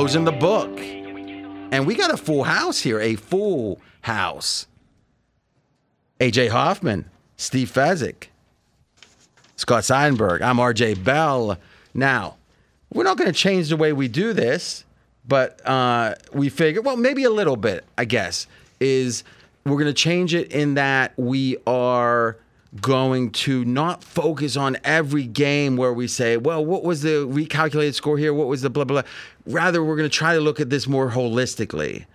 closing the book. And we got a full house here, a full house. AJ Hoffman, Steve Fezzik, Scott Seidenberg. I'm RJ Bell. Now, we're not going to change the way we do this, but uh, we figure, well, maybe a little bit, I guess, is we're going to change it in that we are going to not focus on every game where we say, well, what was the recalculated score here? What was the blah, blah, blah. Rather, we're going to try to look at this more holistically.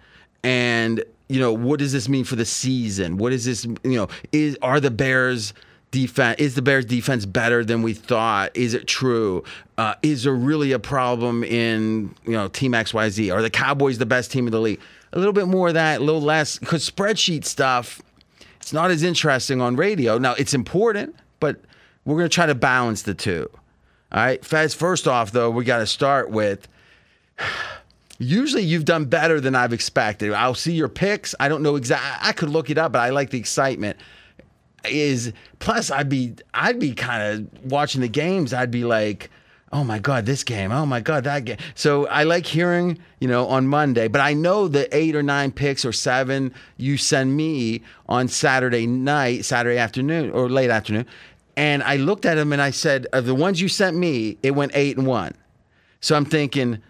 And, you know, what does this mean for the season? What is this, you know, is are the Bears defense is the Bears defense better than we thought? Is it true? Uh, is there really a problem in, you know, Team XYZ? Are the Cowboys the best team in the league? A little bit more of that, a little less because spreadsheet stuff it's not as interesting on radio. Now, it's important, but we're going to try to balance the two. All right. Fez, first off, though, we got to start with usually you've done better than I've expected. I'll see your picks. I don't know exactly. I could look it up, but I like the excitement. Is plus I'd be I'd be kind of watching the games. I'd be like, oh my god, this game. Oh my god, that game. So I like hearing, you know, on Monday, but I know the eight or nine picks or seven you send me on Saturday night, Saturday afternoon or late afternoon, and I looked at them and I said, of the ones you sent me, it went eight and one. So I'm thinking,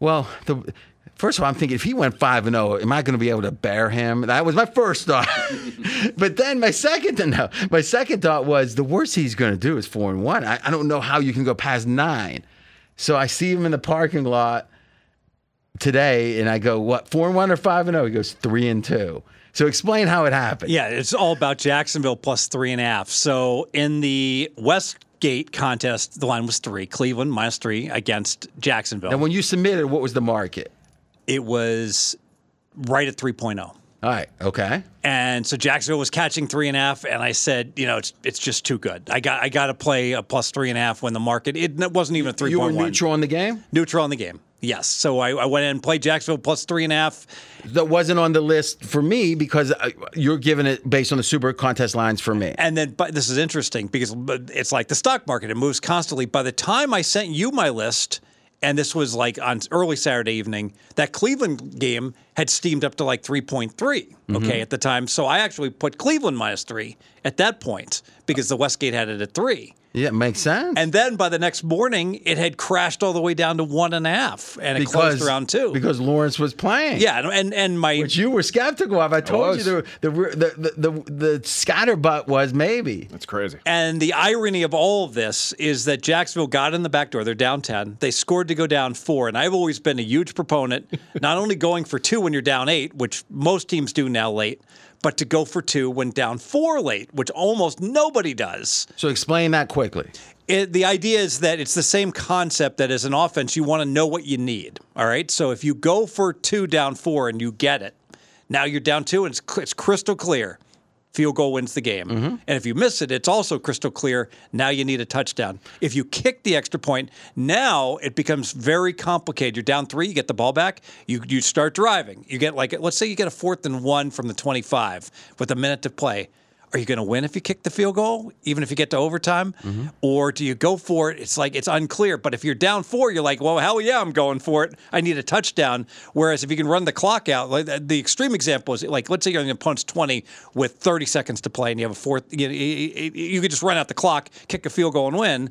well, the First of all, I'm thinking if he went five and zero, am I going to be able to bear him? That was my first thought. but then my second no, my second thought was the worst he's going to do is four and one. I, I don't know how you can go past nine. So I see him in the parking lot today, and I go, "What four and one or five and zero?" He goes three and two. So explain how it happened. Yeah, it's all about Jacksonville plus three and a half. So in the Westgate contest, the line was three. Cleveland minus three against Jacksonville. And when you submitted, what was the market? it was right at 3.0. All right. Okay. And so Jacksonville was catching three and a half, and I said, you know, it's it's just too good. I got I got to play a plus three and a half when the market it, it wasn't even a three. You were neutral on the game. Neutral on the game. Yes. So I, I, went in and played Jacksonville plus three and a half. That wasn't on the list for me because uh, you're giving it based on the super contest lines for me. And then, but this is interesting because it's like the stock market; it moves constantly. By the time I sent you my list and this was like on early Saturday evening. That Cleveland game had steamed up to like 3.3, okay, mm-hmm. at the time. So I actually put Cleveland minus three at that point because the Westgate had it at three. Yeah, it makes sense. And then by the next morning, it had crashed all the way down to one and a half, and it because, closed around two because Lawrence was playing. Yeah, and and my which you were skeptical of. I told I you the the, the the the the scatterbutt was maybe. That's crazy. And the irony of all of this is that Jacksonville got in the back door. They're down ten. They scored to go down four, and I've always been a huge proponent not only going for two when you're down eight, which most teams do now late, but to go for two when down four late, which almost nobody does. So explain that quickly. It, the idea is that it's the same concept that as an offense, you want to know what you need. All right. So if you go for two down four and you get it, now you're down two and it's, it's crystal clear field goal wins the game. Mm-hmm. And if you miss it, it's also crystal clear. Now you need a touchdown. If you kick the extra point, now it becomes very complicated. You're down three, you get the ball back, you you start driving. You get like let's say you get a fourth and one from the 25 with a minute to play are you going to win if you kick the field goal, even if you get to overtime? Mm-hmm. Or do you go for it? It's like it's unclear. But if you're down four, you're like, well, hell yeah, I'm going for it. I need a touchdown. Whereas if you can run the clock out, like the extreme example is like, let's say you're on the opponent's 20 with 30 seconds to play and you have a fourth, you, you, you could just run out the clock, kick a field goal, and win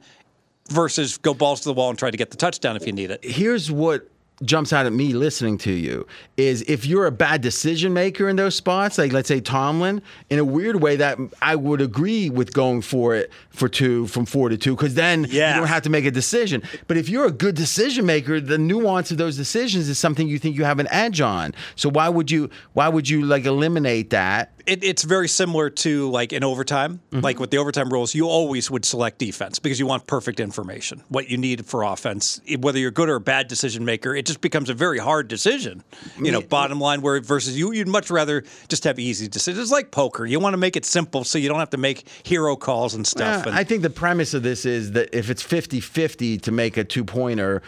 versus go balls to the wall and try to get the touchdown if you need it. Here's what jumps out at me listening to you is if you're a bad decision maker in those spots, like let's say Tomlin, in a weird way that I would agree with going for it for two from four to two, because then yeah. you don't have to make a decision. But if you're a good decision maker, the nuance of those decisions is something you think you have an edge on. So why would you why would you like eliminate that? It, it's very similar to like in overtime, mm-hmm. like with the overtime rules, you always would select defense because you want perfect information, what you need for offense, whether you're good or a bad decision maker. It just becomes a very hard decision. You know, bottom line, where versus you, you'd much rather just have easy decisions. It's like poker. You want to make it simple so you don't have to make hero calls and stuff. And, I think the premise of this is that if it's 50 50 to make a two pointer,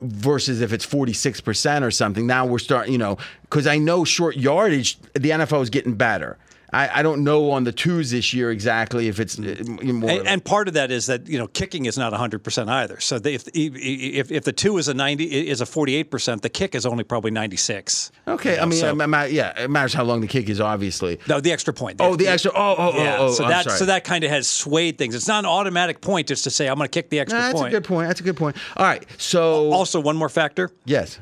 versus if it's 46% or something. Now we're starting, you know, because I know short yardage, the NFL is getting better. I, I don't know on the twos this year exactly if it's uh, more. And, and part of that is that you know kicking is not 100 percent either. So they, if, if if the two is a 90 is a 48 percent, the kick is only probably 96. okay, I mean, so- it ma- yeah, it matters how long the kick is, obviously. No, the extra point. Oh, the extra. Oh, oh, Yeah, oh, oh. so I'm that sorry. so that kind of has swayed things. It's not an automatic point just to say I'm going to kick the extra Nah, that's point. a good point. That's a good point. All right, so Also, one more factor: yes,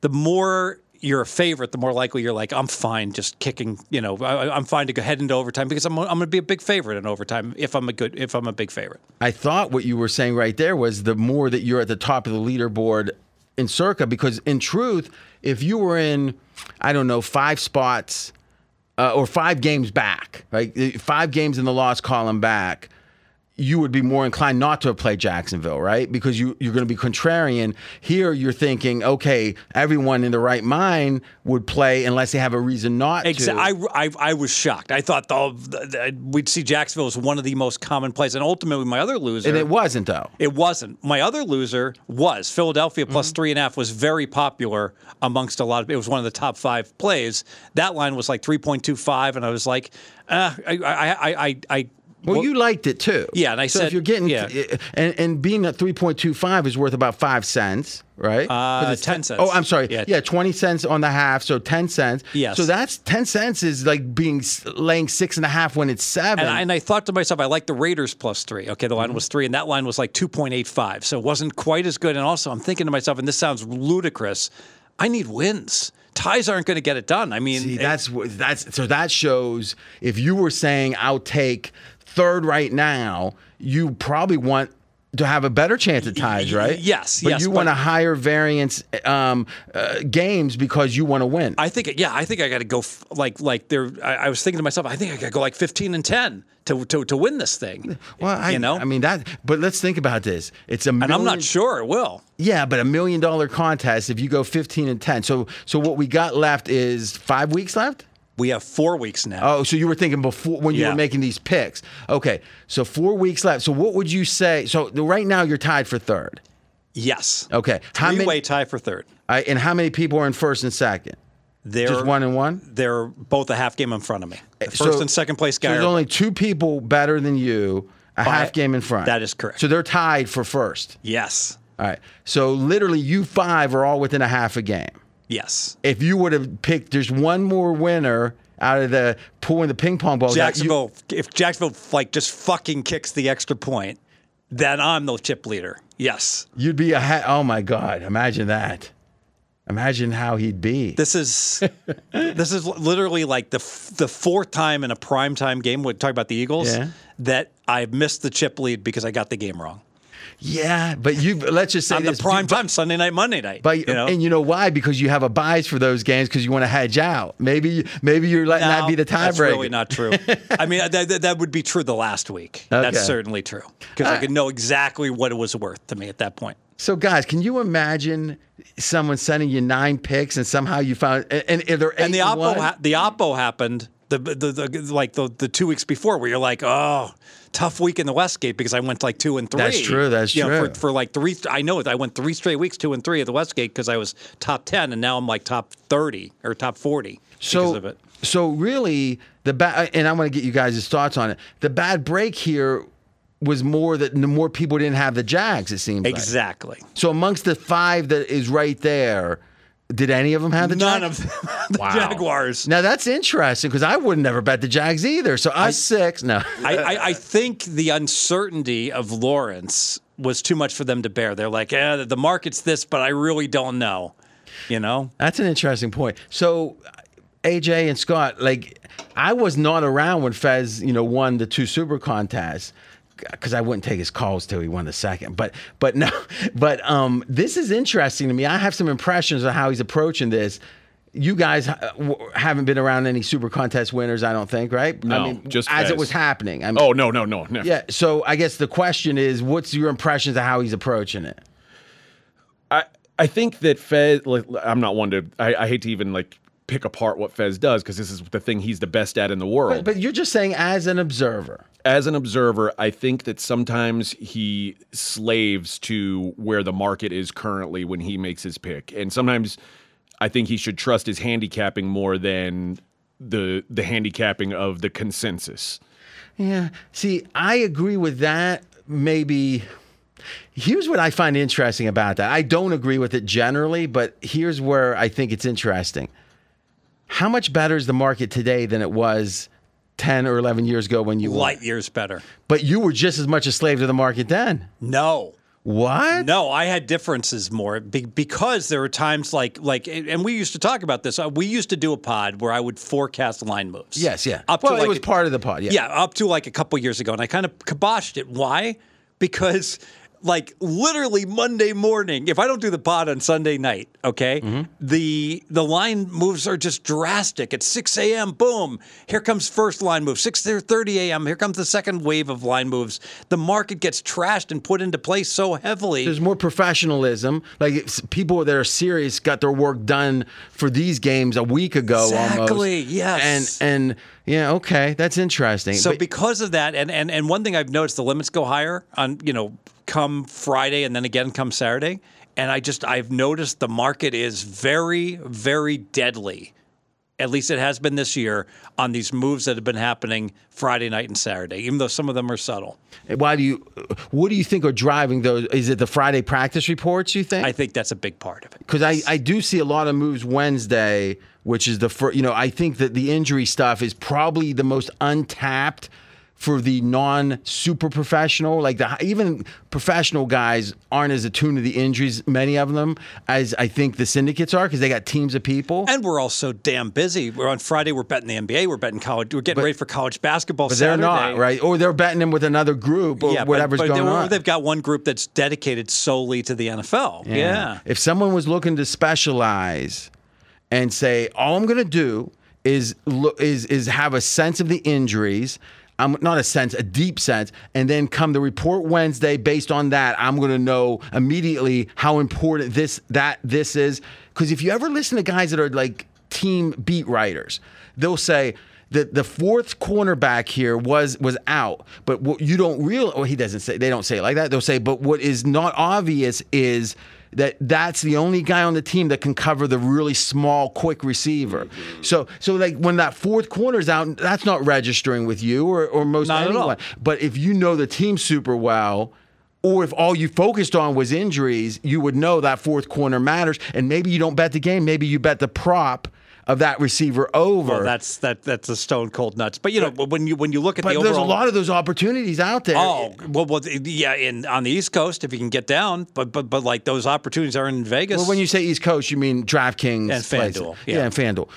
the more you're a favorite, the more likely you're like, I'm fine just kicking. You know, I, I'm fine to go head into overtime because I'm I'm going to be a big favorite in overtime if I'm a good if I'm a big favorite. I thought what you were saying right there was the more that you're at the top of the leaderboard in Circa, because in truth, if you were in, I don't know, five spots uh, or five games back, right, five games in the loss column back, you would be more inclined not to have played Jacksonville, right? Because you, you're going to be contrarian. Here, you're thinking, okay, everyone in the right mind would play unless they have a reason not Exactly. to. I, I, I was shocked. I thought the, we'd see Jacksonville as one of the most common plays, and ultimately, my other loser. and it wasn't, though. It wasn't. My other loser was Philadelphia plus Mm-hmm. three and a half was very popular amongst a lot of. It was one of the top five plays. That line was like three point two five, and I was like, uh, I, I, I, I, I Well, you liked it too. Yeah, and I so said- if you're getting yeah. and and being at three point two five is worth about five cents, right? Uh, it's 10 cents. Oh, I'm sorry. Yeah. Yeah. twenty cents on the half, so ten cents. Yes. So that's ten cents is like being laying six and a half when it's seven. And I, and I thought to myself, I like the Raiders plus three. Okay, the line Mm-hmm. was three, and that line was like 2.85. So it wasn't quite as good. And also, I'm thinking to myself, and this sounds ludicrous, I need wins. Ties aren't going to get it done. I mean, See, that's what that's so that shows if you were saying I'll take third right now, you probably want to have a better chance at ties, right? yes, but yes, you want a higher variance um, uh, games because you want to win. I think, yeah, I think I got to go f- like like there. I, I was thinking to myself, I think I got to go like 15 and 10 to to, to win this thing. Well, I, you know, I mean that, but let's think about this. It's a and I'm not sure it will. Yeah, but a million dollar contest if you go fifteen and ten. So, so what we got left is five weeks left. We have four weeks now. Oh, so you were thinking before when you Yeah. were making these picks. Okay, so four weeks left. So what would you say? So right now you're tied for third. yes. Okay, how Three-way tie for third. uh, and how many people are in first and second? They're Just one and one. They're both a half game in front of me. The So- first and second place So there's are- only two people better than you, a half game in front. that is correct. So they're tied for first. yes. All right. So literally, you five are all within a half a game. Yes. if you would have picked, there's one more winner out of the pulling the ping pong balls. out. You- Jacksonville. if Jacksonville like just fucking kicks the extra point, then I'm the chip leader. Yes. you'd be a ha- oh my god! Imagine that. Imagine how he'd be. This is this is literally like the f- the fourth time in a primetime game. We talk about the Eagles Yeah. that I've missed the chip lead because I got the game wrong. Yeah, but you let's just say On the this. prime time Sunday night, Monday night. But you know, and you know why? Because you have a bias for those games because you want to hedge out. Maybe maybe you're letting that be the time. That's tiebreaker. really not true. I mean, that, that, that would be true the last week. Okay. That's certainly true because I uh, could know exactly what it was worth to me at that point. So guys, can you imagine someone sending you nine picks and somehow you found and, and they're And the oppo, ha- the oppo happened the, the, the like the, the two weeks before, where you're like, oh, tough week in the Westgate because I went like two and three. That's true, that's You know, true. for, for like three, I know it. I went three straight weeks, two and three at the Westgate because I was top ten, and now I'm like top thirty or top forty so, because of it. So really, the bad, and I want to get you guys' thoughts on it. The bad break here was more that the more people didn't have the Jags. It seems like. Exactly. So amongst the five that is right there, did any of them have the None Jags? of them. the Jaguars. Now that's interesting because I would never bet the Jags either. So us six, no. I, I, I think the uncertainty of Lawrence was too much for them to bear. They're like, eh, the market's this, but I really don't know. You know? That's an interesting point. So, AJ and Scott, like, I was not around when Fez, you know, won the two super contests because I wouldn't take his calls till he won the second. But, but no, but um, this is interesting to me. I have some impressions of how he's approaching this. You guys uh, haven't been around any super contest winners, I don't think, right? I No, just as it was happening. I'm, Oh no, no, no, no. yeah. So I guess the question is, what's your impressions of how he's approaching it? I I think that Fez. Like, I'm not one to. I, I hate to even like pick apart what Fez does because this is the thing he's the best at in the world. But, but you're just saying as an observer. As an observer, I think that sometimes he slaves to where the market is currently when he makes his pick, and sometimes I think he should trust his handicapping more than the the handicapping of the consensus. Yeah. See, I agree with that. Maybe. Here's what I find interesting about that. I don't agree with it generally, but here's where I think it's interesting. How much better is the market today than it was 10 or 11 years ago when you? Light years better. But you were just as much a slave to the market then. No. What? No, I had differences more because there were times like like, and we used to talk about this. Uh, We used to do a pod where I would forecast line moves. Yes, yeah. Up well, to like it was a- part of the pod. Yeah. Yeah, up to like a couple years ago, and I kind of kiboshed it. Why? Because like literally Monday morning, if I don't do the pod on Sunday night, okay, Mm-hmm. the the line moves are just drastic. At 6 a.m., boom, here comes first line move. 6:30 a.m., here comes the second wave of line moves. The market gets trashed and put into place so heavily. There's more professionalism. Like people that are serious got their work done for these games a week ago Exactly, almost. yes. And and yeah, okay, that's interesting. So But- because of that, and, and and one thing I've noticed, the limits go higher on you know come Friday and then again come Saturday, and I just I've noticed the market is very very deadly. At least it has been this year on these moves that have been happening Friday night and Saturday, even though some of them are subtle. why do you? What do you think are driving those? Is it the Friday practice reports? You think? I think that's a big part of it. because I, I do see a lot of moves Wednesday, which is the first. You know, I think that the injury stuff is probably the most untapped for the non super professional. Like the even professional guys aren't as attuned to the injuries, many of them, as I think the syndicates are because they got teams of people. And we're all so damn busy. We're on Friday. We're betting the NBA. We're betting college. We're getting ready for college basketball. but they're not right, or they're betting them with another group or Yeah, whatever's but, going they, on. They've got one group that's dedicated solely to the NFL. Yeah. If someone was looking to specialize and say, all I'm going to do is is is have a sense of the injuries. I'm not a sense, a deep sense, and then come the report Wednesday. Based on that, I'm going to know immediately how important this that this is. Because if you ever listen to guys that are like team beat writers, they'll say the the fourth cornerback here was was out, but what you don't real or he doesn't say they don't say it like that. They'll say, but what is not obvious is that that's the only guy on the team that can cover the really small, quick receiver. So so like when that fourth corner's out, that's not registering with you or or most Not anyone. But if you know the team super well. Or if all you focused on was injuries, you would know that fourth corner matters. And maybe you don't bet the game. Maybe you bet the prop of that receiver over. Well, that's that that's a stone cold nuts. But you know, when you when you look at But the there's overall, a lot of those opportunities out there. Oh well, well, yeah, in on the East Coast if you can get down, but but but like those opportunities are in Vegas. Well, when you say East Coast, you mean DraftKings And. FanDuel, Yeah. yeah. and FanDuel.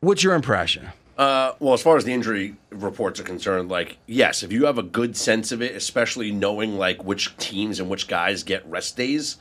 What's your impression? Uh, well, as far as the injury reports are concerned, like yes, if you have a good sense of it, especially knowing like which teams and which guys get rest days.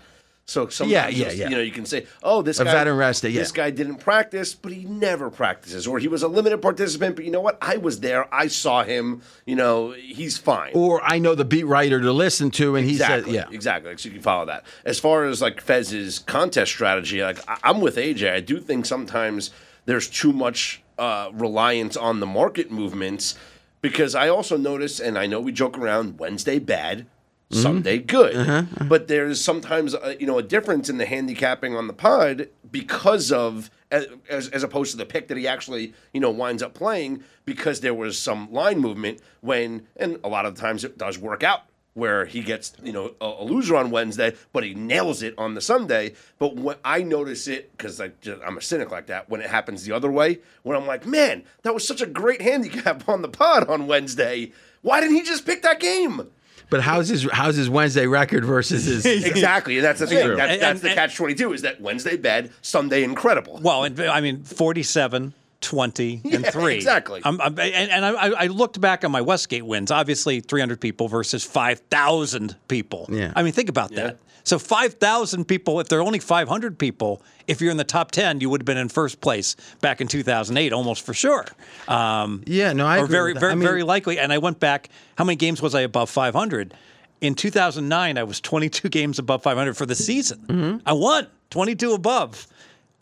So sometimes Yeah, yeah, yeah. you know you can say, oh, this A guy, veteran yeah. this guy didn't practice, but he never practices, or he was a limited participant, but you know what? I was there, I saw him. You know, he's fine. Or I know the beat writer to listen to, and he Exactly. said, "Yeah, Exactly. So you can follow that. As far as like Fez's contest strategy, like I- I'm with AJ. I do think sometimes there's too much uh, reliance on the market movements because I also notice, and I know we joke around Wednesday bad. Mm-hmm. Sunday good, Uh-huh, but there's sometimes uh, you know a difference in the handicapping on the pod because of as, as opposed to the pick that he actually you know winds up playing because there was some line movement when and a lot of times it does work out where he gets you know a, a loser on Wednesday, but he nails it on the Sunday. But when I notice it because I'm a cynic like that, when it happens the other way, when I'm like, man, that was such a great handicap on the pod on Wednesday. Why didn't he just pick that game? But how's his how's his Wednesday record versus his? exactly, and that's the thing. True. That's, that's and- the catch twenty two. Is that Wednesday bad, Sunday incredible? well, and, I mean, 47, 20, and Yeah, three. exactly. I'm, I'm, and and I, I looked back on my Westgate wins. Obviously, 300 people versus 5,000 people. Yeah. I mean, think about that. So 5,000 people. If there are only 500 people, if you're in the top 10, you would have been in first place back in 2008, almost for sure. Um, Yeah, no, I or agree very, very, I mean- very likely. And I went back. How many games was I above 500? In 2009, I was 22 games above 500 for the season. Mm-hmm. I won 22 above.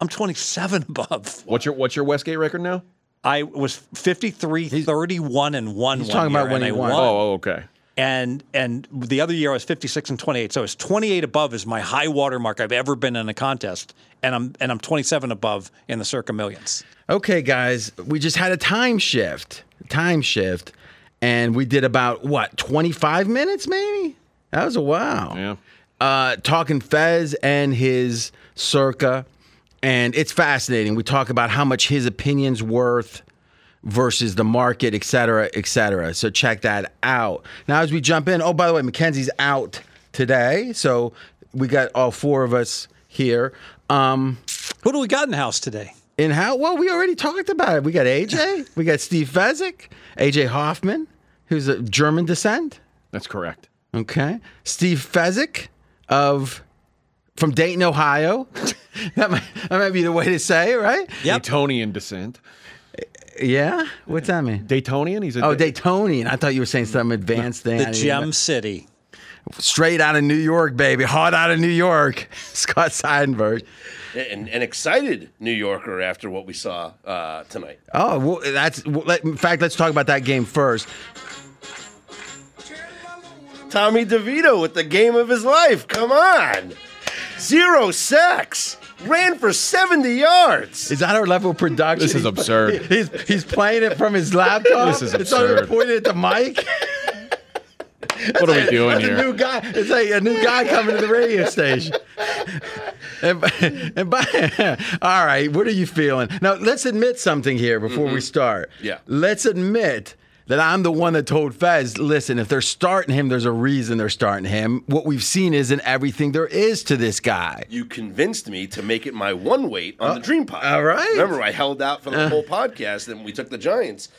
I'm 27 above. What's your what's your Westgate record now? I was 53, 31, and one. He's one talking about when and he I won. Oh, oh, okay. And and the other year I was 56 and 28. So it's 28 above is my high water mark I've ever been in a contest. And I'm and I'm 27 above in the circa millions. Okay, guys, we just had a time shift. Time shift. And we did about what, 25 minutes maybe? That was a wow. Yeah. Uh, talking Fez and his circa. And it's fascinating. We talk about how much his opinion's worth versus the market, et cetera, et cetera. So check that out. Now, as we jump in, oh, by the way, Mackenzie's out today. So we got all four of us here. Um, Who do we got in the house today? in how? Well, we already talked about it. We got AJ, we got Steve Fezzik, AJ Hoffman, who's of German descent. That's correct. Okay, Steve Fezzik of from Dayton, Ohio. that might that might be the way to say it, right? Yep. Daytonian descent. Yeah. What's that mean? Daytonian? He's a Oh, Da- Daytonian. I thought you were saying some advanced thing. I The didn't Gem even- City. Straight out of New York, baby. Hot out of New York. Scott Seidenberg. An, an excited New Yorker after what we saw uh, tonight. Oh, well, that's. Well, let, in fact, let's talk about that game first. Tommy DeVito with the game of his life. Come on. Zero sacks. Ran for 70 yards. Is that our level of production? This is He's- absurd. He's he's playing it from his laptop. This is It's not even pointed at the mic. What are we doing It's a new guy. It's like a new guy coming to the radio station. And, and by, all right, what are you feeling? Now, let's admit something here before mm-hmm. we start. Yeah. Let's admit that I'm the one that told Fez, listen, if they're starting him, there's a reason they're starting him. What we've seen isn't everything there is to this guy. You convinced me to make it my one weight on the uh, Dream Pod. all right. Remember, I held out for the uh. whole podcast and we took the Giants.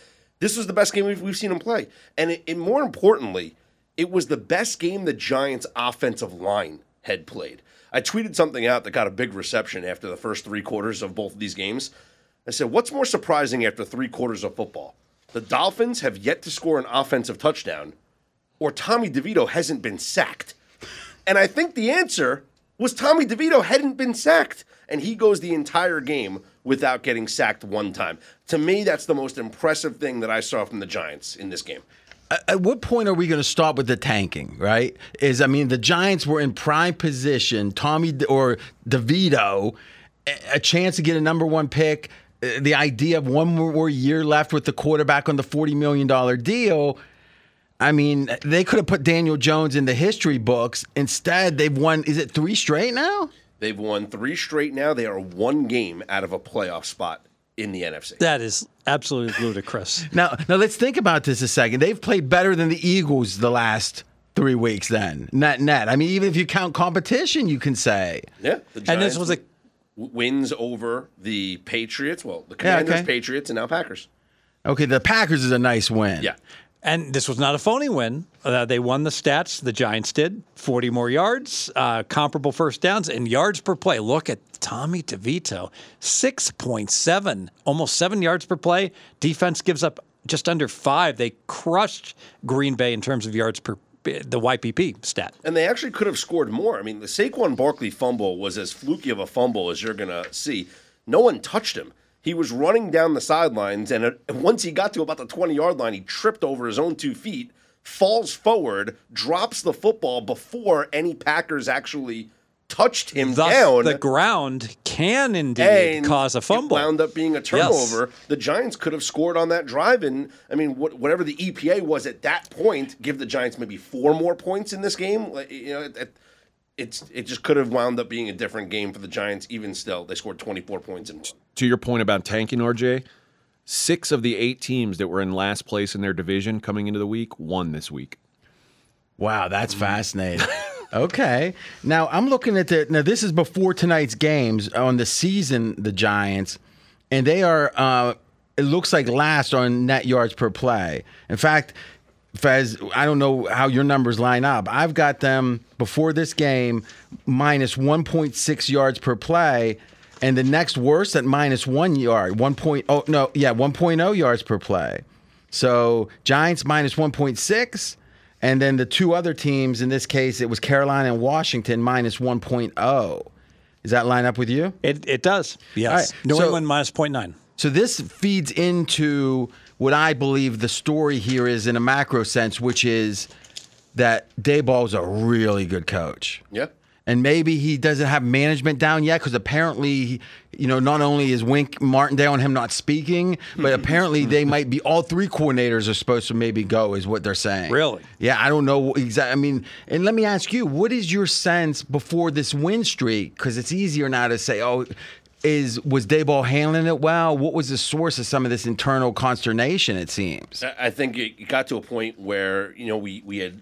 This was the best game we've, we've seen him play. And, it, and more importantly, it was the best game the Giants' offensive line had played. I tweeted something out that got a big reception after the first three quarters of both of these games. I said, What's more surprising after three quarters of football? The Dolphins have yet to score an offensive touchdown, or Tommy DeVito hasn't been sacked. And I think the answer was Tommy DeVito hadn't been sacked. And he goes the entire game without getting sacked one time. To me, that's the most impressive thing that I saw from the Giants in this game. at what point are we going to stop with the tanking? Right? Is I mean, the Giants were in prime position. Tommy D- or DeVito, a chance to get a number one pick. The idea of one more year left with the quarterback on the forty million dollar deal. I mean, they could have put Daniel Jones in the history books. Instead, they've won. Is it three straight now? They've won three straight now. They are one game out of a playoff spot in the NFC. That is absolutely ludicrous. Now, now let's think about this a second. They've played better than the Eagles the last three weeks. Then net net. I mean, even if you count competition, you can say. Yeah. The And this was a w- wins over the Patriots. Well, the Yeah, Commanders, okay. Patriots, and now Packers. Okay, the Packers is a nice win. Yeah. And this was not a phony win. Uh, they won the stats. The Giants did 40 more yards, uh, comparable first downs, and yards per play. Look at Tommy DeVito, 6.7, almost seven yards per play. Defense gives up just under five. They crushed Green Bay in terms of yards per the YPP stat. And they actually could have scored more. I mean, the Saquon Barkley fumble was as fluky of a fumble as you're going to see. No one touched him. He was running down the sidelines, and once he got to about the 20 yard line, he tripped over his own two feet, falls forward, drops the football before any Packers actually touched him Thus, down. the ground can indeed and cause a It fumble. wound up being a turnover. The Giants could have scored on that drive, and I mean, what, whatever the EPA was at that point, give the Giants maybe four more points in this game. Like, You know, it, it, it's it just could have wound up being a different game for the Giants. Even still, they scored 24 points in one. to your point about tanking, RJ, six of the eight teams that were in last place in their division coming into the week won this week. Wow, that's fascinating. okay. Now I'm looking at the now this is before tonight's games on the season, the Giants, and they are uh it looks like last on net yards per play. In fact, Fez, I don't know how your numbers line up. I've got them before this game minus 1.6 yards per play, and the next worst at minus one yard, 1.0 no, yeah, 1.0 yards per play. So Giants minus 1.6, and then the two other teams, in this case, it was Carolina and Washington minus 1.0. Does that line up with you? It, it does. Yes. All right, New so- England minus 0.9. So this feeds into what I believe the story here is in a macro sense, which is that Daboll's a really good coach. Yeah. And maybe he doesn't have management down yet because apparently, you know, not only is Wink Martindale and him not speaking, but apparently they might be all three coordinators are supposed to maybe go, is what they're saying. Really? Yeah, I don't know exactly. I mean, and let me ask you, what is your sense before this win streak? Because it's easier now to say, oh, is was Daboll handling it well? What was the source of some of this internal consternation? It seems. I- I think it it got to a point where you know we we had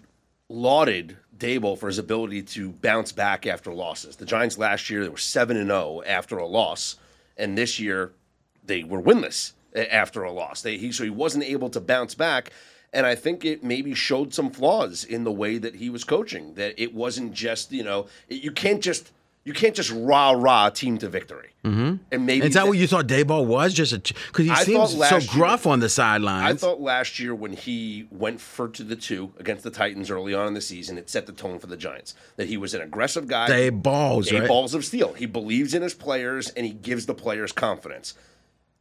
lauded Daboll for his ability to bounce back after losses. The Giants last year they were seven and zero after a loss, and this year they were winless after a loss. They he so he wasn't able to bounce back. And I think it maybe showed some flaws in the way that he was coaching. That it wasn't just you know you can't just you can't just rah rah team to victory. Mm-hmm. And maybe Is that that- what you thought Daboll was? Just a because he I seems so last year- gruff on the I thought last year when he went for to the two against the Titans early on in the season, it set the tone for the Giants. That he was an aggressive guy. They balls, They right? balls of steel. He believes in his players and he gives the players confidence.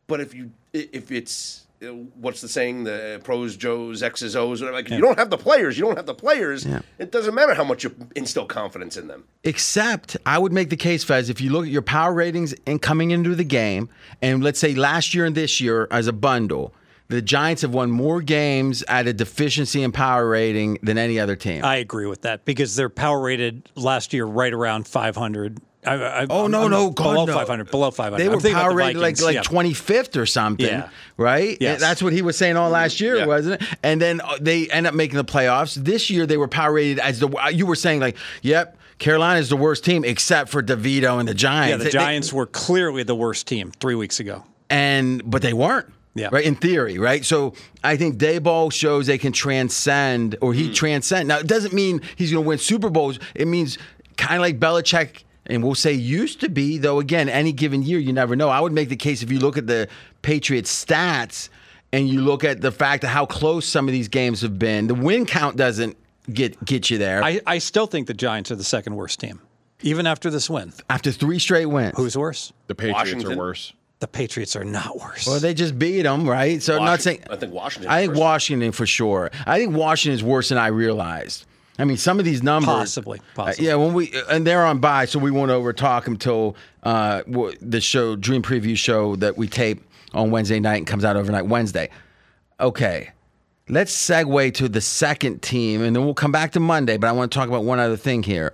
But if you if it's what's the saying? The pros, Joes, X's, O's, whatever. Like if you don't have the players, you don't have the players. It doesn't matter how much you instill confidence in them. Except, I would make the case, Fez, if you look at your power ratings and coming into the game, and let's say last year and this year as a bundle, the Giants have won more games at a deficiency in power rating than any other team. I agree with that because they're power rated last year right around 500. I, I, Oh I'm- no, I'm no, God, below no. 500, below 500. They I'm were power rated like like yeah. twenty fifth or something, Yeah. right? Yes. That's what he was saying all last year, Yeah. wasn't it? And then uh, they end up making the playoffs. This year they were power rated as the you were saying like, yep, Carolina is the worst team except for DeVito and the Giants. Yeah, They- the they- Giants were clearly the worst team three weeks ago. and but they weren't. Yeah. Right. In theory, right. So I think Daboll shows they can transcend, or he transcend. Now it doesn't mean he's going to win Super Bowls. It means kind of like Belichick, and we'll say used to be. Though again, any given year, you never know. I would make the case if you look at the Patriots stats and you look at the fact of how close some of these games have been. The win count doesn't get get you there I, I still think the Giants are the second worst team, even after this win. after three straight wins. Who's worse? The Patriots are worse. The Patriots are not worse. well, they just beat them, right? So I'm not saying. I think Washington. I think first. Washington for sure. I think Washington is worse than I realized. I mean, some of these numbers. Possibly, possibly. Uh, yeah, when we and they're on by, so we won't over talk until uh, the show Dream Preview show that we tape on Wednesday night and comes out overnight Wednesday. Okay, let's segue to the second team, and then we'll come back to Monday. But I want to talk about one other thing here.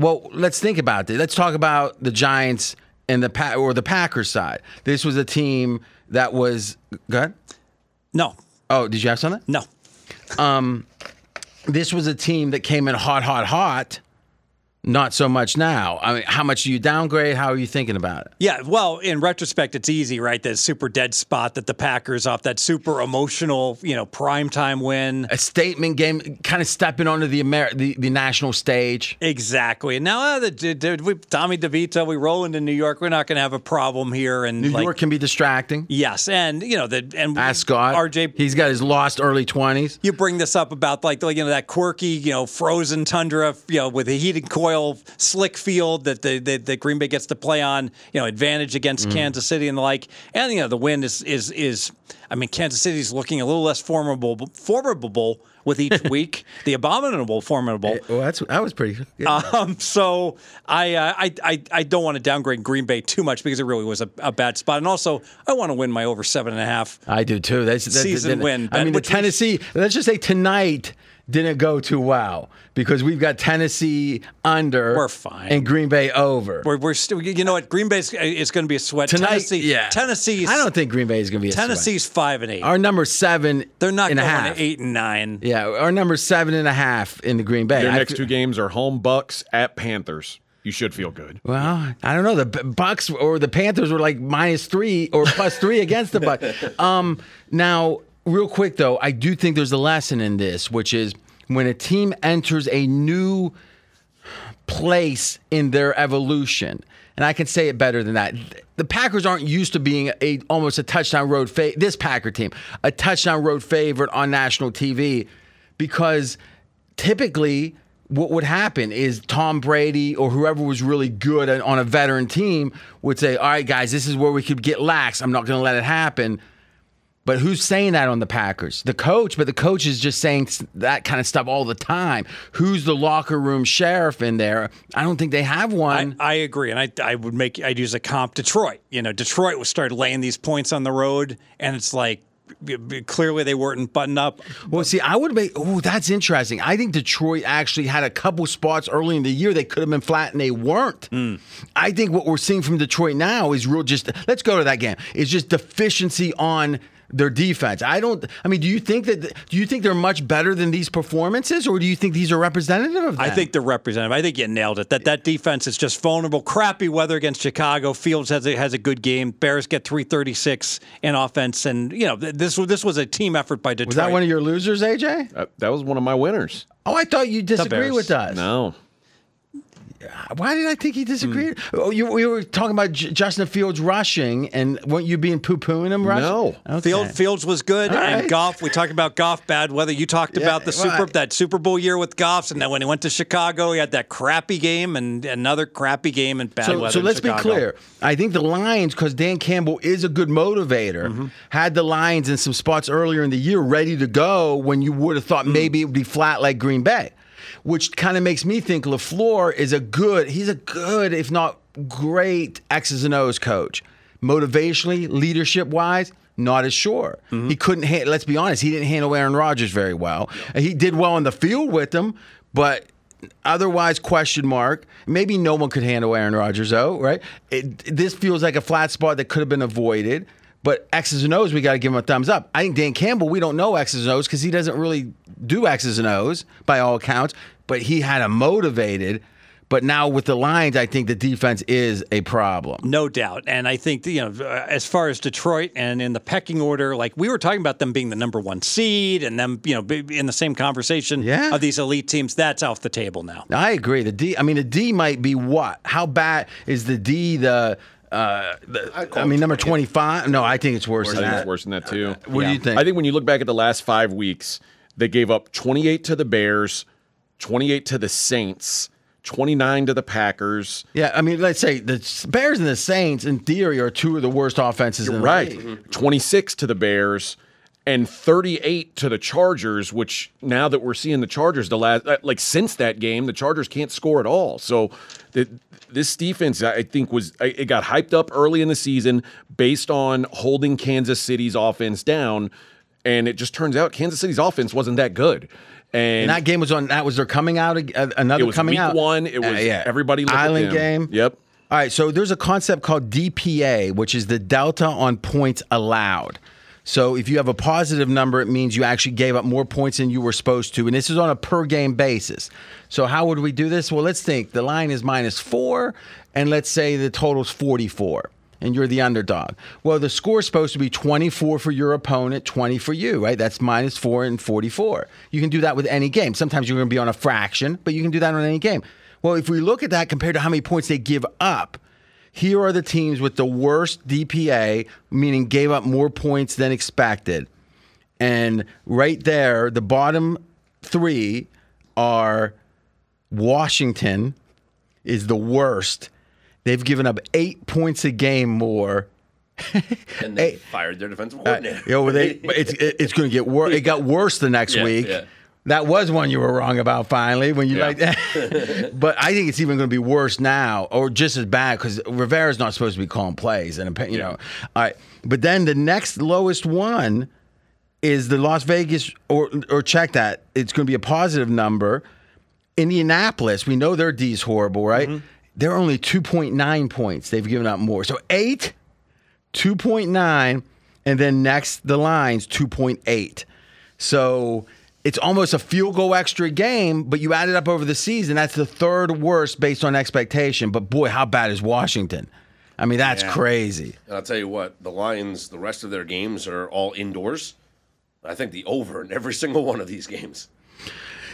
Well, let's think about it. Let's talk about the Giants and the pa- or the Packers side. This was a team that was good. no, Oh, did you have something? no. This was a team that came in hot, hot, hot. Not so much now. I mean, how much do you downgrade? How are you thinking about it? Yeah, well, in retrospect, it's easy, right? That super dead spot that the Packers off that super emotional, you know, primetime win. A statement game, kind of stepping onto the Amer- the, the national stage. Exactly. And now uh, the, the, we, Tommy DeVito, we roll into New York. We're not going to have a problem here. And New like, York can be distracting. yes, and you know the and Ask Scott. RJ. He's got his lost early twenties. you bring this up about like, like you know that quirky you know frozen tundra you know with a heated coil slick field that the that, that Green Bay gets to play on you know advantage against Kansas City and the like and you know the win is is is I mean Kansas City's looking a little less formidable formidable with each week the abominable formidable Well, that's that was pretty. Good. um, so I, uh, I I I don't want to downgrade Green Bay too much because it really was a, a bad spot, and also I want to win my over seven and a half. I do too. That's that, Season that- win, I mean, the Tennessee. Let's just say tonight didn't go too well because we've got Tennessee under. We're fine. And Green Bay over. We're, we're still, you know what? Green Bay's is going to be a sweat. tonight, Tennessee, yeah. Tennessee's. I don't think Green Bay is going to be a sweat. Tennessee's five and eight. Our number seven. They're not and a going half. eight and nine. Yeah, our number seven and a half in the Green Bay. Their I next fe- two games are home Bucs at Panthers. You should feel good. Well, I don't know. The Bucs or the Panthers were like minus three or plus three against the Bucs. Um, now, real quick though, I do think there's a lesson in this, which is when a team enters a new place in their evolution. And I can say it better than that. The Packers aren't used to being a almost a touchdown road fa- this Packer team, a touchdown road favorite on national TV because typically what would happen is Tom Brady or whoever was really good on a veteran team would say, "All right, guys, this is where we could get lax. I'm not going to let it happen." But who's saying that on the Packers? The coach, but the coach is just saying that kind of stuff all the time. Who's the locker room sheriff in there? I don't think they have one. I agree, and I, I would make I'd use a comp Detroit. You know, Detroit was started laying these points on the road, and it's like clearly they weren't buttoned up. well, see, I would make. Oh, that's interesting. I think Detroit actually had a couple spots early in the year they could have been flat and they weren't. Hmm. I think what we're seeing from Detroit now is real. Just let's go to that game. It's just deficiency on their defense. I don't. I mean, do you think that? Do you think they're much better than these performances, or do you think these are representative of? I think they're representative. I think you nailed it. That that defense is just vulnerable. Crappy weather against Chicago. Fields has a, has a good game. Bears get 336 in offense, and you know this was this was a team effort by Detroit. Was that one of your losers, AJ? Uh, that was one of my winners. Oh, I thought you disagree with us. No. Why did I think he disagreed? Oh, you, we were talking about J- Justin Fields rushing, and weren't you being poo pooing him rushing? No. Okay. Field, Fields was good, All and right. Goff. We talked about Goff bad weather. You talked Yeah, about the Super well, that Super Bowl year with Goff, and then when he went to Chicago, he had that crappy game and another crappy game and bad So, weather. so let's be clear. I think the Lions, because Dan Campbell is a good motivator, Mm-hmm. had the Lions in some spots earlier in the year ready to go when you would have Mm. thought maybe it would be flat like Green Bay, which kind of makes me think LaFleur is a good, he's a good, if not great, X's and O's coach. Motivationally, leadership wise, not as sure. Mm-hmm. He couldn't, ha- let's be honest, he didn't handle Aaron Rodgers very well. He did well on the field with him, but otherwise question mark. Maybe no one could handle Aaron Rodgers, though, right? It, this feels like a flat spot that could have been avoided. But X's and O's, we got to give him a thumbs up. I think Dan Campbell, we don't know X's and O's because he doesn't really do X's and O's by all accounts. But he had a motivated. But now with the Lions, I think the defense is a problem. No doubt. And I think, you know, uh, as far as Detroit and in the pecking order, like we were talking about them being the number one seed and them, you know, in the same conversation Yeah. of these elite teams, that's off the table now. I agree. The D, I mean, the D might be what? How bad is the D? The, uh, the I'd I mean, number 25? No, I think it's worse I than that. it's worse than that too. What do you think? I think when you look back at the last five weeks, they gave up 28 to the Bears, 28 to the Saints, 29 to the Packers. Yeah, I mean, let's say the Bears and the Saints, in theory, are two of the worst offenses in the Right. league. 26 to the Bears and 38 to the Chargers, which now that we're seeing the Chargers the last uh, like since that game, the Chargers can't score at all. So the, this defense I think was it got hyped up early in the season based on holding Kansas City's offense down and it just turns out Kansas City's offense wasn't that good. And And, that game was on. That was their coming out. uh, Another it was coming week out. one. It Uh, was yeah. everybody Island game. Yep. All right, so there's a concept called DPA, which is the delta on points allowed. So if you have a positive number, it means you actually gave up more points than you were supposed to. And this is on a per game basis. So how would we do this? Well, let's think the line is minus four, and let's say the total's 44, and you're the underdog. Well, the score's supposed to be 24 for your opponent, 20 for you, right? That's minus four and 44. You can do that with any game. Sometimes you're going to be on a fraction, but you can do that on any game. Well, if we look at that compared to how many points they give up, here are the teams with the worst DPA, meaning gave up more points than expected. And right there, the bottom three are Washington is the worst. They've given up eight points a game more. And they Hey. fired their defensive Uh, coordinator. you know, they, it's it's going to get worse. It got worse the next Yeah, week. yeah. That was one you were wrong about. Finally, when you Yeah. like that, but I think it's even going to be worse now, or just as bad because Rivera's not supposed to be calling plays, and you know, all right. But then the next lowest one is the Las Vegas, or or check that it's going to be a positive number. Indianapolis, we know their D's horrible, right? Mm-hmm. They're only two point nine points. They've given up more, so eight 2.9 and then next the lines 2.8 so it's almost a field goal extra game but you add it up over the season that's the third worst based on expectation but boy how bad is washington i mean that's Yeah. crazy And I'll tell you what, the Lions, the rest of their games are all indoors. I think the over in every single one of these games.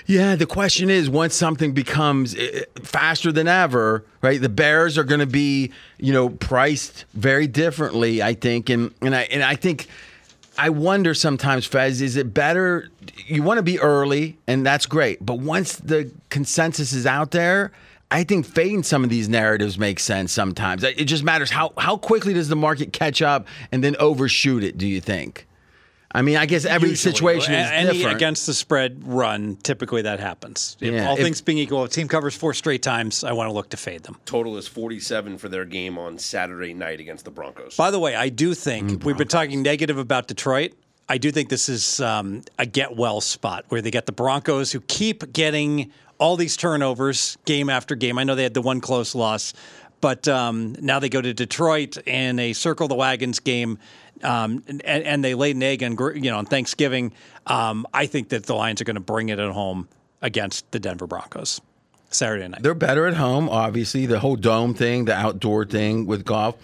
Yeah, the question is once something becomes eh, faster than ever, right? The Bears are going to be, you know, priced very differently, I think, and and I and I think I wonder sometimes, Fez, is it better? You want to be early, and that's great, but once the consensus is out there. I think fading some of these narratives makes sense sometimes. It just matters how how quickly does the market catch up and then overshoot it. Do you think? I mean, I guess every Usually. situation is Any different. against the spread run, typically that happens. If Yeah, all if- things being equal, if a team covers four straight times, I want to look to fade them. Total is 47 for their game on Saturday night against the Broncos. By the way, I do think we've been talking negative about Detroit. I do think this is um, a get well spot where they get the Broncos who keep getting all these turnovers game after game. I know they had the one close loss, but um, now they go to Detroit in a circle the wagons game, um, and, and they laid an egg on you know on Thanksgiving. Um, I think that the Lions are going to bring it at home against the Denver Broncos Saturday night. They're better at home, obviously. The whole dome thing, the outdoor thing with Goff.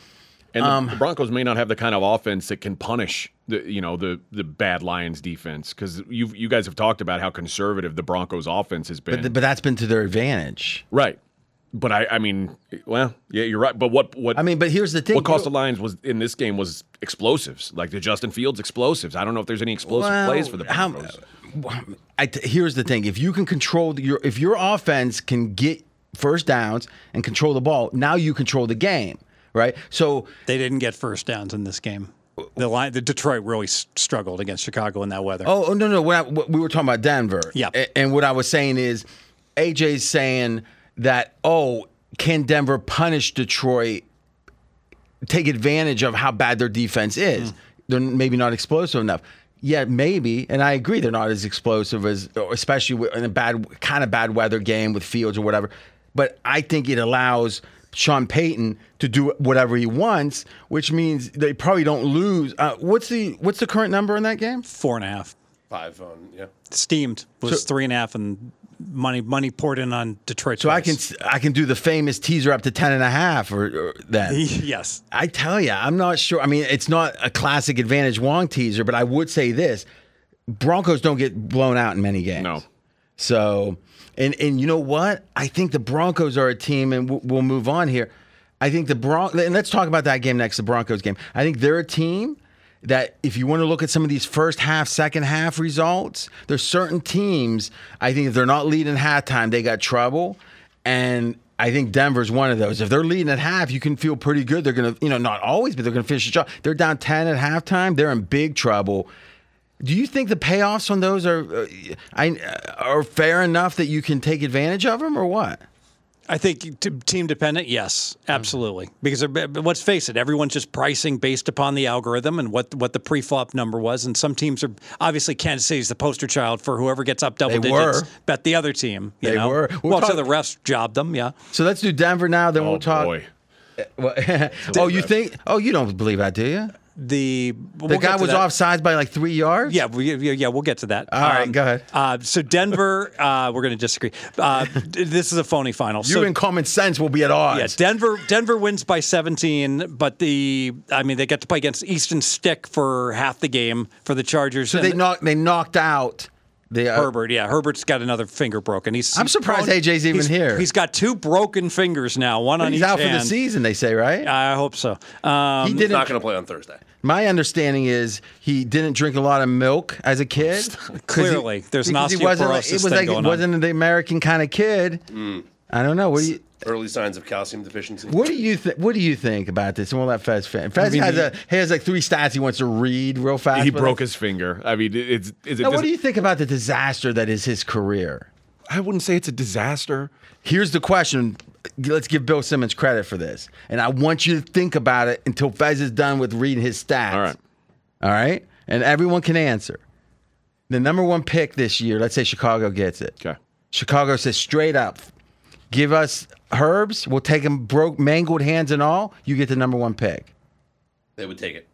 And the- Um, the Broncos may not have the kind of offense that can punish the you know the the bad Lions defense because you you guys have talked about how conservative the Broncos offense has been. But, but that's been to their advantage. right. But I I mean well yeah you're right. But what what I mean, but here's the thing. what cost the Lions was in this game was explosives like the Justin Fields explosives. I don't know if there's any explosive Well, plays for the how- Broncos. I t- here's the thing: if you can control the- your, if your offense can get first downs and control the ball, now you control the game, right? So They didn't get first downs in this game. The line, the Detroit really s- struggled against Chicago in that weather. Oh, oh, no, no. What, I, what we were talking about Denver. Yeah, A- And what I was saying is, AJ's saying that oh, can Denver punish Detroit? Take advantage of how bad their defense is. They're maybe not explosive enough. Yeah, maybe, and I agree they're not as explosive as, especially in a bad kind of bad weather game with Fields or whatever. But I think it allows Sean Payton to do whatever he wants, which means they probably don't lose. Uh, what's the what's the current number in that game? Four and a half. Five on, yeah. Steamed was So- three and a half, and money money poured in on Detroit. So I can I can do the famous teaser up to 10 and a half or, or then. yes. I tell you, I'm not sure. I mean, it's not a classic advantage Wong teaser, but I would say this. Broncos don't get blown out in many games. No. So, and and you know what? I think the Broncos are a team, and we'll, we'll move on here. I think the Bron and let's talk about that game next, the Broncos game. I think they're a team that if you want to look at some of these first half, second half results, there's certain teams. I think if they're not leading halftime, they got trouble, and I think Denver's one of those. If they're leading at half, you can feel pretty good. They're gonna, you know, not always, but they're gonna finish the job. They're down ten at halftime. They're in big trouble. Do you think the payoffs on those are uh, I, are fair enough that you can take advantage of them, or what? I think t- team dependent, yes, mm. absolutely. Because they're- let's face it, everyone's just pricing based upon the algorithm and what what the pre-flop number was. And some teams are obviously Kansas City's the poster child for whoever gets up double They digits. were. Bet the other team. You They know? were. We'll Well, so talk- the refs jobbed them. Yeah. So let's do Denver now. Then Oh we'll talk. boy. oh, you think? Oh, you don't believe that, do you? The The guy was offsides by like three yards. Yeah, we, yeah, yeah, we'll get to that. All right, go ahead. Uh, so Denver, uh, we're going to disagree. Uh, this is a phony final. You so, and common sense will be at odds. Yeah, Denver Denver wins by 17, but the I mean they get to play against Easton Stick for half the game for the Chargers. so and they knocked. They knocked out the uh, Herbert, yeah, Herbert's got another finger broken. He's I'm surprised prone- AJ's even he's- here. He's got two broken fingers now, one on each hand. He's each out for the season. They say, right? I hope so. Um, he He's didn't. not going to play on Thursday. My understanding is he didn't drink a lot of milk as a kid. 'Cause he- Clearly, there's an because he wasn't It was thing like going it on. wasn't the American kind of kid. I don't know. What do you? Early signs of calcium deficiency. What do you think? What do you think about this? And we'll let Fez fin- Fez mean, has he- a he has like three stats he wants to read real fast. He broke his finger. I mean, it- it's is it? Now, what do you think about the disaster that is his career? I wouldn't say it's a disaster. Here's the question. Let's give Bill Simmons credit for this, and I want you to think about it until Fez is done with reading his stats. All right. All right, and everyone can answer. The number one pick this year. Let's say Chicago gets it. Okay. Chicago says straight up, give us Herbs. We'll take him broke, mangled hands and all. You get the number one pick. They would take it.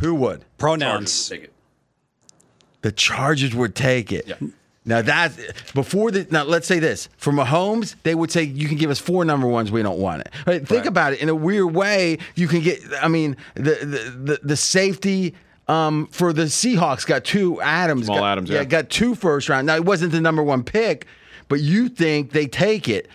Who would? Chargers pronouns. would take it. The Chargers would take it. Yeah. Now that before the now let's say this for Mahomes they would say you can give us four number ones we don't want it. Right? Think about it in a weird way you can get I mean the the the, the safety um, for the Seahawks got two Adams Jamal got, Adams, yeah. got two first round. Now it wasn't the number one pick, but you think they take it.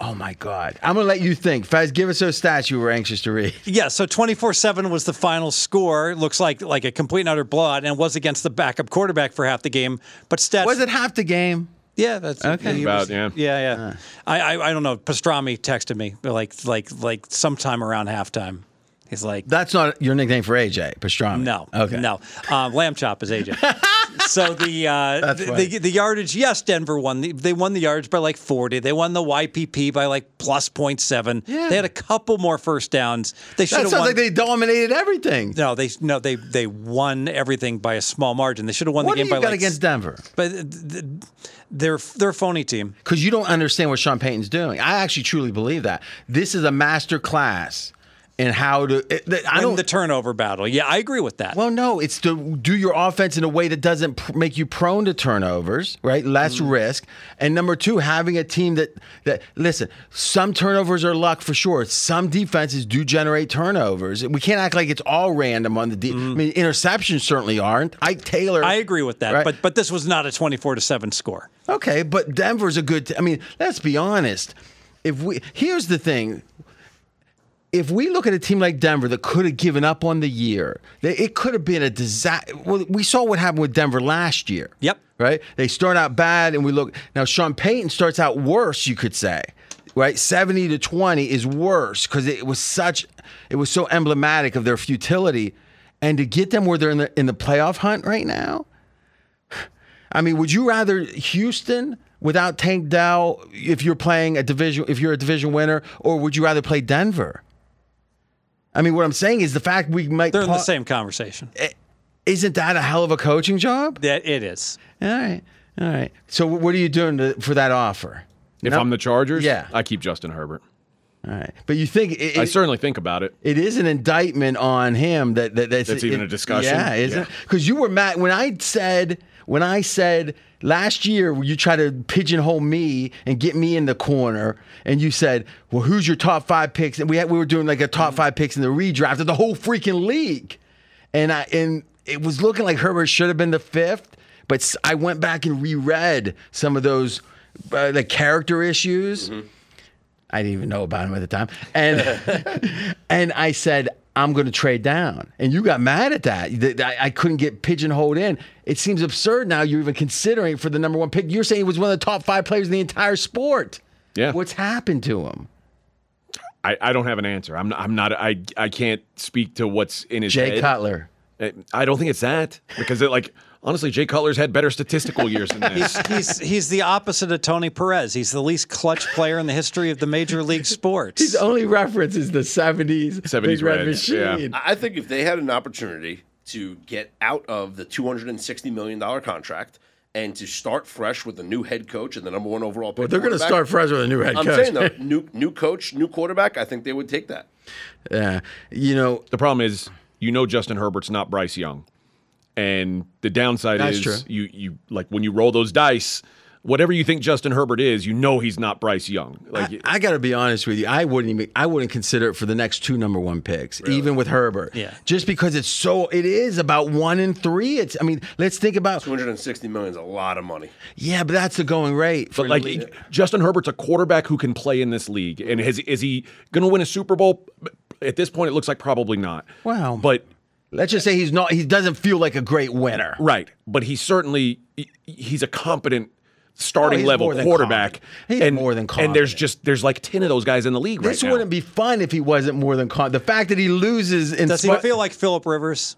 Oh my God! I'm gonna let you think. Fez, give us those stats you were anxious to read. Yeah, so 24-7 was the final score. Looks like like a complete and utter blowout, and was against the backup quarterback for half the game. But stats Was it half the game? Yeah, that's Okay. About, was- yeah. yeah, yeah. I, I I don't know. Pastrami texted me like like like sometime around halftime. He's like, That's not your nickname for AJ Pastrami. no, Okay. no. Um, lamb chop is AJ. so the, uh, the, the yardage, yes, Denver won. The, they won the yardage by like 40. They won the YPP by like plus 0.7. Yeah. They had a couple more first downs. They should That have sounds won. like they dominated everything. no, they no they they won everything by a small margin. They should have won What the game you by got like against Denver? But th- th- they're they're a phony team. Because you don't understand what Sean Payton's doing. I actually truly believe that this is a master class in how to. It, I Win don't. the turnover battle. Yeah, I agree with that. well, no, it's to do your offense in a way that doesn't pr- make you prone to turnovers, right? Less Mm. risk, and number two, having a team that that listen. Some turnovers are luck for sure. Some defenses do generate turnovers. We can't act like it's all random on the. De- I mean, interceptions certainly aren't. Ike Taylor. Mm. I agree with that. Right. But but this was not a twenty four to seven score. Okay, but Denver's a good. T- I mean, let's be honest. If we here's the thing. If we look at a team like Denver that could have given up on the year, it could have been a disaster. Well, we saw what happened with Denver last year. Yep. Right? They start out bad, and we look now. Sean Payton starts out worse. You could say, right? Seventy to twenty is worse because it was such. It was so emblematic of their futility, and to get them where they're in the in the playoff hunt right now. I mean, would you rather Houston without Tank Dell if you're playing a division if you're a division winner, or would you rather play Denver? I mean, what I'm saying is the fact we might They're in the same conversation. Eh, isn't that a hell of a coaching job? That it is. All right, all right. So what are you doing to, for that offer? If No? I'm the Chargers, Yeah. I keep Justin Herbert. All right, but you think it, I certainly think about it. it is an indictment on him that, that that's, That's even it- a discussion? Yeah, isn't Yeah. it? Because you were mad when I said when I said last year you tried to pigeonhole me and get me in the corner, and you said, "Well, who's your top five picks?" And we had, we were doing like a top five picks in the redraft of the whole freaking league, and I and it was looking like Herbert should have been the fifth, but i went back and reread some of those uh, the character issues. I didn't even know about him at the time. And and I said, I'm going to trade down. And you got mad at that. I, couldn't get pigeonholed in. It seems absurd now you're even considering for the number one pick. You're saying he was one of the top five players in the entire sport. Yeah. What's happened to him? I, I don't have an answer. I'm not, I'm not I I can't speak to what's in his Jay head. Cutler. I don't think it's that because it, like honestly, Jay Cutler's had better statistical years than this. He's he's the opposite of Tony Perez. He's the least clutch player in the history of the major league sports. His only reference is the 70s, 70s Big Red Reds, yeah. Machine. I think if they had an opportunity to get out of the $260 million contract and to start fresh with a new head coach and the number one overall pick, They're going to start fresh with a new head I'm coach. saying though, new new coach, new quarterback. I think they would take that. Yeah. You know, the problem is, you know, Justin Herbert's not Bryce Young, and the downside That's is true. you you like when you roll those dice. Whatever you think Justin Herbert is, you know he's not Bryce Young. Like I got to be honest with you. I wouldn't even. I wouldn't consider it for the next two number one picks, even with Herbert. Yeah. Just because it's so. It is about one in three. It's. I mean, let's think about. 260 million is a lot of money. Yeah, but that's the going rate. For But like league. Justin Herbert's a quarterback who can play in this league, and has, is he going to win a Super Bowl? At this point, it looks like probably not. Wow. but let's just say he's not. He doesn't feel like a great winner. right, but he's certainly he's a competent starting Oh, he's level more than quarterback. competent. He's more than And there's just there's like ten of those guys in the league This right now. wouldn't be fun if he wasn't more than con. The fact that he loses in Does he spite- feel like Philip Rivers?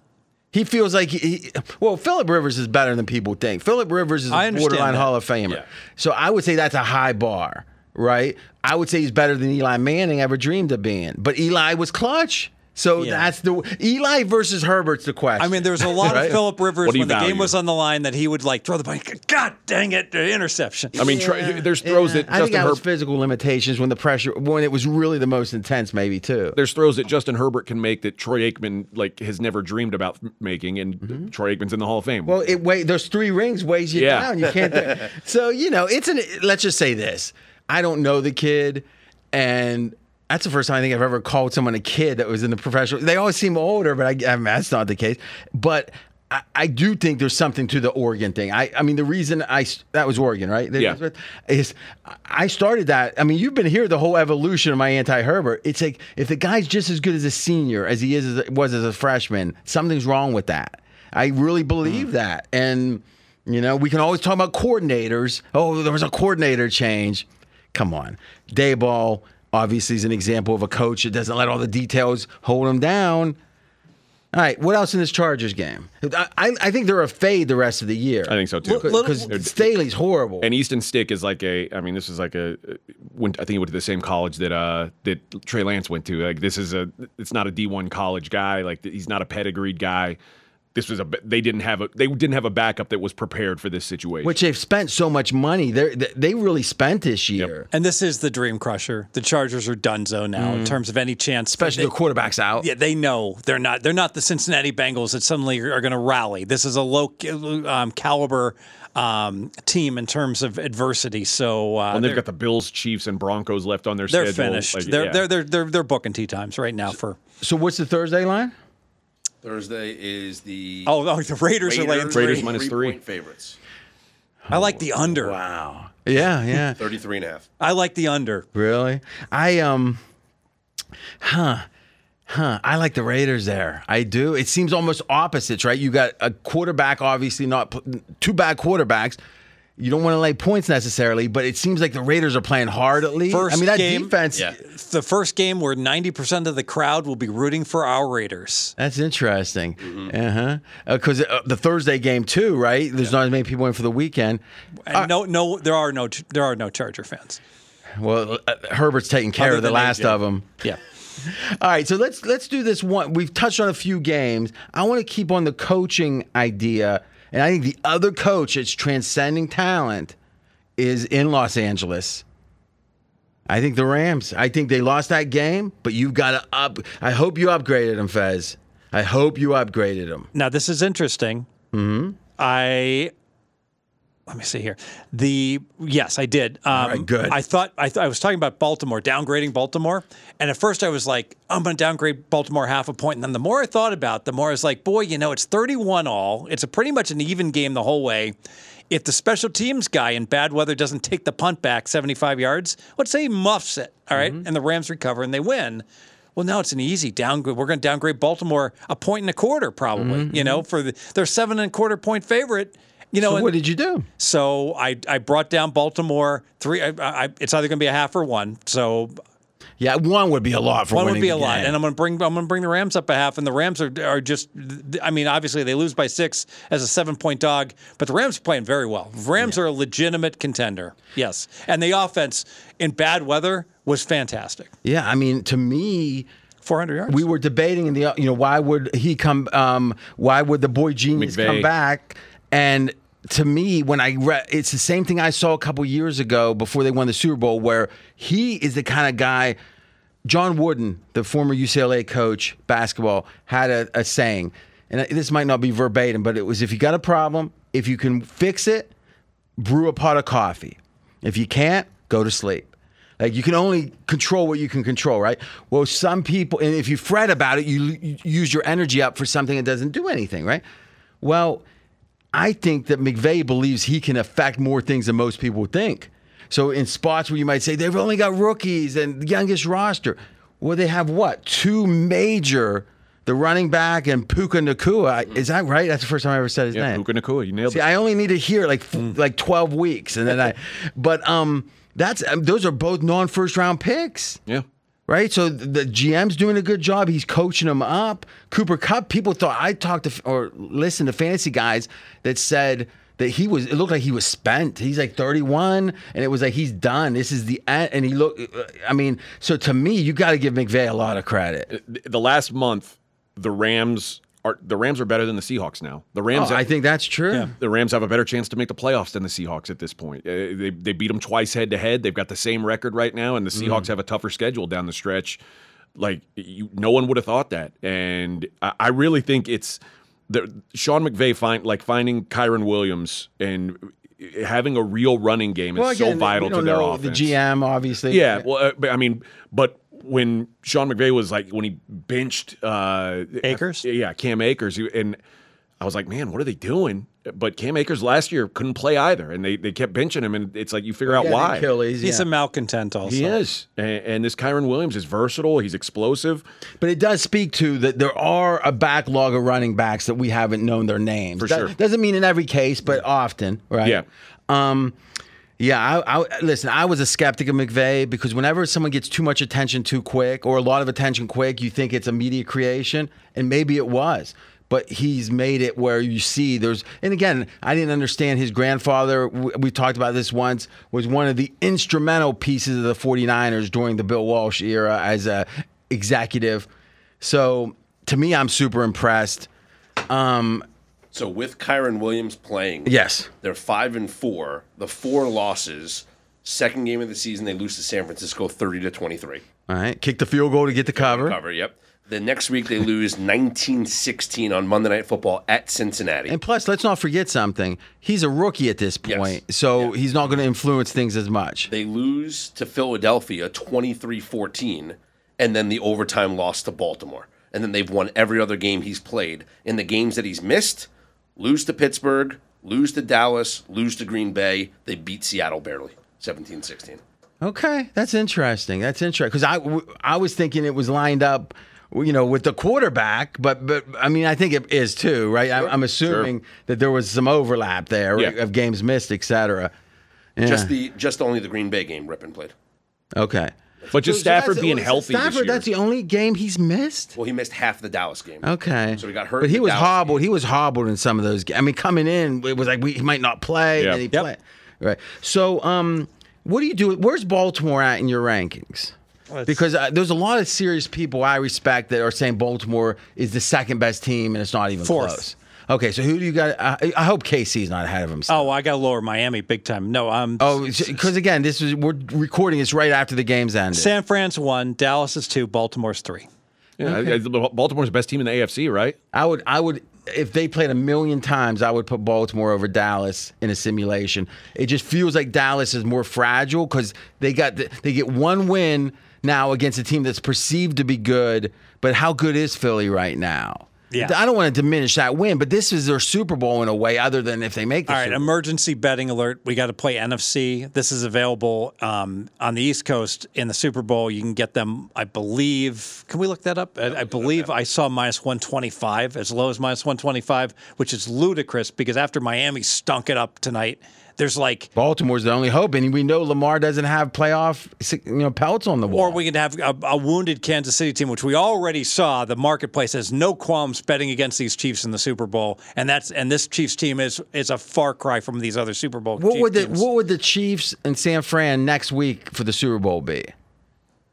He feels like he, he well, Philip Rivers is better than people think. Philip Rivers is I a understand borderline that. Hall of Famer. Yeah. So I would say that's a high bar, right? I would say he's better than Eli Manning ever dreamed of being. But Eli was clutch. So Yeah. that's the Eli versus Herbert's the question. I mean, there was a lot Right? of Philip Rivers What do when the game was on the line that he would like throw the ball. God dang it, the interception. I mean, try, there's throws Yeah, that I think Justin that was Herbert. physical limitations when the pressure when it was really the most intense, maybe too. There's throws that Justin Herbert can make that Troy Aikman like has never dreamed about making, and Troy Aikman's in the Hall of Fame. Mm-hmm. Well, it weigh those three rings weighs you Yeah. down. You can't. do- so you know, it's an. Let's just say this: I don't know the kid, and that's the first time I think I've ever called someone a kid that was in the professional. They always seem older, but I, I mean, that's not the case. But. I, I do think there's something to the Oregon thing. I, I mean, the reason I that was Oregon, right? Yeah. Is I started that. I mean, you've been here the whole evolution of my anti Herbert. It's like if the guy's just as good as a senior as he is as, was as a freshman, something's wrong with that. I really believe mm. that. And, you know, we can always talk about coordinators. Oh, there was a coordinator change. Come on. Daboll, obviously is an example of a coach that doesn't let all the details hold him down. All right, what else in this Chargers game? I, I, I think they're a fade the rest of the year. I think so too. because Staley's horrible. And Easton Stick is like a. I mean, this is like a. Went, I think he went to the same college that uh that Trey Lance went to. Like this is a. It's not a D one college guy. Like he's not a pedigreed guy. This was a. They didn't have a. They didn't have a backup that was prepared for this situation. which they've spent so much money. They they really spent this year, And this is the dream crusher. The Chargers are donezo now in terms of any chance. especially they, the quarterbacks out. Yeah, they know they're not. They're not the Cincinnati Bengals that suddenly are going to rally. This is a low um, caliber um, team in terms of adversity. So uh, and they've got the Bills, Chiefs, and Broncos left on their they're schedule. finished. Like, they're, yeah. they're they're they're they're booking tee times right now for. So what's the Thursday line? Thursday is the Oh, oh the Raiders, are laying three. Raiders minus three. point favorites. I like the under. Wow. Yeah, yeah. 33 and a half. I like the under. really? I um, huh. Huh. I like the Raiders there. I do. It seems almost opposites, right? You got a quarterback, obviously not two bad quarterbacks. You don't want to lay points necessarily, but it seems like the Raiders are playing hard at least. First I mean, that game- defense. Yeah. The first game where ninety percent of the crowd will be rooting for our Raiders. That's interesting. Mm-hmm. Uh-huh. Because uh, the Thursday game too, right? There's not as many people in for the weekend. And no, no, there are no, there are no Charger fans. Well, uh, Herbert's taking care Other of the last AJ. of them. Yeah. All right, so let's let's do this one. We've touched on a few games. I want to keep on the coaching idea, and I think the other coach that's transcending talent is in Los Angeles. I think the Rams. I think they lost that game, but you've got to up. I hope you upgraded them, Fez. I hope you upgraded them. Now this is interesting. Mm-hmm. I let me see here. The yes, I did. Um, right, good. I thought I, th- I was talking about Baltimore downgrading Baltimore, and at first I was like, I'm going to downgrade Baltimore half a point. and then the more I thought about, it, the more I was like, boy, you know, it's 31 all. It's a pretty much an even game the whole way. If the special teams guy in bad weather doesn't take the punt back 75 yards, let's say he muffs it, all right, mm-hmm. and the Rams recover and they win. Well, now it's an easy downgrade. We're going to downgrade Baltimore a point and a quarter, probably. Mm-hmm, you know, mm-hmm. for the, their seven and a quarter point favorite. You know, So what did you do? so I, I brought down Baltimore three. I, I, it's either going to be a half or one. So Yeah, one would be a lot for one would be the a lot, and I'm going to bring I'm going to bring the Rams up a half, and the Rams are are just. I mean, obviously they lose by six as a seven point dog, but the Rams are playing very well. Rams are a legitimate contender. Yes, and the offense in bad weather was fantastic. yeah, I mean, to me, 400 yards. we were debating in the you know why would he come um why would the boy genius McVay. come back and to me when i read it's the same thing i saw a couple years ago before they won the super bowl where he is the kind of guy john wooden the former ucla coach basketball had a, a saying and this might not be verbatim but it was if you got a problem if you can fix it brew a pot of coffee. If you can't, go to sleep. Like you can only control what you can control, right? Well, some people, and if you fret about it, you, you use your energy up for something that doesn't do anything, right? Well, I think that McVay believes he can affect more things than most people think. So in spots where you might say they've only got rookies and the youngest roster, well, they have what two major, the running back and Puka Nacua. Is that right? That's the first time I ever said his Yeah, name. Puka Nacua, you nailed See, it. I only need to hear like f- like twelve weeks, and then I. But um, that's um, those are both non first round picks, yeah. Right? So the GM's doing a good job. He's coaching them up. Cooper Kupp. People thought I talked to or listened to fantasy guys that said that he was. It looked like he was spent. He's like thirty one, and it was like he's done. This is the end. And he looked. Uh, I mean, so to me, you got to give McVay a lot of credit. The last month, the Rams are the Rams are better than the Seahawks now. The Rams Oh, I think that's true. the Rams have a better chance to make the playoffs than the Seahawks at this point. Uh, they they beat them twice head to head. They've got the same record right now, and the Mm. Seahawks have a tougher schedule down the stretch. Like you, no one would have thought that, and I, I really think it's the Sean McVay find like finding Kyren Williams and having a real running game is so vital we to their know offense. The GM, obviously. Yeah, well, uh, but I mean, but when Sean McVay was like when he benched uh, Akers? yeah, Cam Akers, and I was like, man, what are they doing? But Cam Akers last year couldn't play either, and they they kept benching him, and it's like you figure out Yeah, why. Achilles, He's yeah. a malcontent also. He is, and, and this Kyren Williams is versatile. He's explosive. But it does speak to that there are a backlog of running backs that we haven't known their names. For That sure. Doesn't mean in every case, but often, right? Yeah. Um, Yeah, I, I listen. I was a skeptic of McVay because whenever someone gets too much attention too quick, or a lot of attention quick, you think it's a media creation, and maybe it was. But he's made it where you see there's, and again, I didn't understand his grandfather. We, we talked about this once. Was one of the instrumental pieces of the 49ers during the Bill Walsh era as a executive. So to me, I'm super impressed. Um, So with Kyren Williams playing, yes. they're five and four. The four losses. Second game of the season, they lose to San Francisco, thirty to twenty-three. All right. Kick the field goal to get the cover. Cover. Yep. The next week, they lose 19-16 on Monday Night Football at Cincinnati. And plus, let's not forget something. He's a rookie at this Yes. point, so Yeah. he's not going to influence things as much. They lose to Philadelphia 23-14 and then the overtime loss to Baltimore. And then they've won every other game he's played. In the games that he's missed, lose to Pittsburgh, lose to Dallas, lose to Green Bay. They beat Seattle barely, 17-16. Okay, that's interesting. That's interesting because I, w- I was thinking it was lined up, you know, with the quarterback, but but I mean I think it is too, right? I, I'm assuming that there was some overlap there Yeah. of games missed, et cetera. Yeah. Just the just only the Green Bay game Rypien played. okay. But just So Stafford that's- being healthy Stafford, this year. that's the only game he's missed. Well, he missed half the Dallas game. Okay. So he got hurt But he was Dallas hobbled. He was hobbled in some of those. ga- I mean, coming in, it was like we, he might not play, Yeah. and he Yep. played. Right. So, um, what do you do? Where's Baltimore at in your rankings? Well, it's- Because uh, there's a lot of serious people I respect that are saying Baltimore is the second best team, and it's not even Fourth. close. Okay, so who do you got? I, I hope KC's not ahead of himself. Oh, I got to lower Miami big time. No, I'm. Oh, because again, this is we're recording this right after the game's ended. San Fran's one, Dallas is two, Baltimore's three. Yeah, I- I- Baltimore's the best team in the AFC, right? I would, I would, if they played a million times, I would put Baltimore over Dallas in a simulation. It just feels like Dallas is more fragile because they got, the, they get one win now against a team that's perceived to be good, but how good is Philly right now? Yeah. I don't want to diminish that win, but this is their Super Bowl in a way, other than if they make the All right, Super Bowl. emergency betting alert. We got to play NFC. This is available um, on the East Coast in the Super Bowl. You can get them, I believe. Can we look that up? I, I believe I saw minus 125, as low as minus 125, which is ludicrous because after Miami stunk it up tonight, there's like Baltimore's the only hope, and we know Lamar doesn't have playoff, you know, pelts on the wall. Or we could have a, a wounded Kansas City team, which we already saw. The marketplace has no qualms betting against these Chiefs in the Super Bowl, and that's and this Chiefs team is is a far cry from these other Super Bowl. What Chief would the teams. What would the Chiefs and San Fran next week for the Super Bowl be?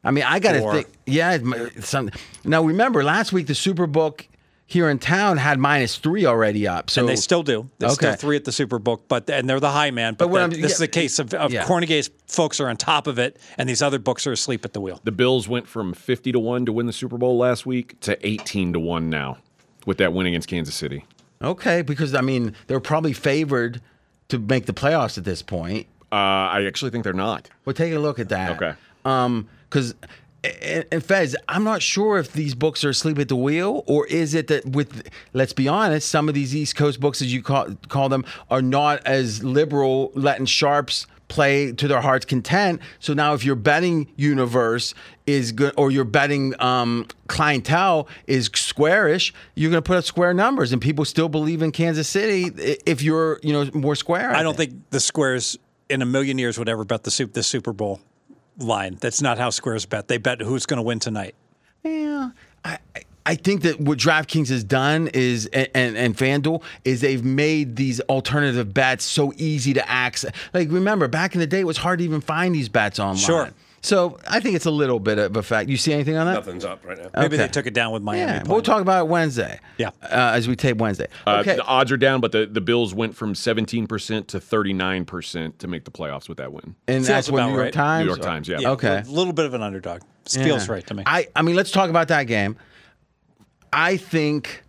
I mean, I got to think. Yeah, some. Now remember, last week the Super Superbook here in town had minus three already up. So and they still do. There's still Okay. three at the Superbook, but and they're the high man. But, But what that- I'm- this yeah, is a case of, of yeah. Kornegay's folks are on top of it, and these other books are asleep at the wheel. The Bills went from 50 to 1 to win the Super Bowl last week to 18 to 1 now with that win against Kansas City. okay, because I mean they're probably favored to make the playoffs at this point. Uh, I actually think they're not. Well, take a look at that. Okay. Um, because. And, and Fez, I'm not sure if these books are asleep at the wheel, or is it that with, let's be honest, some of these East Coast books, as you call call them, are not as liberal, letting sharps play to their heart's content. So now, if your betting universe is good, or your betting um, clientele is squarish, you're going to put up square numbers, and people still believe in Kansas City if you're, you know, more square. I don't think the Squares in a million years would ever bet the the Super Bowl line. That's not how Squares bet. They bet who's going to win tonight. Yeah, I I- think that what DraftKings has done is and, and and FanDuel is they've made these alternative bets so easy to access. Like remember, back in the day, it was hard to even find these bets online. Sure. So I think it's a little bit of a fact. You see anything on that? Nothing's up right now. Maybe Okay. they took it down with Miami. Yeah, we'll talk about it Wednesday. Yeah. uh, as we tape Wednesday. Uh, Okay. The odds are down, but the, the Bills went from 17% to 39% to make the playoffs with that win. and Feels that's what about New York right. Times. New York Times, yeah. Yeah, Okay. A little bit of an underdog. Feels Yeah. right to me. I, I mean, let's talk about that game. I think.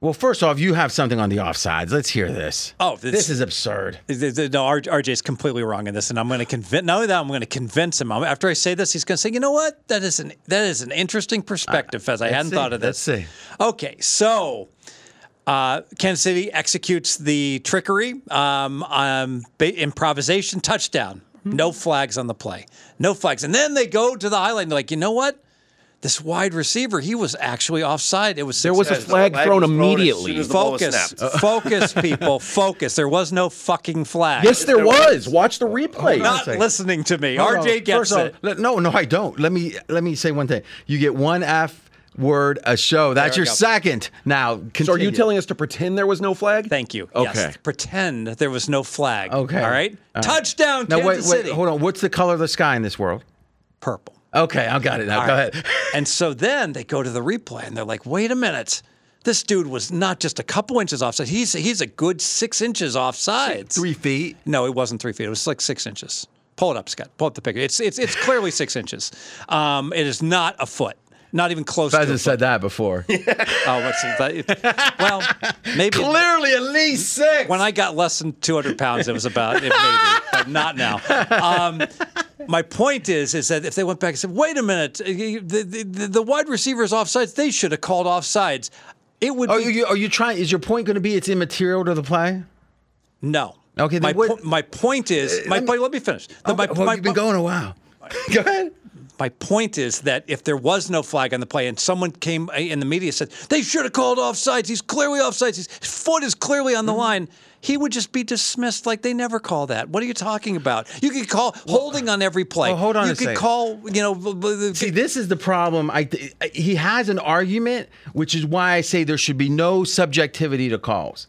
Well, first off, you have something on the offsides. Let's hear this. Oh, this, this- is absurd. No, R- RJ's completely wrong in this, and I'm going to convince. Not only that, I'm going to convince him. I'm- After I say this, he's going to say, "You know what? That is an that is an interesting perspective, as I hadn't see. thought of this." Let's see. Okay, so uh, Kansas City executes the trickery, um, um, ba- improvisation touchdown. No flags on the play. No flags, and then they go to the highlight and they're like, "You know what? This wide receiver, he was actually offside. It was There was a Yes, the flag flag thrown was thrown immediately. soon as the ball was focus, focus, people, focus. There was no fucking flag. Yes, there there was. Watch the replay. not listening to me. Hold on. RJ gets First off, it. let- no, no, I don't. Let me let me say one thing. You get one F word a show. That's your go. second. Now, continue. So are you telling us to pretend there was no flag? Thank you. Okay. Yes. Pretend there was no flag. Okay. All right. All right. Touchdown, Now Kansas wait, wait, City. hold on. What's the color of the sky in this world? Purple. Okay, I got it now. All Go right. ahead. And so then they go to the replay and they're like, wait a minute. This dude was not just a couple inches offside. He's he's a good six inches offside. Three feet. No, it wasn't three feet. It was like six inches. Pull it up, Scott. Pull up the picture. It's it's it's clearly six inches. Um, it is not a foot. Not even close to a Hasn't said that before. Oh, what's that- Well, maybe Clearly, at least six. when I got less than 200 pounds, it was about it maybe, but not now. Um, my point is, is that if they went back and said, "Wait a minute, uh, the the, the, the wide receivers offsides, they should have called offsides," it would are be you are you trying? Is your point going to be it's immaterial to the play? no. Okay, then my what- po- my point is, my let me- point. Let me finish. The- my, well, my- you've been going a while. Go ahead. My point is that if there was no flag on the play and someone came uh, in the media said they should have called offsides, he's clearly offsides, his foot is clearly on the Mm-hmm. line, he would just be dismissed like they never call that. What are you talking about? You could call holding on every play. hold on You could second. call, you know, b- b- See, this is the problem. I th- he has an argument, which is why I say there should be no subjectivity to calls,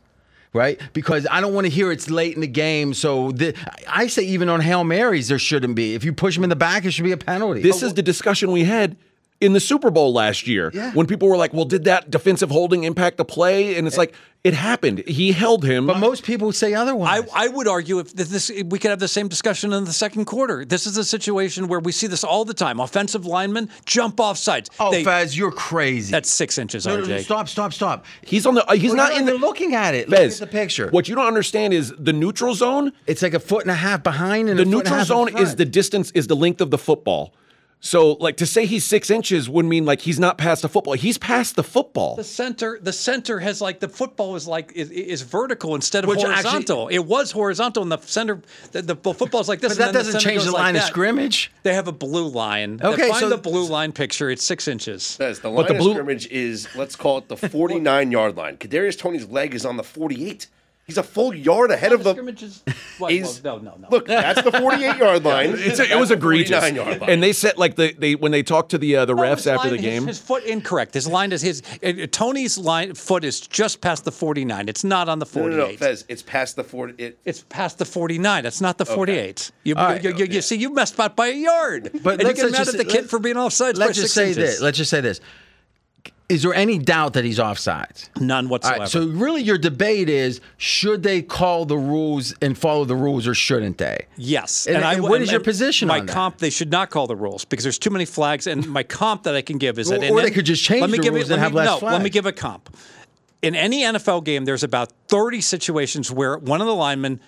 right? Because I don't want to hear it's late in the game. So the, I say even on hail marys there shouldn't be. If you push him in the back, it should be a penalty. This oh, is the discussion we had in the Super Bowl last year Yeah. when people were like, "Well, did that defensive holding impact the play?" And it's like it happened. He held him. but most people say otherwise. I, I would argue if this we could have the same discussion in the second quarter. This is a situation where we see this all the time. Offensive linemen jump off sides. oh, They- Fez, you're crazy. that's six inches, no, no, no, RJ. stop, stop, stop. he's on the. uh, he's We're not in the. even looking at it. Look Fez, at the picture. What you don't understand is the neutral zone. It's like a foot and a half behind and The a foot and a neutral half in zone is the distance is the length of the football. So, like to say he's six inches would mean like he's not past the football. He's past the football. The center, the center has like the football is like is, is vertical instead of Which actually- horizontal. it was horizontal, and the center, the, the football is like this. But that then doesn't center change goes the like line of that. scrimmage. They have a blue line. Okay, find so- the blue line picture. It's six inches. Says the line But line the of blue- scrimmage is let's call it the 49 yard line. Kadarius Toney's leg is on the 48. He's a full yard ahead of the. scrimmage is what, well, no, no, no. Look, that's the 48 yard line. It's a, it was egregious, 49 yard line. and they said like the they when they talked to the uh, the No, refs his after line- the game. his, his foot incorrect. His line is his. uh, Toney's line foot is just past the forty nine. It's not on the no, forty no, no. Fez, it's past the 40. It, It's past the 49. That's not the 48. You, All right. you, you, you see, you messed up by a yard. But and you let's- get let's mad just- at the kid let's- for being offside by Let's just six say inches. this. Let's just say this. Is there any doubt that he's offsides? None whatsoever. right, so really your debate is should they call the rules and follow the rules or shouldn't they? yes. And- and what is your and position My on that? comp, they should not call the rules because there's too many flags. And my comp that I can give is that. Or- or they could just change let me the give rules it, and let have me, less No, let me give a comp. In any NFL game, there's about 30 situations where one of the linemen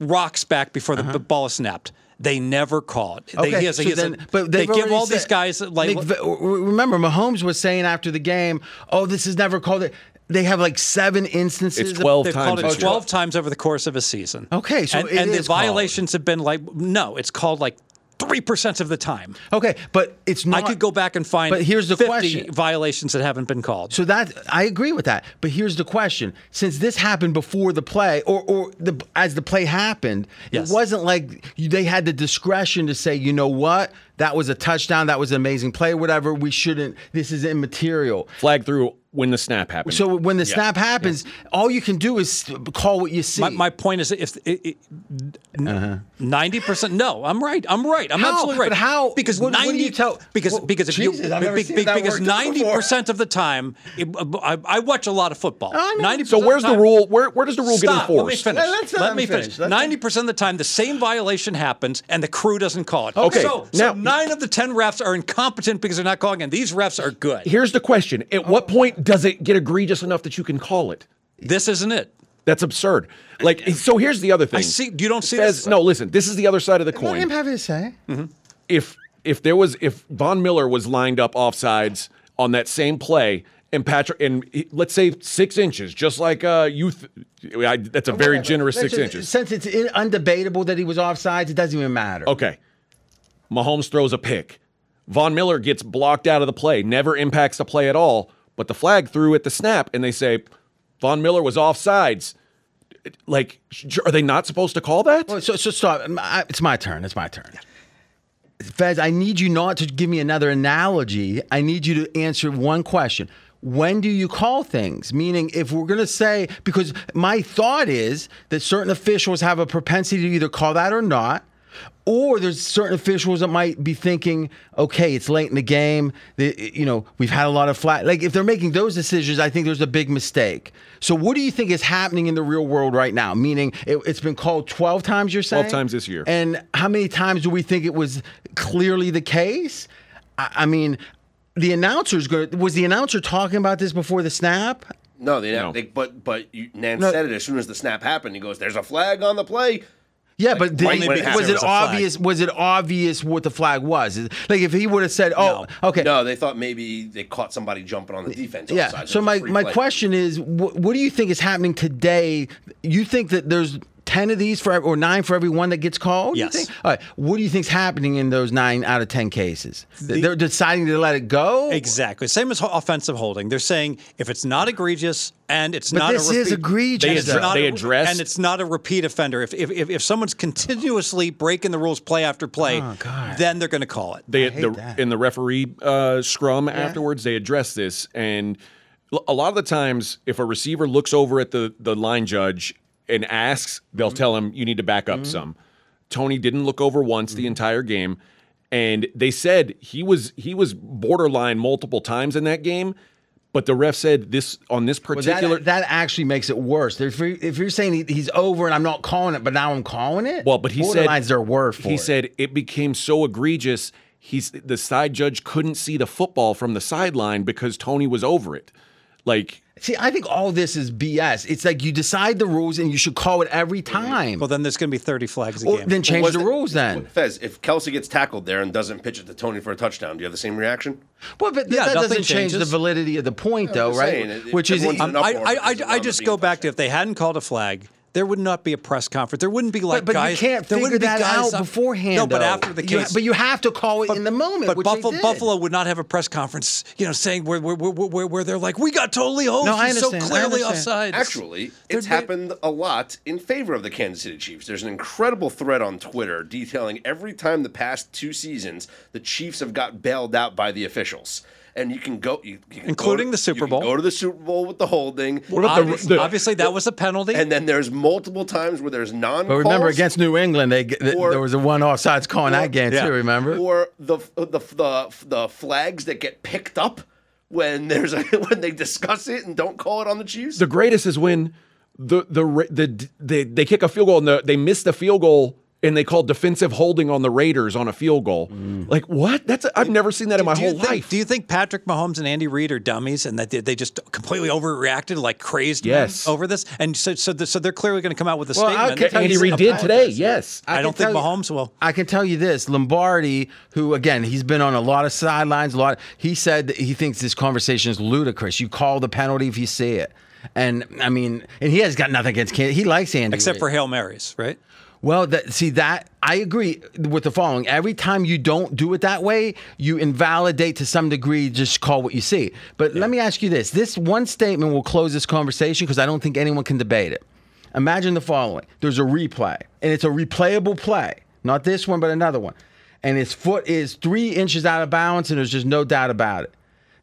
rocks back before the uh-huh. b- ball is snapped. They never call it. They. Okay, he has so he has a- then- but they give already all these guys like Nick, remember Mahomes was saying after the game, "Oh, this is never called it." They have like seven instances. It's 12 They've times. called it 12 times over the course of a season. Okay, so and, it and the is called. violations have been like no, it's called like three percent of the time. Okay, but it's not. I could go back and find. But here's the 50 question. violations that haven't been called. So that I agree with that. But here's the question: since this happened before the play, or or the as the play happened, Yes. it wasn't like they had the discretion to say, you know what, that was a touchdown, that was an amazing play, whatever. We shouldn't. This is immaterial. flag through when the snap happens. So when the snap happens, all you can do is call what you see. my, my point is, if ninety percent, no, I'm right. I'm right. I'm Uh-huh. How? absolutely right. But how- Because what- what do you tell? Because well, because if Jesus, you be, be, because ninety percent of the time, it- I, I watch a lot of football. Ninety. so where's the rule? Where where does the rule Stop. get enforced? Let me finish. Let- let me finish. finish. Let him- Ninety percent of the time, the same violation happens, and the crew doesn't call it. Okay, So, now- so nine of the ten refs are incompetent because they're not calling it. These refs are good. Here's the question: At what point does it get egregious enough that you can call it? This isn't it. That's absurd. Like, so here's the other thing. I see. You don't see Fez, this. no, listen. This is the other side of the Let coin. him have his say. if if there was if Von Miller was lined up offsides on that same play and Patrick and he- let's say six inches, just like uh youth, I, that's a very Whatever. generous Let's six just- inches. Since it's in, undebatable that he was offsides, it doesn't even matter. Okay, Mahomes throws a pick. Von Miller gets blocked out of the play, never impacts the play at all, but the flag threw at the snap, and they say Von Miller was offsides. Like, are they not supposed to call that? Well, so, so stop. It's my turn. It's my turn. Fez, I need you not to give me another analogy. I need you to answer one question. When do you call things? Meaning, if we're going to say, because my thought is that certain officials have a propensity to either call that or not, or there's certain officials that might be thinking, okay, it's late in the game. The, you know, we've had a lot of flat. Like, if they're making those decisions, I think there's a big mistake. So, what do you think is happening in the real world right now? Meaning, it, it's been called 12 times, you're saying? 12 times this year. And how many times do we think it was clearly the case? I, I mean, the announcer's going was the announcer talking about this before the snap? No, they, No. they but but you, Nantz No. said it as soon as the snap happened. He goes, "There's a flag on the play." Yeah, but did, right it was it it was a flag. obvious? Was it obvious what the flag was? Like if he would have said, "Oh, okay, No, they thought maybe they caught somebody jumping on the defense. yeah." So It was a my my play. question is, wh- what do you think is happening today? You think that there's ten of these for ev- or nine for every one that gets called? you Yes. think? All right. What do you think's happening in those nine out of ten cases? They're deciding to let it go. Exactly. Same as offensive holding. They're saying if it's not egregious and it's But not this a is egregious, and it's not They a- addressed- and it's not a repeat offender. If if, if, if someone's continuously breaking the rules play after play, Oh, God. then they're going to call it. they hate the, that. in the referee uh, scrum afterwards they address this and a lot of the times if a receiver looks over at the the line judge and asks they'll Mm-hmm. tell him you need to back up some toney didn't look over once Mm-hmm. the entire game and they said he was he was borderline multiple times in that game but the ref said this on this Well, particular that, that actually makes it worse. If you're, if you're saying he, he's over and I'm not calling it, but now I'm calling it, Well, but he said their word He it. said it became so egregious. He's the side judge couldn't see the football from the sideline because Toney was over it. Like See, I think all this is BS. It's like you decide the rules and you should call it every mm-hmm. time. well, then there's going to be 30 flags a Or game. then change Was the it- rules then. Fez, if Kelce gets tackled there and doesn't pitch it to Toney for a touchdown, do you have the same reaction? Well, but Yeah, that doesn't change the validity of the point, though, right? saying, it- Which is everyone's an I, I, I, I just go a back to if they hadn't called a flag, there would not be a press conference. There wouldn't be like but, but guys. you can't there figure wouldn't be that guys out up- beforehand. No, but though. after the You case, ha- but you have to call it in the moment. But which they Buffalo, did. Buffalo would not have a press conference, you know, saying where where, where, where, where they're like, we got totally hosed. No, I He's so clearly understand. offside. Actually, They're- it's they- happened a lot in favor of the Kansas City Chiefs. There's an incredible thread on Twitter detailing every time the past two seasons the Chiefs have got bailed out by the officials. And you can go, you, you can Including go to, the Super you can Bowl. Go to the Super Bowl with the holding. What about Obviously, the- obviously that was a penalty. and then there's multiple times where there's non. But remember, against New England, they th- Or- there was a one offsides call in that game Yeah. too. Remember? or the the the the flags that get picked up when there's a, when they discuss it and don't call it on the Chiefs. the greatest is when the the Ra- the they, they kick a field goal and the, they miss the field goal and they call defensive holding on the Raiders on a field goal. Mm. Like what? That's i I've never seen that in my whole think, life. Do you think Patrick Mahomes and Andy Reid are dummies and that they, they just completely overreacted like crazed Yes. over this? And so so, the, so they're clearly going to come out with a Well, statement. can Andy Reid did today. Yes. I, can don't think tell you- Mahomes will. I can tell you this: Lombardi, who again he's been on a lot of sidelines, a lot. He said that he thinks this conversation is ludicrous. You call the penalty if you see it, and I mean, and he has got nothing against Kansas. He likes Andy, Except Reid. for Hail Marys, right? Well, that, see that I agree with the following. Every time you don't do it that way, you invalidate to some degree. Just call what you see. But let me ask you this: This one statement will close this conversation because I don't think anyone can debate it. Imagine the following: There's a replay, and it's a replayable play. Not this one, but another one. And his foot is three inches out of bounds, and there's just no doubt about it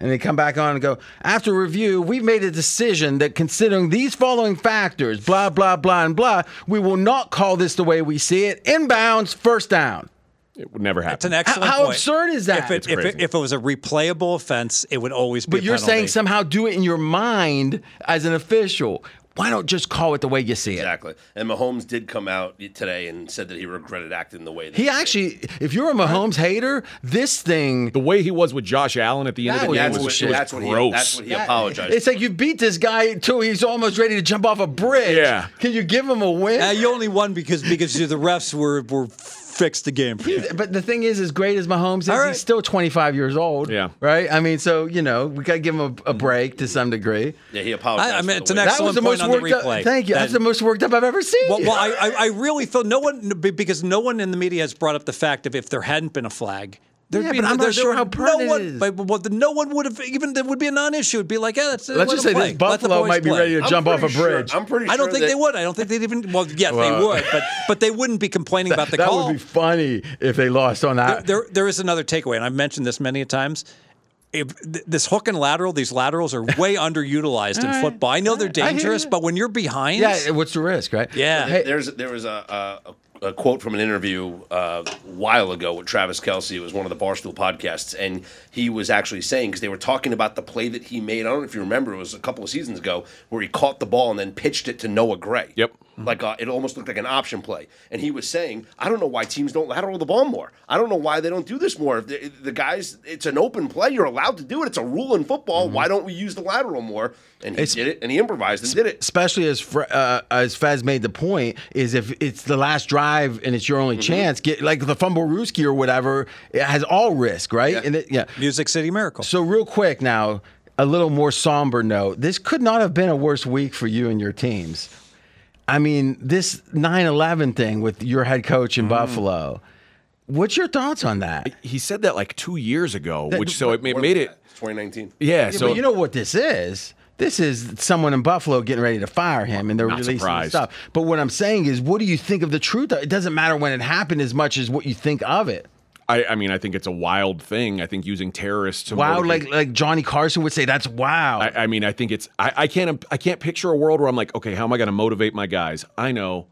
and they come back on and go, after review, we've made a decision that considering these following factors, blah, blah, blah, and blah, we will not call this the way we see it. Inbounds, first down. It would never happen. It's an excellent how point. absurd is that? If it, if, it, if it was a replayable offense, it would always be But a you're penalty. saying somehow do it in your mind as an official. Why don't just call it the way you see it? Exactly. And Mahomes did come out today and said that he regretted acting the way that He actually, if you're a Mahomes hater, this thing. the way he was with Josh Allen at the end of the was game That's was, what, bullshit. was that's what he gross. that's what he apologized. It's like you beat this guy till he's almost ready to jump off a bridge. Yeah. Can you give him a win? Uh, you only won because because the refs were were fixed the game. for you. But the thing is, as great as Mahomes is, All right. he's still 25 years old. Yeah. Right? I mean, so, you know, we got to give him a, a break to some degree. yeah, he apologized. I- I mean, it's the an way- That was the point most on the worked replay. up. Thank you. That's the most worked up I've ever seen. Well, well I, I I really feel no one because no one in the media has brought up the fact of if there hadn't been a flag, There'd Yeah, be but I'm not there- there sure would- how no one, it is. But, well, then no one would have even. There would be a non-issue. It'd be like, yeah, that's, Let's let just say play. this Buffalo might be play. ready to I'm jump off a pretty sure- bridge. I'm pretty Sure I don't think that- they would. I don't think they'd even. Well, yes, Well, they would, but but they wouldn't be complaining about the that call. would be funny if they lost on that. there, there is another takeaway, and I've mentioned this many a times. If this hook and lateral, these laterals are way underutilized in All right. football. I know they're All right. I hear dangerous, but when you're behind, yeah, what's the risk, right? Yeah. Hey, There's there was a, a, a quote from an interview uh, a while ago with Travis Kelce. It was one of the Barstool podcasts, and he was actually saying because they were talking about the play that he made. I don't know if you remember, it was a couple of seasons ago where he caught the ball and then pitched it to Noah Gray. Yep. Like uh, it almost looked like an option play, and he was saying, "I don't know why teams don't lateral the ball more. I don't know why they don't do this more. If the, the guys, it's an open play, you're allowed to do it. It's a rule in football. Why don't we use the lateral more?" And he It's- did it, and he improvised and did it. especially as uh, as Fez made the point, is if it's the last drive and it's your only chance, get like the fumblerooski or whatever, it has all risk, right? Yeah. And it, yeah. Music City Miracle. So real quick now, a little more somber note. This could not have been a worse week for you and your teams. I mean, this 9/11 thing with your head coach in mm. Buffalo. What's your thoughts on that? He said that like two years ago, which so it, ma- What made it. 2019. Yeah, Yeah, so but you know what this is? This is someone in Buffalo getting ready to fire him, and they're Not releasing surprised. stuff. But what I'm saying is, what do you think of the truth? It doesn't matter when it happened as much as what you think of it. I, I mean, I think it's a wild thing. I think using terrorists to Wow, like like Johnny Carson would say, that's wow. I, I mean, I think it's. I, I can't. I can't picture a world where I'm like, okay, how am I going to motivate my guys? I know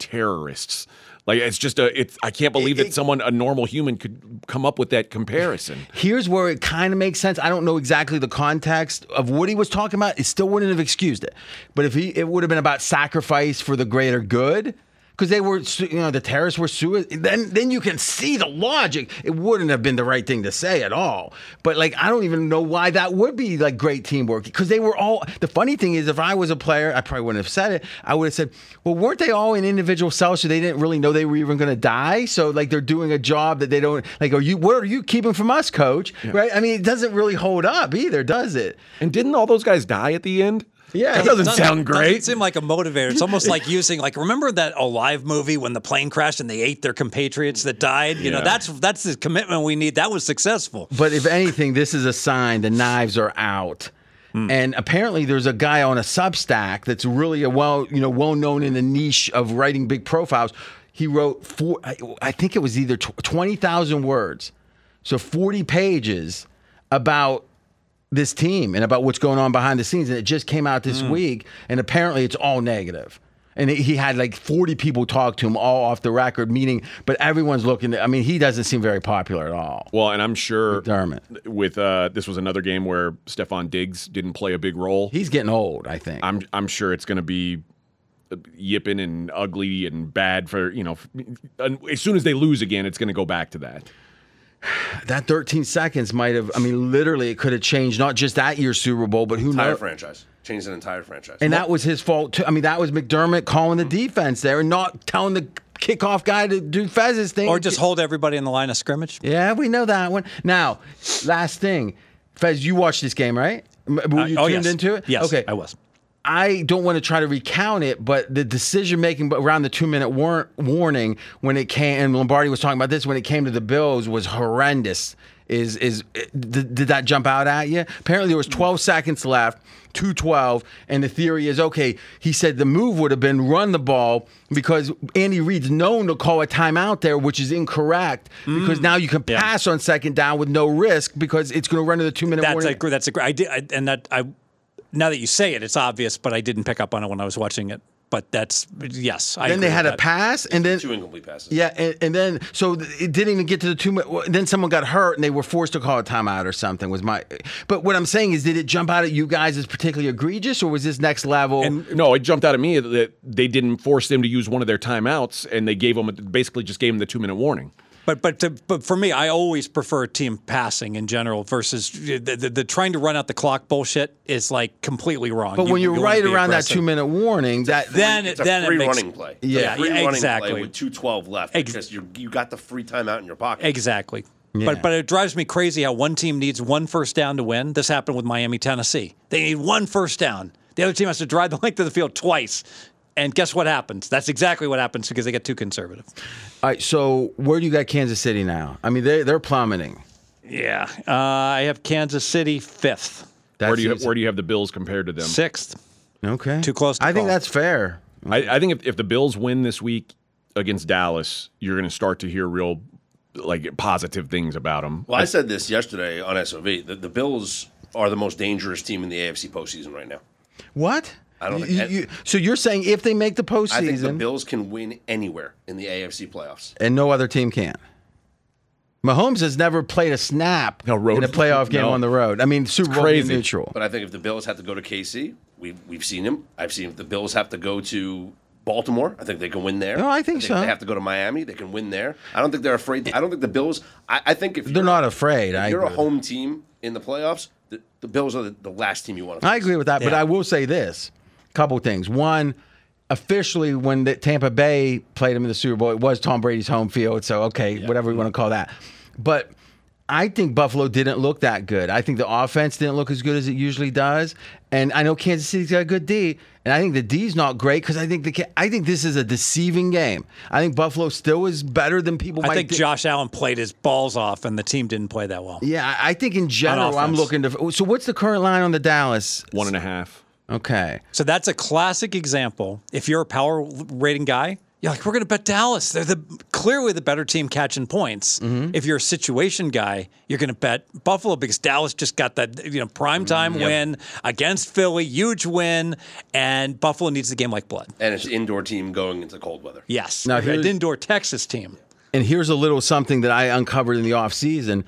terrorists. Like it's just a. It's. I can't believe that someone, a normal human, could come up with that comparison. Here's where it kind of makes sense. I don't know exactly the context of what he was talking about. It still wouldn't have excused it. But if he, it would have been about sacrifice for the greater good. Because they were, you know, the terrorists were suicide. Then, then you can see the logic. It wouldn't have been the right thing to say at all. But like, I don't even know why that would be like great teamwork. Because they were all. The funny thing is, if I was a player, I probably wouldn't have said it. I would have said, "Well, weren't they all in individual cells, so they didn't really know they were even going to die? So like, they're doing a job that they don't like. Are you? What are you keeping from us, coach? Right? I mean, it doesn't really hold up either, does it? And didn't all those guys die at the end? Yeah, that doesn't Doesn't- sound great. Doesn't seem like a motivator. It's almost like using like remember that Alive movie when the plane crashed and they ate their compatriots that died. You know that's that's the commitment we need. That was successful. But if anything, this is a sign the knives are out. Hmm. And apparently, there's a guy on a Substack that's really a well, you know, well known in the niche of writing big profiles. He wrote four, I, think it was either tw- twenty thousand words, so forty pages about this team and about what's going on behind the scenes. And it just came out this week, and apparently, it's all negative. And he had like 40 people talk to him all off the record, meaning, but everyone's looking. I mean, he doesn't seem very popular at all. Well, and I'm sure McDermott. with uh, this was another game where Stefon Diggs didn't play a big role. He's getting old, I think. I'm I'm sure it's going to be yipping and ugly and bad for you know. and As soon as they lose again, it's going to go back to that. That 13 seconds might have, I mean, literally, it could have changed not just that year's Super Bowl, but who Entire knows. franchise. Changed an entire franchise. And that was his fault, too. I mean, that was McDermott calling the defense there and not telling the kickoff guy to do Fez's thing. Or just hold everybody in the line of scrimmage. Yeah, we know that one. Now, last thing. Fez, you watched this game, right? Were uh, you oh tuned yes, into it? Yes, Okay. I was. I don't want to try to recount it, but the decision making around the two minute war- warning when it came, and Lombardi was talking about this when it came to the Bills was horrendous. Is is eh, did, did that jump out at you? Apparently, there was mm. 12 seconds left, 212, and the theory is okay. He said the move would have been run the ball because Andy Reid's known to call a timeout there, which is incorrect because mm. now you can Yeah. pass on second down with no risk because it's going to run to the two minute That's warning. a that's a great. I did, I, and that I. Now that you say it, it's obvious, but I didn't pick up on it when I was watching it. But that's yes. I then they had with a that. pass, and then Two incomplete passes. Yeah, and, and then so it didn't even get to the two. Then someone got hurt, and they were forced to call a timeout or something. Was my, but what I'm saying is, did it jump out at you guys as particularly egregious, or was this next level? No, it jumped out at me that they didn't force them to use one of their timeouts, and they gave them basically just gave them the two minute warning. But but to, but for me, I always prefer team passing in general versus the, the, the trying to run out the clock bullshit is like completely wrong. but You- when you're you wanna right around aggressive. that two minute warning, that then It's it a then free it makes, running play. It's a Yeah. free Yeah, running exactly. play with two twelve left Ex- because you you got the free timeout in your pocket. Exactly. Yeah. But but it drives me crazy how one team needs one first down to win. This happened with Miami, Tennessee. They need one first down. The other team has to drive the length of the field twice. And guess what happens? That's exactly what happens because they get too conservative. All right, so where do you got Kansas City now? I mean, they they're plummeting. Yeah. Uh, I have Kansas City fifth, That's Where do you easy. where do you have the Bills compared to them? sixth. okay? Too close to I think that's fair. I, I think if, if the Bills win this week against Dallas, you're going to start to hear real like positive things about them. Well, I said this yesterday on SOV. that the Bills are the most dangerous team in the AFC postseason right now. What? I don't You- think- you- so you're saying if they make the I think the Bills can win anywhere in the AFC playoffs. and no other team can. Mahomes has never played a snap No, road- in a playoff game no. on the road. I mean, Super Bowl crazy. neutral. But I think if the Bills have to go to KC, we've we've seen him. I've seen if the Bills have to go to Baltimore, I think they can win there. No, I think so. If they have to go to Miami, they can win there. I don't think they're afraid. I don't think the Bills. I, I think if They're not afraid. if I you're a home team in the playoffs, the, the Bills are the, the last team you want to. I agree with that, but I will say this: couple things. One, officially, when the Tampa Bay played him in the Super Bowl, it was Tom Brady's home field. So okay, whatever we want to call that. But I think Buffalo didn't look that good. I think the offense didn't look as good as it usually does. And I know Kansas City's got a good D, and I think the D's not great because I think the I think this is a deceiving game. I think Buffalo still is better than people. I might think thi- Josh Allen played his balls off, and the team didn't play that well. Yeah, I I think in general, I'm looking to. So what's the current line on the Dallas? One and a half. Okay. So that's a classic example. If you're a power rating guy, you're like, we're going to bet Dallas. They're the clearly the better team catching points. Mm-hmm. If you're a situation guy, you're going to bet Buffalo because Dallas just got that you know primetime mm-hmm. win against Philly, huge win, and Buffalo needs the game like blood. And it's an indoor team going into cold weather. Yes, Now an indoor Texas team. And here's a little something that I uncovered in the offseason.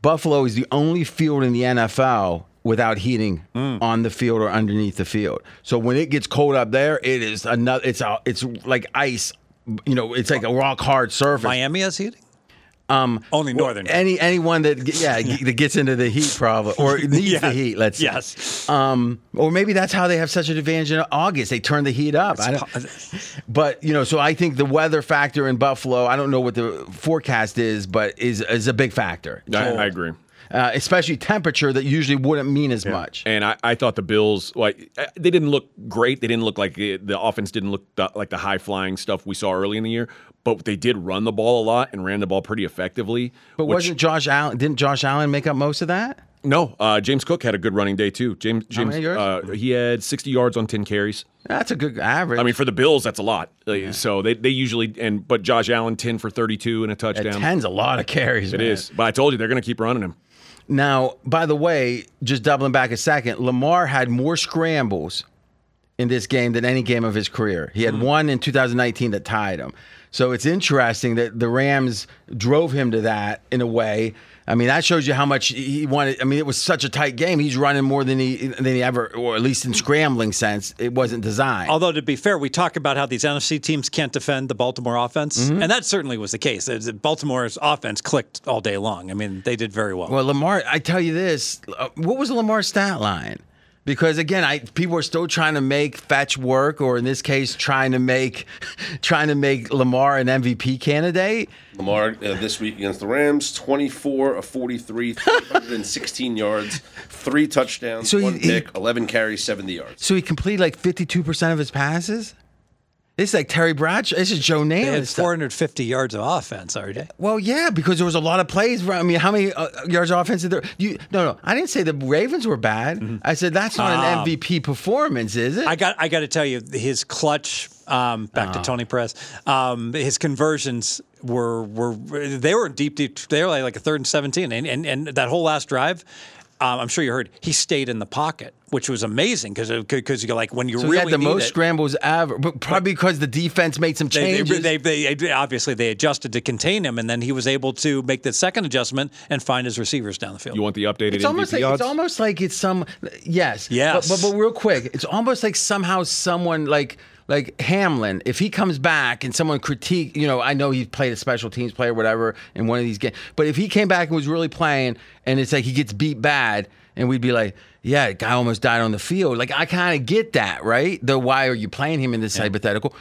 Buffalo is the only field in the NFL without heating on the field or underneath the field. So when it gets cold up there, it is another it's a, it's like ice, you know, it's like a rock hard surface. Miami has heating. Um, only northern. Any anyone that yeah that gets into the heat problem or needs Yeah. the heat, let's say. yes. Um, or maybe that's how they have such an advantage in August. They turn the heat up. I don't, but you know, so I think the weather factor in Buffalo. I don't know what the forecast is, but is is a big factor. I, I agree. Uh, especially temperature that usually wouldn't mean as much. And I, I thought the Bills, like, uh, they didn't look great. They didn't look like it, the offense didn't look the, like the high flying stuff we saw early in the year. But they did run the ball a lot and ran the ball pretty effectively. But which- wasn't Josh Allen? Didn't Josh Allen make up most of that? no? Uh, James Cook had a good running day too. James James uh, he had 60 yards on 10 carries. That's a good average. I mean, for the Bills, that's a lot. Like, So they, they usually and but Josh Allen 10 for 32 and a touchdown. ten's a lot of carries. It man. is. But I told you they're going to keep running him. Now, by the way, just doubling back a second, Lamar had more scrambles in this game than any game of his career. He had hmm. one in 2019 that tied him. So it's interesting that the Rams drove him to that in a way. I mean, that shows you how much he wanted. I mean, it was such a tight game. He's running more than he than he ever, or at least in scrambling sense, it wasn't designed. Although to be fair, we talk about how these NFC teams can't defend the Baltimore offense, Mm-hmm. and that certainly was the case. Baltimore's offense clicked all day long. I mean, they did very well. Well, Lamar, I tell you this. Uh, what was Lamar's stat line? Because again, I people are still trying to make fetch work, or in this case, trying to make trying to make Lamar an MVP candidate. Lamar uh, this week against the Rams, 24 of 43, 316 yards, three touchdowns, So one he- pick, 11 carries, 70 yards. So he completed like fifty two percent of his passes. This is like Terry Bradshaw. This is Joe they Namath. had 450 yards of offense, RJ. Well, yeah, because there was a lot of plays. I mean, how many uh, yards of offense did there? You no, no. I didn't say the Ravens were bad. I said that's not Ah. an MVP performance, is it? I got I got to tell you, his clutch. Um, back Oh. to Tony Press. Um, his conversions were were they were deep deep. They were like, like a third and 17, and and, and that whole last drive. Um, I'm sure you heard he stayed in the pocket, which was amazing because because you're like when you so really he had the need most it, scrambles ever, but probably because the defense made some They, changes. they, they, they obviously they adjusted to contain him, and then he was able to make the second adjustment and find his receivers down the field. You want the updated It's MVP almost like odds? it's almost like it's some yes Yes. but, but but real quick it's almost like somehow someone like like Hamlin if he comes back and someone critique you know I know he played a special teams player whatever in one of these games but if he came back and was really playing and it's like he gets beat bad and we'd be like yeah guy almost died on the field like I kind of get that right the why are you playing him in this hypothetical.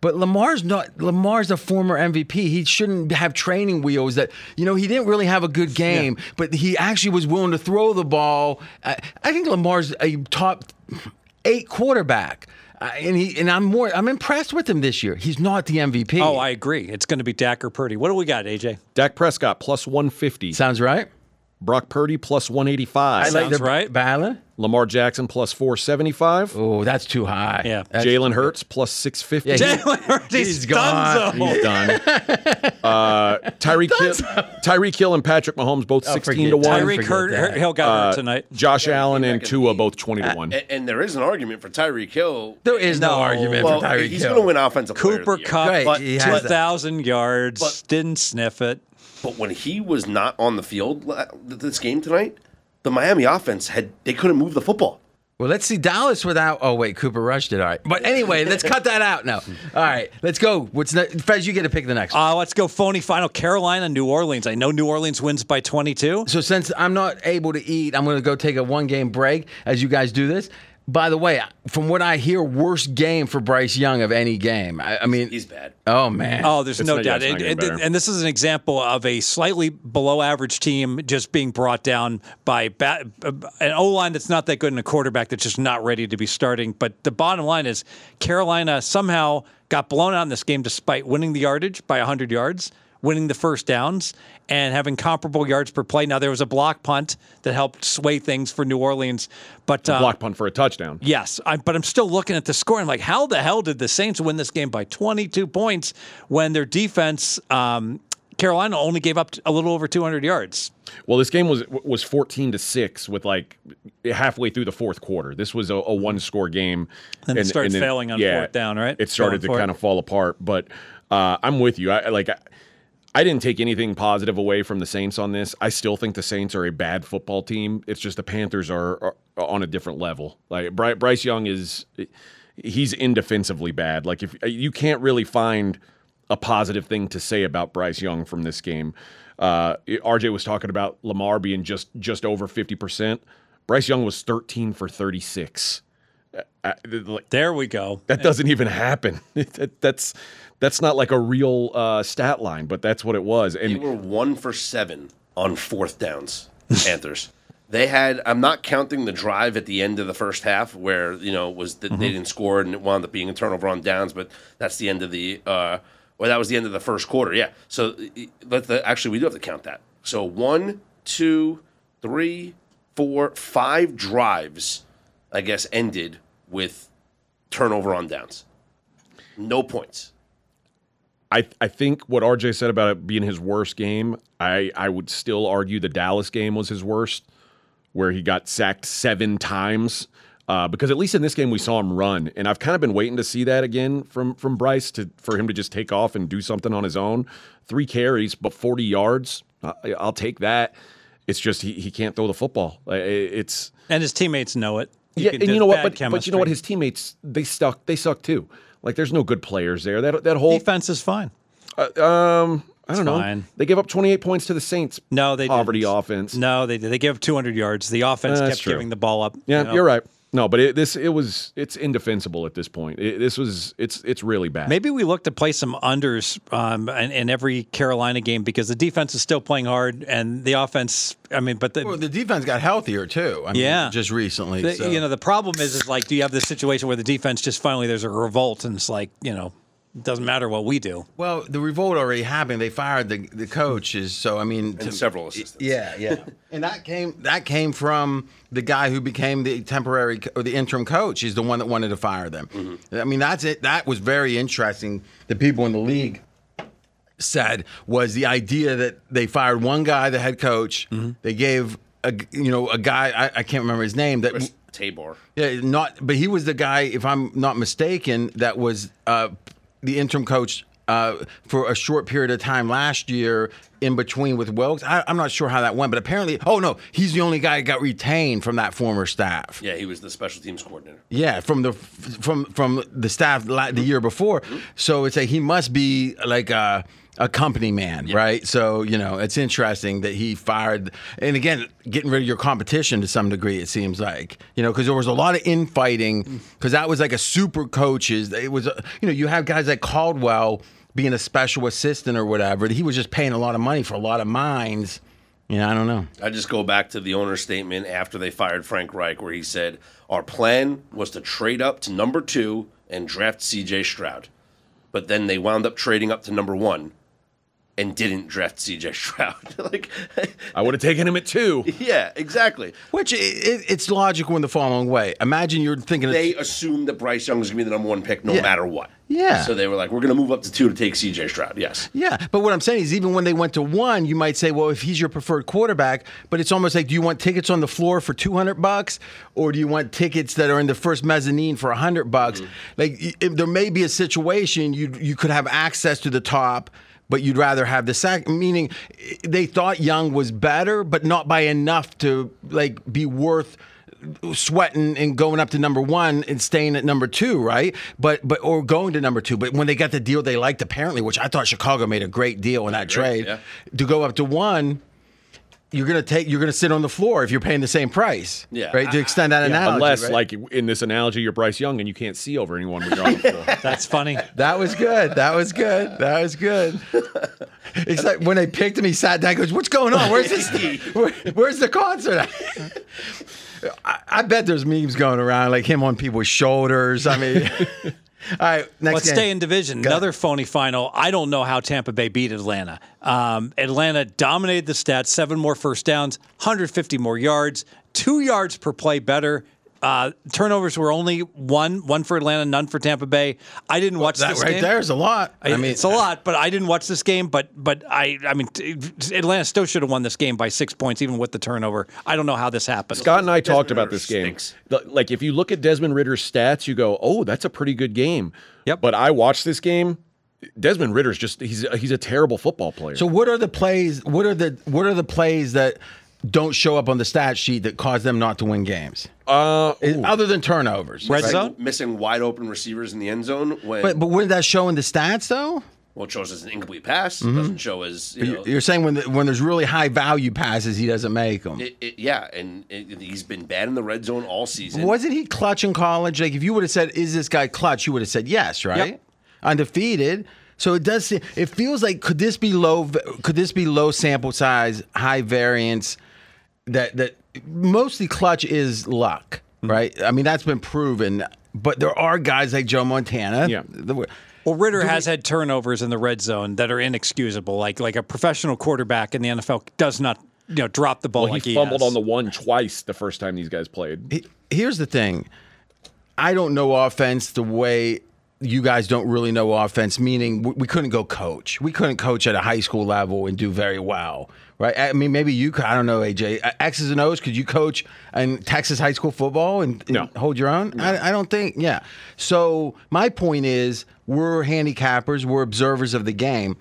But Lamar's not. Lamar's a former MVP. He shouldn't have training wheels. That you know he didn't really have a good game, but he actually was willing to throw the ball. I, I think Lamar's a top eight quarterback. I- and he and I'm more I'm impressed with him this year. He's not the MVP. Oh, I agree. It's going to be Dak or Purdy. What do we got, AJ? Dak Prescott plus 150. sounds right. Brock Purdy plus 185. Sounds right. Balance. Lamar Jackson plus 475. Oh, that's too high. Yeah. That's- Jalen Hurts plus 650. Yeah, he- Jalen Hurts, he's, he's gone. donezo. He's done. Uh, Tyreek Hill, Tyreek Hill and Patrick Mahomes both Oh, 16 forget to 1. that. Tyreek forget Hurt, that. Hill got hurt tonight. Josh Allen and Tua the- both 20 to 1. And, and there is an argument for Tyreek Hill. There is no, No. argument Well, for Tyreek he's Hill. going to win offensive player of Cooper the year. Kupp, Right, But, he has that. thousand yards, But- didn't sniff it. But when he was not on the field this game tonight, the Miami offense had they couldn't move the football. Well, let's see Dallas without. Oh wait, Cooper Rush did all right. But anyway, let's cut that out now. All right, let's go. What's next? Fez, you get to pick the next. one. Uh, let's go phony final. Carolina, New Orleans. I know New Orleans wins by 22. So since I'm not able to eat, I'm going to go take a one game break as you guys do this. By the way, from what I hear, worst game for Bryce Young of any game. I, I mean, He's bad. oh man. Oh, there's It's no not- doubt. it's And, and, and this is an example of a slightly below average team just being brought down by ba- uh, an O line that's not that good and a quarterback that's just not ready to be starting. But the bottom line is Carolina somehow got blown out in this game despite winning the yardage by 100 yards, winning the first downs, and having comparable yards per play. Now, there was a block punt that helped sway things for New Orleans. But uh, Block punt for a touchdown. Yes, I, but I'm still looking at the score. I'm like, how the hell did the Saints win this game by 22 points when their defense, um, Carolina, only gave up a little over 200 yards? Well, this game was was 14 to 6 with like halfway through the fourth quarter. This was a, a one score game. Then it started failing on fourth down, right? It started for to it. kind of fall apart. But uh, I'm with you. I like. I, didn't take anything positive away from the Saints on this. I still think the Saints are a bad football team. It's just the Panthers are, are on a different level. Like Bryce Young is, he's indefensively bad. Like if you can't really find a positive thing to say about Bryce Young from this game. Uh, RJ was talking about Lamar being just just over fifty percent. Bryce Young was thirteen for thirty six. Uh, like, There we go. that doesn't even happen. That- that's that's not like a real uh, stat line, but that's what it was. They And were one for seven on fourth downs. Panthers. They had. I'm not counting the drive at the end of the first half where you know it was that they didn't score and it wound up being a turnover on downs, but that's the end of the. Uh, well, that was the end of the first quarter. Yeah. So let the actually we do have to count that. So one, two, three, four, five drives, I guess, ended with turnover on downs. No points. I I think what RJ said about it being his worst game, I I would still argue the Dallas game was his worst, where he got sacked seven times. Uh, because at least in this game we saw him run, and I've kind of been waiting to see that again from from Bryce to for him to just take off and do something on his own. Three carries, but forty yards. I, I'll take that. It's just he, he can't throw the football. It's And his teammates know it. Yeah, can- and you know what? But, but you know what? His teammates they suck. They suck too. Like there's no good players there. That that whole defense is fine. um I don't know. fine. They give up 28 points to the Saints. No, they poverty didn't. offense. No, they did. They gave up 200 yards. The offense Uh, kept true. giving the ball up. Yeah, you know? you're right. No, but it, this it was it's indefensible at this point. It, this was it's it's really bad. Maybe we look to play some unders um, in, in every Carolina game because the defense is still playing hard and the offense. I mean, but the, Well, the defense got healthier too. I mean, Yeah. just recently. the- so. you know the problem is is like do you have this situation where the defense just finally there's a revolt and it's like you know it doesn't matter what we do. Well, the revolt already happened. They fired the the coaches. So I mean, And several assistants. Yeah, yeah. and that came that came from the guy who became the temporary or the interim coach. He's the one that wanted to fire them. I mean, that's it. That was very interesting. The people in the league said was the idea that they fired one guy, the head coach. They gave a you know a guy I, I can't remember his name that Chris Tabor. yeah, not. But he was the guy, if I'm not mistaken, that was uh, the interim coach uh, for a short period of time last year, in between with Wilks. I, I'm not sure how that went, but apparently, oh no, he's the only guy that got retained from that former staff. Yeah, he was the special teams coordinator. Yeah, from the from from the staff the year before. So it's like he must be like a a company man, right? So you know, it's interesting that he fired, and again, getting rid of your competition to some degree. It seems like you know because there was a lot of infighting because that was like a super coaches. It was uh, you know you have guys like Caldwell being a special assistant or whatever. He was just paying a lot of money for a lot of minds. Yeah, I don't know. I just go back to the owner's statement after they fired Frank Reich, where he said, Our plan was to trade up to number two and draft CJ Stroud. But then they wound up trading up to number one and didn't draft CJ Stroud. like, I would have taken him at two. yeah, exactly. Which i it, it's logical in the following way. Imagine you're thinking of They assumed that Bryce Young was going to be the number one pick no Yeah. matter what. Yeah. So they were like, We're going to move up to two to take CJ Stroud. Yes. Yeah, but what I'm saying is, even when they went to one, you might say, well, if he's your preferred quarterback, but it's almost like, do you want tickets on the floor for 200 bucks, or do you want tickets that are in the first mezzanine for 100 bucks? Mm. Like, y- if there may be a situation you you could have access to the top. But you'd rather have the sack, meaning they thought Young was better, but not by enough to like be worth sweating and going up to number one and staying at number two, right? But but or going to number two. But when they got the deal they liked, apparently, which I thought Chicago made a great deal in that trade, yeah. to go up to one. You're gonna take. You're gonna sit on the floor if you're paying the same price, Yeah. right? To extend that analogy, Unless, right? like in this analogy, you're Bryce Young and you can't see over anyone when you're on the floor. That's funny. That was good. That was good. That was good. Except when they picked him, he sat down. and Goes, "What's going on? Where's this? Where, where's the concert?" I, I bet there's memes going around like him on people's shoulders. I mean, all right. Next Let's game. stay in division. Another phony final. I don't know how Tampa Bay beat Atlanta. Um, Atlanta dominated the stats, seven more first downs, 150 more yards, two yards per play better. Uh, turnovers were only one, one for Atlanta, none for Tampa Bay. I didn't watch That this right game. there is a lot. I, I mean, it's a lot, but I didn't watch this game. But but I I mean, Atlanta still should have won this game by six points, even with the turnover. I don't know how this happened. Scott and I talked Ridder about this game. stinks. Like, if you look at Desmond Ridder's stats, you go, "Oh, that's a pretty good game." Yep. But I watched this game. Desmond Ridder's just he's he's a terrible football player. So what are the plays? What are the what are the plays that don't show up on the stat sheet that cause them not to win games? uh, Other than turnovers, Red right? zone? Missing wide open receivers in the end zone when But but wouldn't that show in the stats though? well, it shows as an incomplete pass. It doesn't show as you know. You're saying when the, when there's really high value passes, he doesn't make them. It, it, yeah, and it, he's been bad in the red zone all season. Wasn't he clutch in college? Like if you would have said, "Is this guy clutch?" You would have said yes, right? Yep. Undefeated. So it does. It feels like could this be low? Could this be low sample size, high variance? That that mostly clutch is luck, mm-hmm. right? I mean that's been proven. But there are guys like Joe Montana. Yeah. the- Well, Ridder has had turnovers in the red zone that are inexcusable. Like like a professional quarterback in the NFL does not you know drop the ball well, like he he fumbled has. on the one twice the first time these guys played. He- Here's the thing. I don't know offense the way you guys don't really know offense, meaning we, we couldn't go coach. We couldn't coach at a high school level and do very well, right? I mean, maybe you could, I don't know, AJ. X's and O's, could you coach in Texas high school football and, and No. hold your own? I, I don't think, yeah. So my point is we're handicappers, we're observers of the game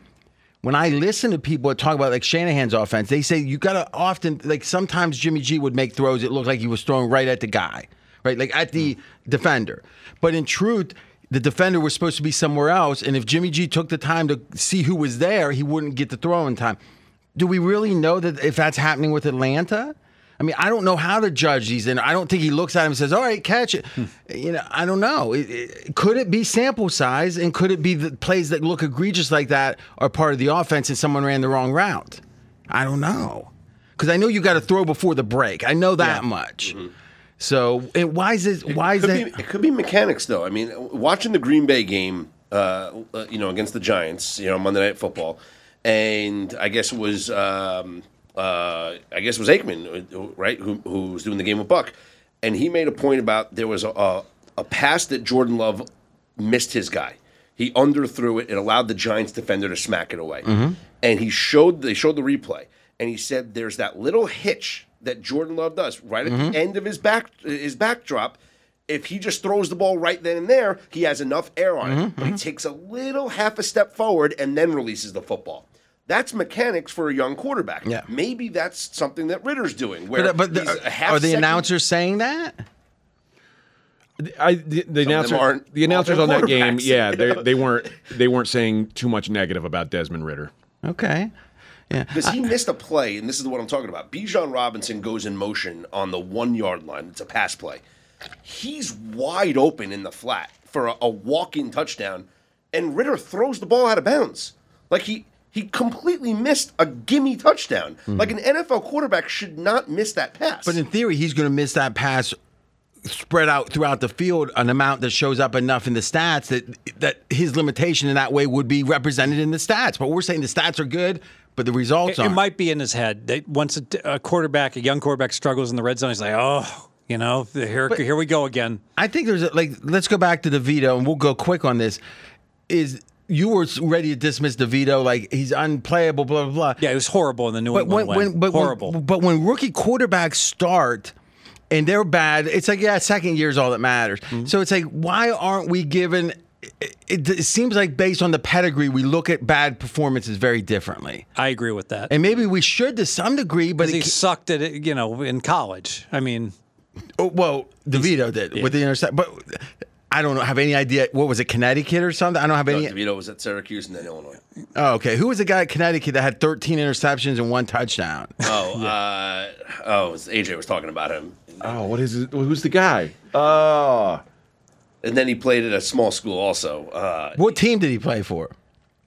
when I listen to people talk about like Shanahan's offense, they say you got to often like sometimes Jimmy G would make throws it looked like he was throwing right at the guy, right? Like at the hmm. defender. But in truth, the defender was supposed to be somewhere else, and if Jimmy G took the time to see who was there, he wouldn't get the throw in time. Do we really know that if that's happening with Atlanta? I mean, I don't know how to judge these, and I don't think he looks at him and says, "All right, catch it." You know, I don't know. It- it- could it be sample size, and could it be the plays that look egregious like that are part of the offense, and someone ran the wrong route? I don't know, because I know you got to throw before the break. I know that much. So, and why is this? Why is could that? be, it could be mechanics though. I mean, watching the Green Bay game, uh, uh, you know, against the Giants, you know, Monday Night Football, and I guess it was, um, uh, I guess it was Aikman, right, who, who was doing the game with Buck, and he made a point about there was a, a, a pass that Jordan Love missed his guy. He underthrew it. It allowed the Giants defender to smack it away, and he showed they showed the replay, and he said there's that little hitch that Jordan Love does right at the end of his back his backdrop if he just throws the ball right then and there, he has enough air on it. But he takes a little half a step forward and then releases the football. That's mechanics for a young quarterback. Yeah. Maybe that's something that Ridder's doing. Where But, but the, a uh, are the second- announcers saying that? I the, the announcer aren't the announcers on that game, yeah, they they weren't they weren't saying too much negative about Desmond Ridder. Okay, yeah. Because he missed a play, and this is what I'm talking about. Bijan Robinson goes in motion on the one yard line. It's a pass play. He's wide open in the flat for a, a walk in touchdown, and Ridder throws the ball out of bounds. Like he he completely missed a gimme touchdown. Hmm. Like an NFL quarterback should not miss that pass. But in theory, he's going to miss that pass spread out throughout the field an amount that shows up enough in the stats that that his limitation in that way would be represented in the stats. But we're saying the stats are good, but the results It, it might be in his head. That once a, a quarterback, a young quarterback, struggles in the red zone, he's like, oh, you know, here, here we go again. I think there's a, like let's go back to the DeVito and we'll go quick on this. Is you were ready to dismiss DeVito like he's unplayable, blah blah blah. Yeah, it was horrible in the New But England when, when but horrible. When, but when rookie quarterbacks start and they're bad, it's like yeah, second year is all that matters. Mm-hmm. So it's like why aren't we given? It, it, it seems like based on the pedigree, we look at bad performances very differently, I agree with that. and maybe we should to some degree. But he sucked at it, you know, in college. I mean, oh, well, DeVito did with the intercept, but. I don't know. Have any idea? What was it, Connecticut or something? I don't have No, any. DeVito was at Syracuse and then Illinois. Oh, okay. Who was the guy at Connecticut that had 13 interceptions and one touchdown? Oh, uh, oh, was- AJ was talking about him. Oh, what is it? Who's the guy? Oh, And then he played at a small school also. Uh, what team did he play for?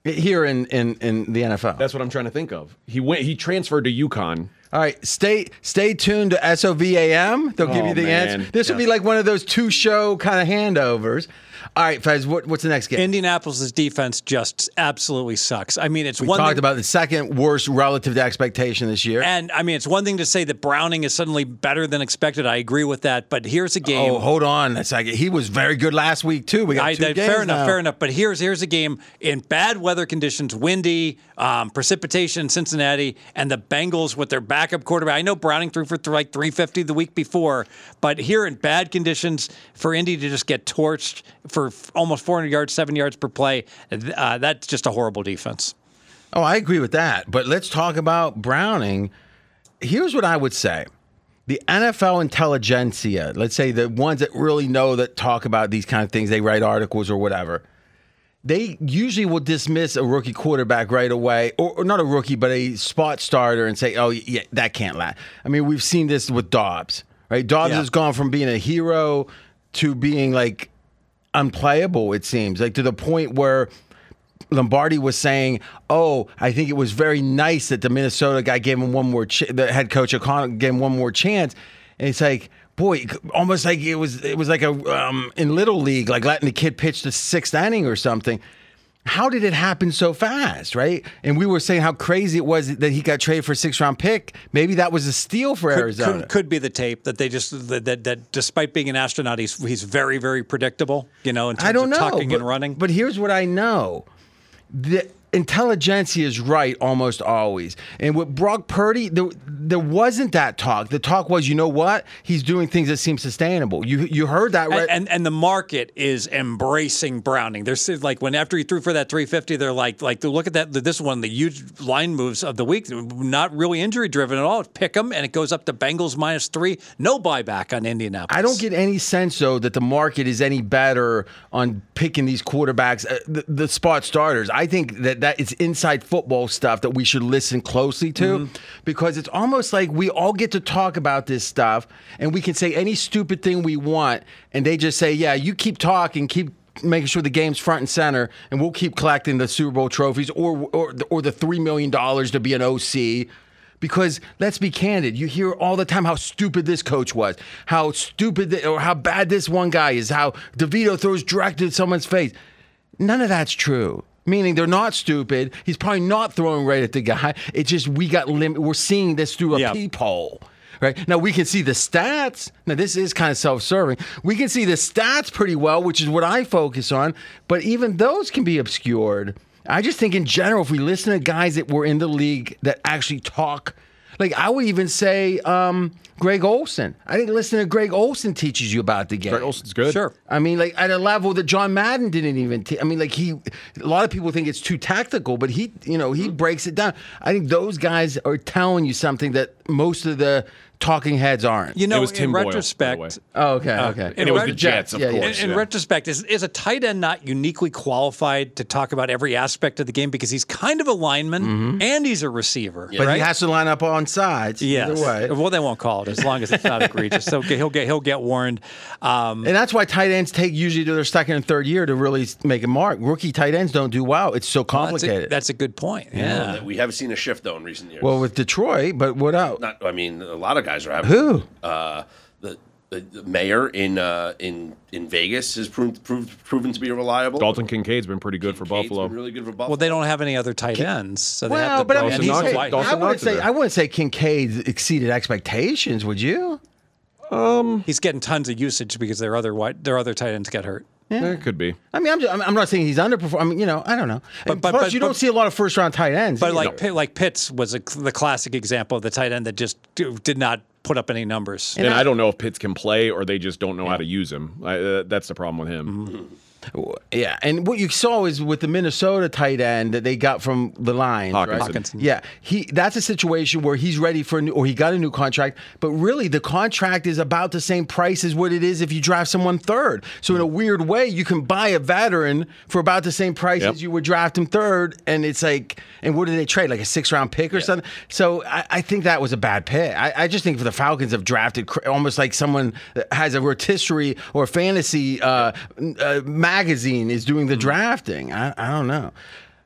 Here in, in, in the NFL. that's what I'm trying to think of. He went. He transferred to UConn. All right, stay stay tuned to SOVAM. They'll give Oh, you the man. answer. This will be like one of those two show kind of handovers. All right, Fez, what, what's the next game? Indianapolis' defense just absolutely sucks. I mean, it's we one talked thing, about the second worst relative to expectation this year. and I mean, it's one thing to say that Browning is suddenly better than expected. I agree with that. But here's a game. oh, hold on a second. He was very good last week too. We got I, two that- games fair enough, now. fair enough. But here's here's a game in bad weather conditions, windy, um, precipitation in Cincinnati, and the Bengals with their backup quarterback. I know Browning threw for like 350 the week before, but here in bad conditions for Indy to just get torched for almost 400 yards, seven yards per play, uh, that's just a horrible defense. Oh, I agree with that. But let's talk about Browning. Here's what I would say. The NFL intelligentsia, let's say the ones that really know that talk about these kind of things, they write articles or whatever. They usually will dismiss a rookie quarterback right away, or, or not a rookie, but a spot starter, and say, "Oh, yeah, that can't last." I mean, we've seen this with Dobbs, right? Dobbs Yeah. has gone from being a hero to being like unplayable. It seems like to the point where Lombardi was saying, "Oh, I think it was very nice that the Minnesota guy gave him one more. Ch- the head coach gave him one more chance." And it's like, boy, almost like it was. It was like a um, in little league, like letting the kid pitch the sixth inning or something. How did it happen so fast, right? And we were saying how crazy it was that he got traded for a six round pick. Maybe that was a steal for Could, Arizona. could, could be the tape that they just that, that, that despite being an astronaut, he's he's very very predictable. You know, in terms I don't of know. tucking but, and running. But here's what I know. The intelligentsia is right almost always. And with Brock Purdy, there, there wasn't that talk. The talk was, you know what? He's doing things that seem sustainable. You you heard that right? And, and and the market is embracing Browning. There's like when after he threw for that 350, they're like like look at that this one the huge line moves of the week, not really injury driven at all. Pick him and it goes up to Bengals minus three. No buyback on Indianapolis. I don't get any sense though that the market is any better on picking these quarterbacks, uh, the, the spot starters. I think that that it's inside football stuff that we should listen closely to Mm-hmm. because it's almost like we all get to talk about this stuff and we can say any stupid thing we want and they just say, "Yeah, you keep talking, keep making sure the game's front and center and we'll keep collecting the Super Bowl trophies or or or the 3 million dollars to be an OC." Because let's be candid, you hear all the time how stupid this coach was, how stupid th- or how bad this one guy is, how DeVito throws direct at someone's face. None of that's true. Meaning they're not stupid. He's probably not throwing right at the guy. It's just we got lim- We're seeing this through a Yeah. peephole. Right now, we can see the stats. Now, this is kind of self-serving. We can see the stats pretty well, which is what I focus on. But even those can be obscured. I just think, in general, if we listen to guys that were in the league that actually talk, like I would even say um, Greg Olsen. I think listening to Greg Olsen teaches you about the game. Greg Olsen's good. Sure. I mean, like at a level that John Madden didn't even. I mean, like he. A lot of people think it's too tactical, but he, you know, he breaks it down. I think those guys are telling you something that most of the talking heads aren't. You know, was Tim in Boyle, retrospect, oh, okay, okay. and it was ret- the Jets, of yeah, yeah. course. in, in yeah. retrospect, is, is a tight end not uniquely qualified to talk about every aspect of the game because he's kind of a lineman and he's a receiver, but right? he has to line up on sides. Yes. Either way. Well, they won't call it as long as it's not egregious. So he'll get he'll get warned. Um, And that's why tight ends take usually to their second and third year to really make a mark. Rookie tight ends don't do well. It's so that's, a, complicated. that's a good point. Yeah. We have seen a shift though in recent years. well, with Detroit, but what else? not. I mean, a lot of guys are having Who? Uh, the, the the Mayer in uh, in in Vegas has proved, proved proven to be reliable. Dalton Kincaid's been pretty good for Kincaid's Buffalo. been really good for Buffalo. Well, they don't have any other tight ends, so they have Well, to but I throw mean, in he's Dawson Knox- White. Dawson I wouldn't Knox is say there. I wouldn't say Kincaid exceeded expectations. Would you? He's getting tons of usage because their other white, their other tight ends get hurt. Yeah, it could be. I mean, I'm, just, I'm, I'm not saying he's underperforming. I mean, you know, I don't know. And but- plus, but- you don't but- see a lot of first round tight ends. But either. like Pitt, like Pitts was a, the classic example of the tight end that just do- did not put up any numbers. And, I, don't know if Pitts can play or they just don't know how to use him. I, uh, that's the problem with him. Mm-hmm. Yeah, and what you saw is with the Minnesota tight end that they got from the Lions, right? Hockenson. Yeah, he that's a situation where he's ready for a new, or he got a new contract, but really the contract is about the same price as what it is if you draft someone third. So in a weird way, you can buy a veteran for about the same price Yep. as you would draft him third, and it's like, and what did they trade? Like a six round pick or something? So I, I think that was a bad pick. I, I just think for the Falcons have drafted cr- almost like someone that has a rotisserie or fantasy uh, uh, magazine is doing the drafting. I, I don't know.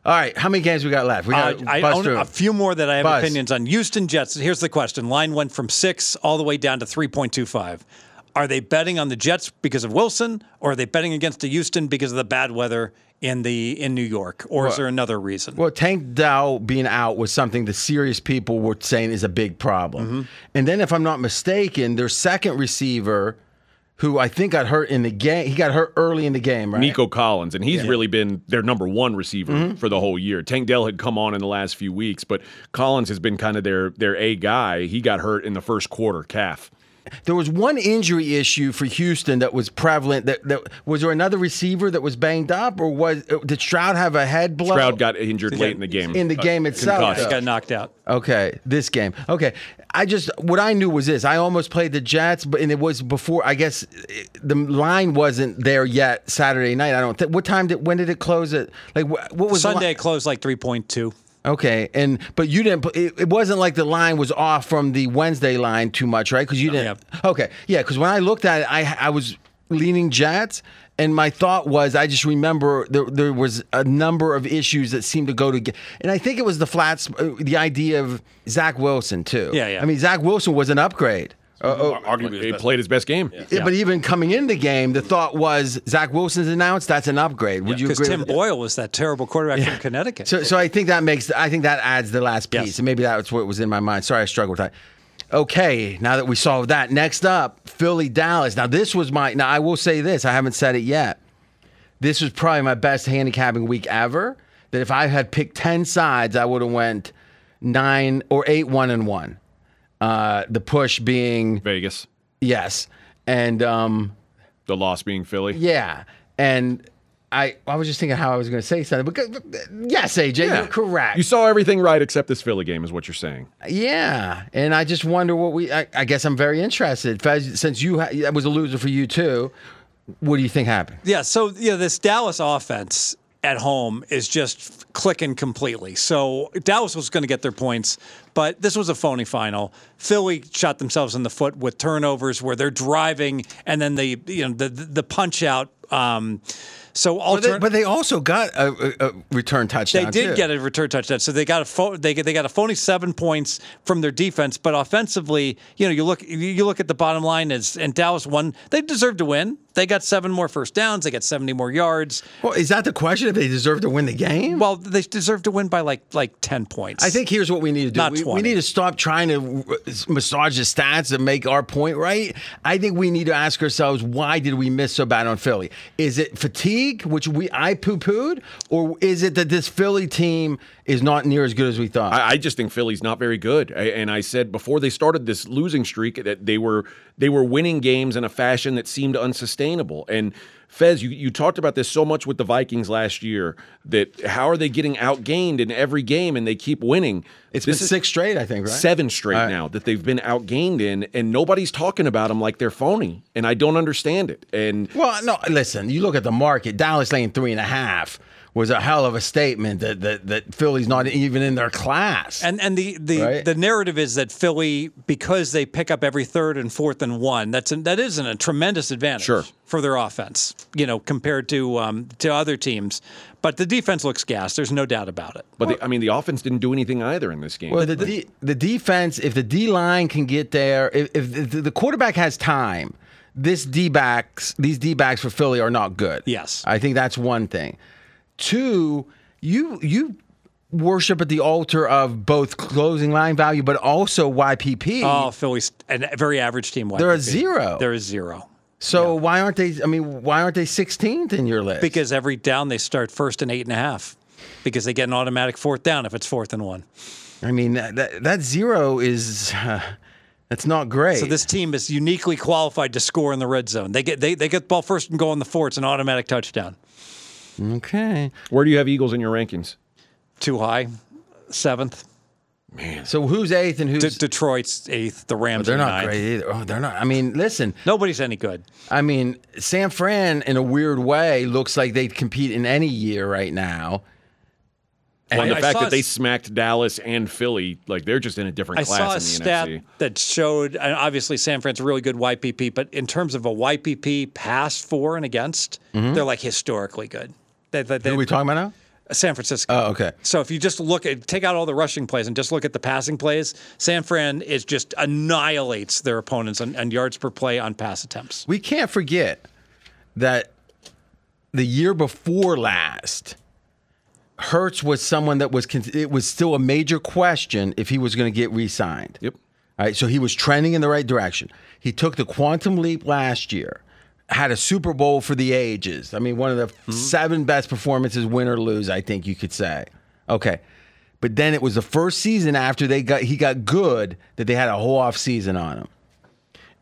All right, how many games we got left? We Uh, got I own a few more that I have Buzz. opinions on. Houston Jets. Here's the question: Line went from six all the way down to three point two five. Are they betting on the Jets because of Wilson, or are they betting against the Houston because of the bad weather in the in New York, or is there another reason? Well, Tank Dell being out was something the serious people were saying is a big problem. Mm-hmm. And then, if I'm not mistaken, their second receiver, who I think got hurt in the game, he got hurt early in the game, right? Nico Collins, and he's really been their number one receiver Mm-hmm. for the whole year. Tank Dell had come on in the last few weeks, but Collins has been kind of their their A guy. He got hurt in the first quarter, calf. There was one injury issue for Houston that was prevalent. That, that was there another receiver that was banged up, or was uh, did Stroud have a head blow? Stroud got injured late in the game. in the uh, game itself. concussed. though. Got knocked out. Okay, this game. Okay, I just what I knew was this: I almost played the Jets, but and it was before. I guess the line wasn't there yet Saturday night. I don't think. What time did? When did it close? It like wh- what was the li- Sunday closed like three point two. Okay, and but you didn't. It, it wasn't like the line was off from the Wednesday line too much, right? Because you didn't. Okay, yeah. Because when I looked at it, I I was leaning Jets, and my thought was I just remember there there was a number of issues that seemed to go together, and I think it was the flats, uh, the idea of Zach Wilson too. Yeah, yeah. I mean, Zach Wilson was an upgrade. Uh, oh, arguably He played his best game. Yeah, But even coming in the game, the thought was Zach Wilson's announced. That's an upgrade. Would you Because agree? Tim with that? Boyle was that terrible quarterback from Connecticut. So, so I think that makes. I think that adds the last piece, Yes. and maybe that's what was in my mind. Sorry, I struggled with that. Okay, now that we solved that, next up, Philly Dallas. Now this was my. Now I will say this. I haven't said it yet. This was probably my best handicapping week ever. That if I had picked ten sides, I would have went nine or eight, one and one. Uh, the push being Vegas. yes, and um, The loss being Philly. yeah, and I I was just thinking how I was going to say something. But yes, AJ, you're correct. You saw everything right except this Philly game, is what you're saying. Yeah, and I just wonder what we. I, I guess I'm very interested. Fez, since you ha- that was a loser for you too, what do you think happened? Yeah, so you know this Dallas offense at home is just clicking completely. So Dallas was going to get their points, but this was a phony final. Philly shot themselves in the foot with turnovers where they're driving and then they you know the the, punch out. Um, so But they, but they also got a, a, return touchdown. they did too. get a return touchdown, so they got a pho- they they got a phony seven points from their defense. But offensively, you know, you look you- look at the bottom line is and Dallas won. They deserved to win. They got seven more first downs. They got seventy more yards. Well, is that the question? If they deserve to win the game? Well, they deserve to win by like like ten points. I think here's what we need to do. Not We, we need to stop trying to massage the stats and make our point right. I think we need to ask ourselves why did we miss so bad on Philly? Is it fatigue, which we I poo pooed, or is it that this Philly team is not near as good as we thought? I, I just think Philly's not very good. I, and I said before they started this losing streak that they were they were winning games in a fashion that seemed unsustainable. And Fez, you, you talked about this so much with the Vikings last year that how are they getting outgained in every game and they keep winning? It's this been six straight, I think, right? seven straight right. now that they've been outgained in, and nobody's talking about them like they're phony, and I don't understand it. And Well, no, listen, you look at the market, Dallas laying three and a half was a hell of a statement that that, that Philly's not even in their class. And and the the, Right. the narrative is that Philly, because they pick up every third and fourth and one, that's an, that isn't a tremendous advantage Sure. for their offense. You know, compared to um, to other teams. But the defense looks gas. There's no doubt about it. but the, I mean, the offense didn't do anything either in this game. Well, the D, the defense, if the D line can get there, if, if the, the quarterback has time, this D backs, these D backs for Philly are not good. Yes. I think that's one thing. Two, you you worship at the altar of both closing line value, but also YPP. Oh, Philly's a very average team. They're a zero. They're a zero. so why aren't they? I mean, why aren't they 16th in your list? Because every down they start first and eight and a half. Because they get an automatic fourth down if it's fourth and one. I mean that that, that zero is uh, that's not great. So this team is uniquely qualified to score in the red zone. They get they, they get the ball first and go on the four. It's an automatic touchdown. Okay. Where do you have Eagles in your rankings? Too high, seventh. Man. So who's eighth and who's? D- Detroit's eighth. The Rams. they're are not ninth. great either. Oh, they're not. I mean, listen. Nobody's any good. I mean, San Fran, in a weird way, looks like they'd compete in any year right now. And I- the I fact that they smacked Dallas and Philly, like they're just in a different I class saw in a the stat NFC. that showed, and obviously San Fran's a really good YPP, but in terms of a YPP pass for and against, mm-hmm. they're like historically good. They, they, they, Who are we talking about now? San Francisco. Oh, okay. So if you just look at take out all the rushing plays and just look at the passing plays, San Fran is just annihilates their opponents on, on yards per play on pass attempts. We can't forget that the year before last, Hurts was someone that was it was still a major question if he was going to get re-signed. Yep. All right, so he was trending in the right direction. He took the quantum leap last year, had a Super Bowl for the ages. I mean, one of the hmm? seven best performances, win or lose, I think you could say. Okay. But then it was the first season after they got he got good that they had a whole off season on him.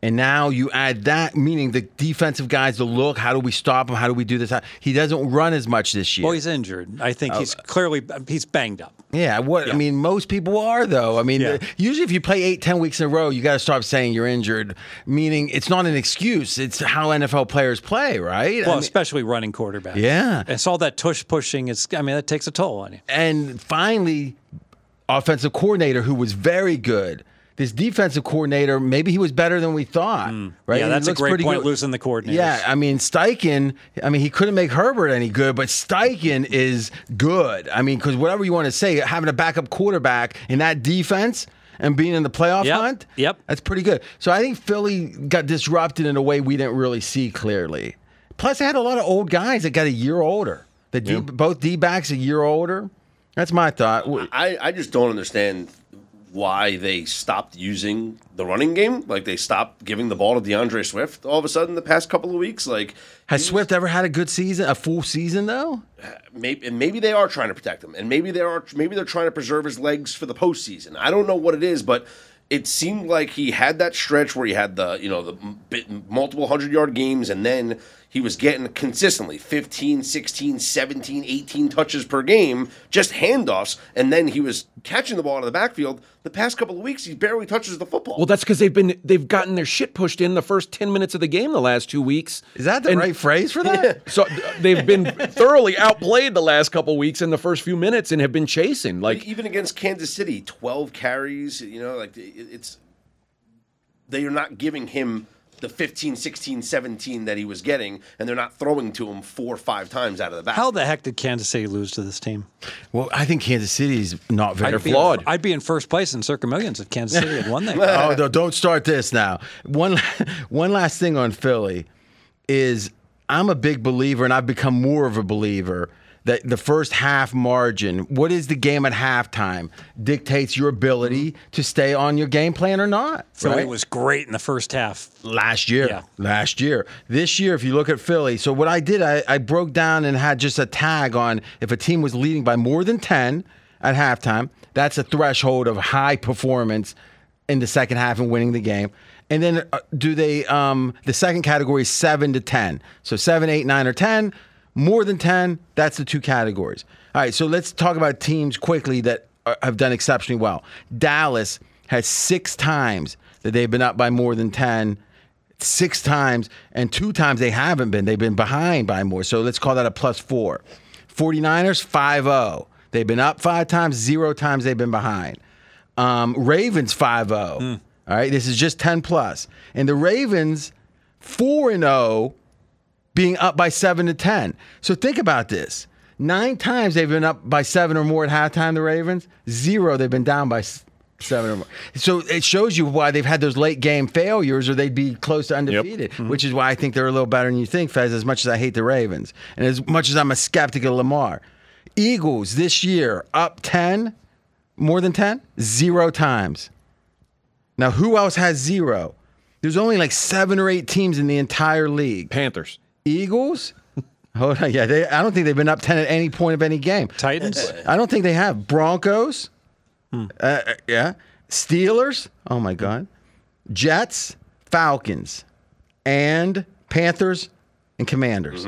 And now you add that, meaning the defensive guys to look, how do we stop him? How do we do this? He doesn't run as much this year. Well, he's injured. I think he's oh. clearly he's banged up. Yeah, what I mean, most people are though. I mean, Yeah. the- usually if you play eight, ten weeks in a row, you got to stop saying you're injured. Meaning, it's not an excuse. It's how NFL players play, right? I Well, mean- especially running quarterbacks. Yeah. It's all that tush pushing. Is I mean that takes a toll on you. and finally, offensive coordinator who was very good. This defensive coordinator, maybe he was better than we thought. Right? Hmm. Yeah, He that's a looks great pretty point, good. losing the coordinator. Yeah, I mean Steichen. I mean he couldn't make Herbert any good, but Steichen is good. I mean, because whatever you want to say, having a backup quarterback in that defense and being in the playoff Yep, hunt, yep. that's pretty good. So I think Philly got disrupted in a way we didn't really see clearly. Plus, they had a lot of old guys that got a year older. The D, both D backs a year older. That's my thought. I, I just don't understand why they stopped using the running game. Like they stopped giving the ball to D'Andre Swift all of a sudden the past couple of weeks. Like Has Swift ever had a good season, a full season though? Uh, maybe and maybe they are trying to protect him, and maybe they are maybe they're trying to preserve his legs for the postseason. I don't know what it is, but it seemed like he had that stretch where he had the you know the bit- multiple hundred yard games, and then he was getting consistently 15, 16, 17, 18 touches per game, just handoffs, and then he was catching the ball out of the backfield. The past couple of weeks, he barely touches the football. Well, that's because they've been they've gotten their shit pushed in the first ten minutes of the game the last two weeks. Is that the And right phrase for that? So they've been thoroughly outplayed the last couple weeks in the first few minutes and have been chasing. Like even against Kansas City, 12 carries, you know, like it's they are not giving him the 15, 16, 17 that he was getting, and they're not throwing to him four or five times out of the back. How the heck did Kansas City lose to this team? Well, I think Kansas City's not very They're I'd be- flawed. I'd be in first place in Circa Millions if Kansas City had won that. oh, no, don't start this now. One, one last thing on Philly is I'm a big believer, and I've become more of a believer that the first half margin, what is the game at halftime, dictates your ability to stay on your game plan or not. So right? was great in the first half. last year. Yeah. Last year. This year, if you look at Philly, so what I did, I, I broke down and had just a tag on if a team was leading by more than 10 at halftime, that's a threshold of high performance in the second half and winning the game. And then uh, do they? Um, the second category is seven to ten. So seven, eight, nine, or ten. More than ten. That's the two categories. All right. So let's talk about teams quickly that are, have done exceptionally well. Dallas has six times that they've been up by more than ten. Six times, and two times they haven't been. They've been behind by more. So let's call that a plus four. 49ers 5 0. They've been up five times, zero times they've been behind. Um, Ravens 5 0. All right, this is just 10 plus. And the Ravens 4 0 being up by 7 to 10. So think about this. Nine times they've been up by seven or more at halftime, the Ravens. Zero, they've been down by seven or more. So it shows you why they've had those late game failures or they'd be close to undefeated, which is mm-hmm. why I think they're a little better than you think, Fez, as much as I hate the Ravens. And as much as I'm a skeptic of Lamar. Eagles this year up 10, more than 10, zero times. Now, who else has zero? There's only like seven or eight teams in the entire league. Panthers. Eagles? Hold on, yeah, they, I don't think they've been up ten at any point of any game. Titans. I don't think they have Broncos. Uh, uh, yeah, Steelers. Oh my God, Jets, Falcons, and Panthers and Commanders.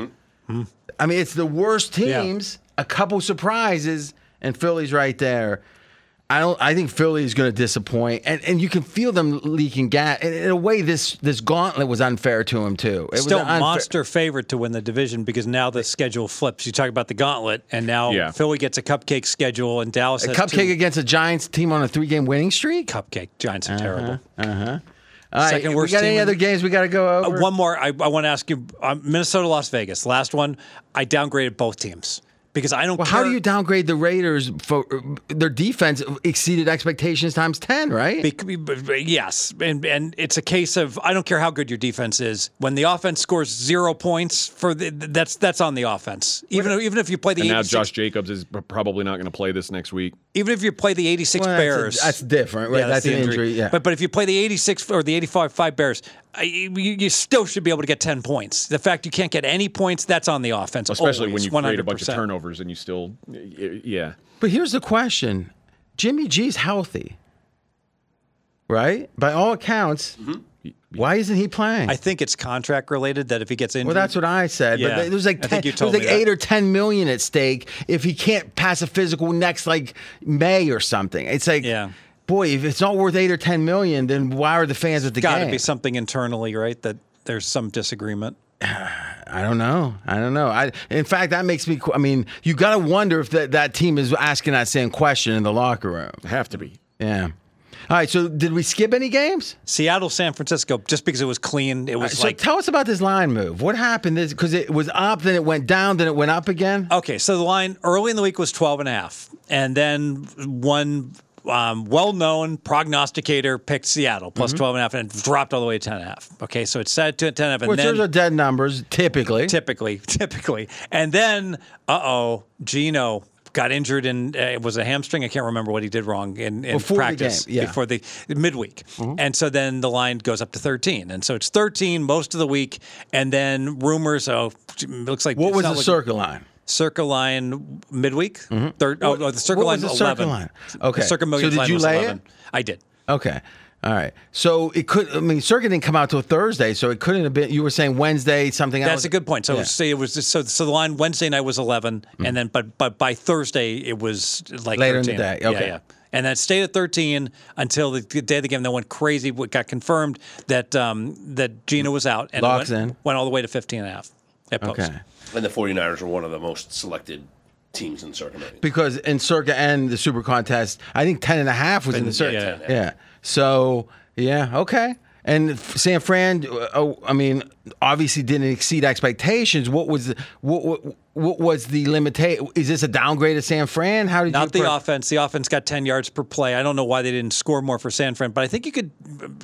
I mean, it's the worst Yeah. teams. A couple surprises, and Philly's right there. I don't. I think Philly is going to disappoint, and and you can feel them leaking gas. And in a way, this this gauntlet was unfair to him too. It Still an unfair- monster favorite to win the division because now the schedule flips. You talk about the gauntlet, and now Yeah. Philly gets a cupcake schedule, and Dallas A has cupcake two- against a Giants team on a three game winning streak. cupcake. Giants are terrible. Uh-huh. All right, Second we worst got team any in- other games we got to go Uh, over? one more. I, I want to ask you um, Minnesota, Las Vegas. Last one. I downgraded both teams because I don't well, care. how do you downgrade the Raiders for their defense exceeded expectations times ten? Right? Bec- yes, and and it's a case of I don't care how good your defense is. When the offense scores zero points for the, that's that's on the offense. Even even if you play the And now Josh Jacobs is probably not going to play this next week. Even if you play the 86 Well, that's a- Bears, that's different, right? Yeah, That's the an injury, yeah. But but if you play the 86 or the 85 five Bears, you, you still should be able to get 10 points. The fact you can't get any points, that's on the offense. Especially always, when you create a bunch of 100%. turnovers and you still, yeah. But here's the question: Jimmy G's healthy, right? By all accounts, mm-hmm. Why isn't he playing? I think it's contract related that if he gets injured, well, that's what I said. Yeah. But there's like I 10, think you there's like me that. eight or ten million at stake if he can't pass a physical next like May or something. It's like, Yeah. boy, if it's not worth eight or ten million, then why are the fans at the got game? Got to be something internally, right? That there's some disagreement. I don't know. I don't know. I, in fact, that makes me. I mean, you got to wonder if that, that team is asking that same question in the locker room. Have to be. Yeah. All right. So, did we skip any games? Seattle, San Francisco, just because it was clean, it was So, like tell us about this line move. What happened? Because it was up, then it went down, then it went up again. Okay, so the line early in the week was 12 and a half. And then one um, well-known prognosticator picked Seattle Mm-hmm. plus 12 and a half and it dropped all the way to 10 and a half. Okay, so it's set to 10 and a half. And Which then those are dead numbers, typically. typically, typically. And then, uh-oh, Gino got injured and uh, it was a hamstring. I can't remember what he did wrong in, in Before the practice game, yeah. before the midweek. And so then the line goes up to 13. And so it's 13 most of the week. And then rumors, oh, it looks like what was the Circa line? Circa line midweek. Third. Oh, oh, the Circa what line was the Circa 11. line? The Okay. Circa So did line you lay it? I did. Okay. All right. So it could. I mean, Circa didn't come out till Thursday, so it couldn't have been. You were saying Wednesday, something else. That's a good point. So Yeah. say it was just, so so the line Wednesday night was 11, and then but but by Thursday it was like Later in the 13. day. Yeah, Okay. yeah. And then it stayed at 13 until the day of the game. Then went crazy. What got confirmed that um, that Geno was out and Locks went, in. went all the way to 15 and a half at post. Okay. And the 49ers were one of the most selected teams in Circa Because in Circa and the Super Contest, I think 10 and a half was in the Circa. yeah. Yeah. So, yeah, okay. And San Fran, uh, oh, I mean, obviously didn't exceed expectations. What was what, what was the limitation? Is this a downgrade of San Fran? How did you Not you the pre- offense. The offense got 10 yards per play. I don't know why they didn't score more for San Fran, but I think you could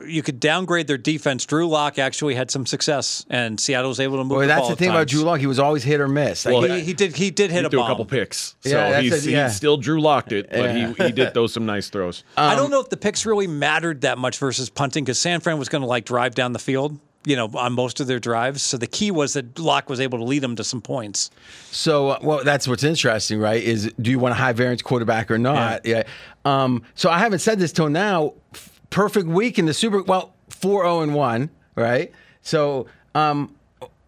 you could downgrade their defense. Drew Lock actually had some success, and Seattle was able to move Boy, the that's ball the at thing about. Drew Lock. He was always hit or miss. Like, Well, He, he did he did hit He a threw a couple picks. So Yeah, that's he's, a- yeah. he still Drew locked it, but Yeah. he, he did throw some nice throws. I Um, don't know if the picks really mattered that much versus punting because San Fran was going to like drive down the field, you know, on most of their drives. So the key was that Lock was able to lead them to some points. So, uh, well, that's what's interesting, right? Is do you want a high variance quarterback or not? Yeah. Um, so I haven't said this till now. F- Perfect week in the Super. Well, four zero and one, right? So. Um,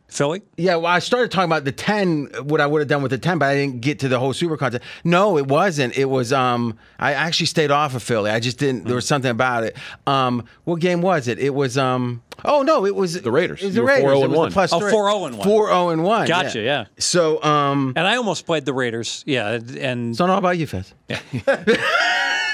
Philly? yeah, well, I started talking about the ten, what I would have done with the ten, but I didn't get to the whole super contest. No, it wasn't. It was um, I actually stayed off of Philly. I just didn't. There was something about it. Um, what game was it? It was um. Oh no, it was The Raiders. It was the were 4-0 Raiders. It and was one. the plus Oh, three. 4-0 and one. Four zero and one. Gotcha, yeah. So um, And I almost played the Raiders. Yeah, and it's not all about you, Fez.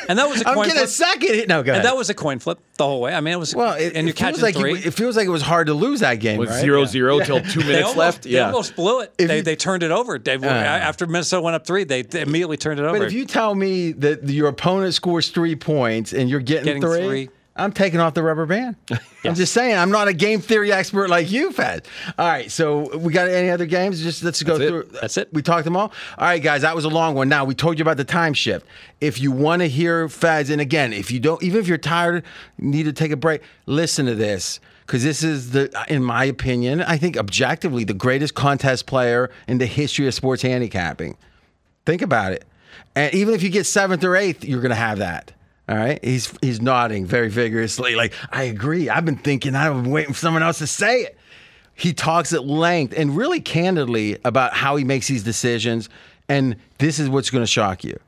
and that was a I'm coin getting a second hit. No, go ahead. And that was a coin flip the whole way. I mean, it was well, it, and you're it like three. it, it feels like it was hard to lose that game. Was right? zero zero till two minutes almost, left. They Yeah. almost blew it. They, you- they turned it over. They, after Minnesota went up three, they, they immediately turned it over. But if you tell me that your opponent scores three points and you're getting, Getting three, three. I'm taking off the rubber band. I'm just saying, I'm not a game theory expert like you, Fez. All right, so we got any other games? Just let's go That's it. through. That's it. We talked them all. All right, guys, that was a long one. Now we told you about the time shift. If you want to hear Fez, and again, if you don't, even if you're tired, need to take a break, listen to this. Because this is the, in my opinion, I think objectively the greatest contest player in the history of sports handicapping. Think about it. And even if you get seventh or eighth, you're going to have that. All right. He's he's nodding very vigorously, like I agree. I've been thinking. I've been waiting for someone else to say it. He talks at length and really candidly about how he makes these decisions. And this is what's going to shock you.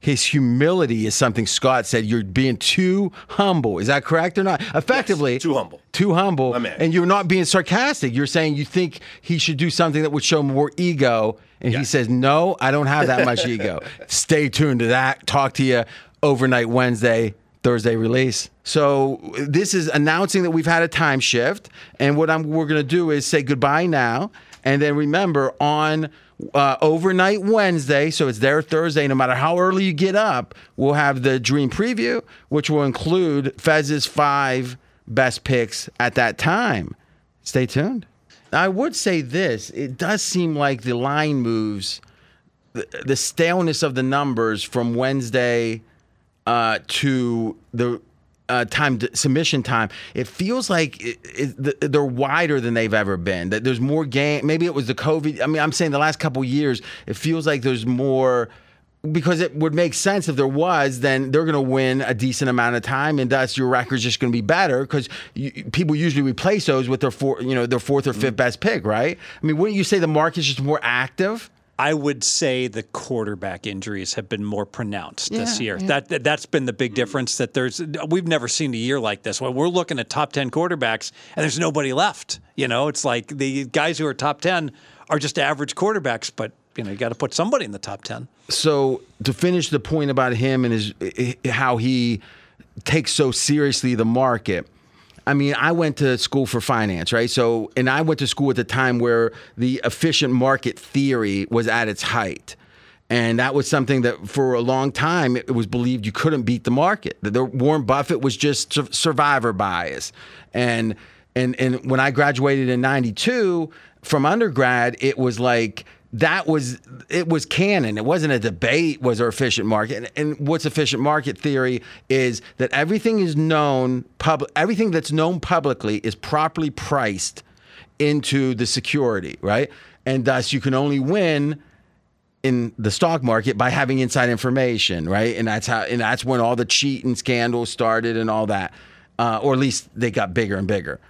His humility is something Scott said. You're being too humble. Is that correct or not? Effectively, too humble. Too humble. And you're not being sarcastic. You're saying you think he should do something that would show more ego. And he says, No, I don't have that much ego. Stay tuned to that. Talk to you overnight Wednesday, Thursday release. So this is announcing that we've had a time shift. And what I'm we're gonna do is say goodbye now. And then remember on uh, overnight Wednesday, so it's there Thursday, no matter how early you get up, we'll have the dream preview, which will include Fez's five best picks at that time. Stay tuned. I would say this it does seem like the line moves, the, the staleness of the numbers from Wednesday uh, to the uh, time submission time, it feels like it, it, they're wider than they've ever been. That there's more game. Maybe it was the COVID. I mean, I'm saying the last couple years, it feels like there's more because it would make sense if there was, then they're going to win a decent amount of time, and thus your record's just going to be better because people usually replace those with their four, you know, their fourth or fifth best pick, right? I mean, wouldn't you say the market's just more active? I would say the quarterback injuries have been more pronounced this year. yeah. That, that that's been the big difference. That there's we've never seen a year like this. When we're looking at top ten quarterbacks and there's nobody left. You know, it's like the guys who are top ten are just average quarterbacks, but you know you got to put somebody in the top ten. so to finish the point about him and his how he takes so seriously the market i mean i went to school for finance right? So and i went to school at the time where the efficient market theory was at its height. And that was something that for a long time it was believed you couldn't beat the market the, warren buffett was just survivor bias. And and and when i graduated in 92 from undergrad it was like that was it was canon. It wasn't a debate. Was there efficient market? And, and what's efficient market theory is that everything is known public. Everything that's known publicly is properly priced into the security, right? And thus, you can only win in the stock market by having inside information, right? And that's how, and that's when all the cheating scandals started and all that, uh, or at least they got bigger and bigger.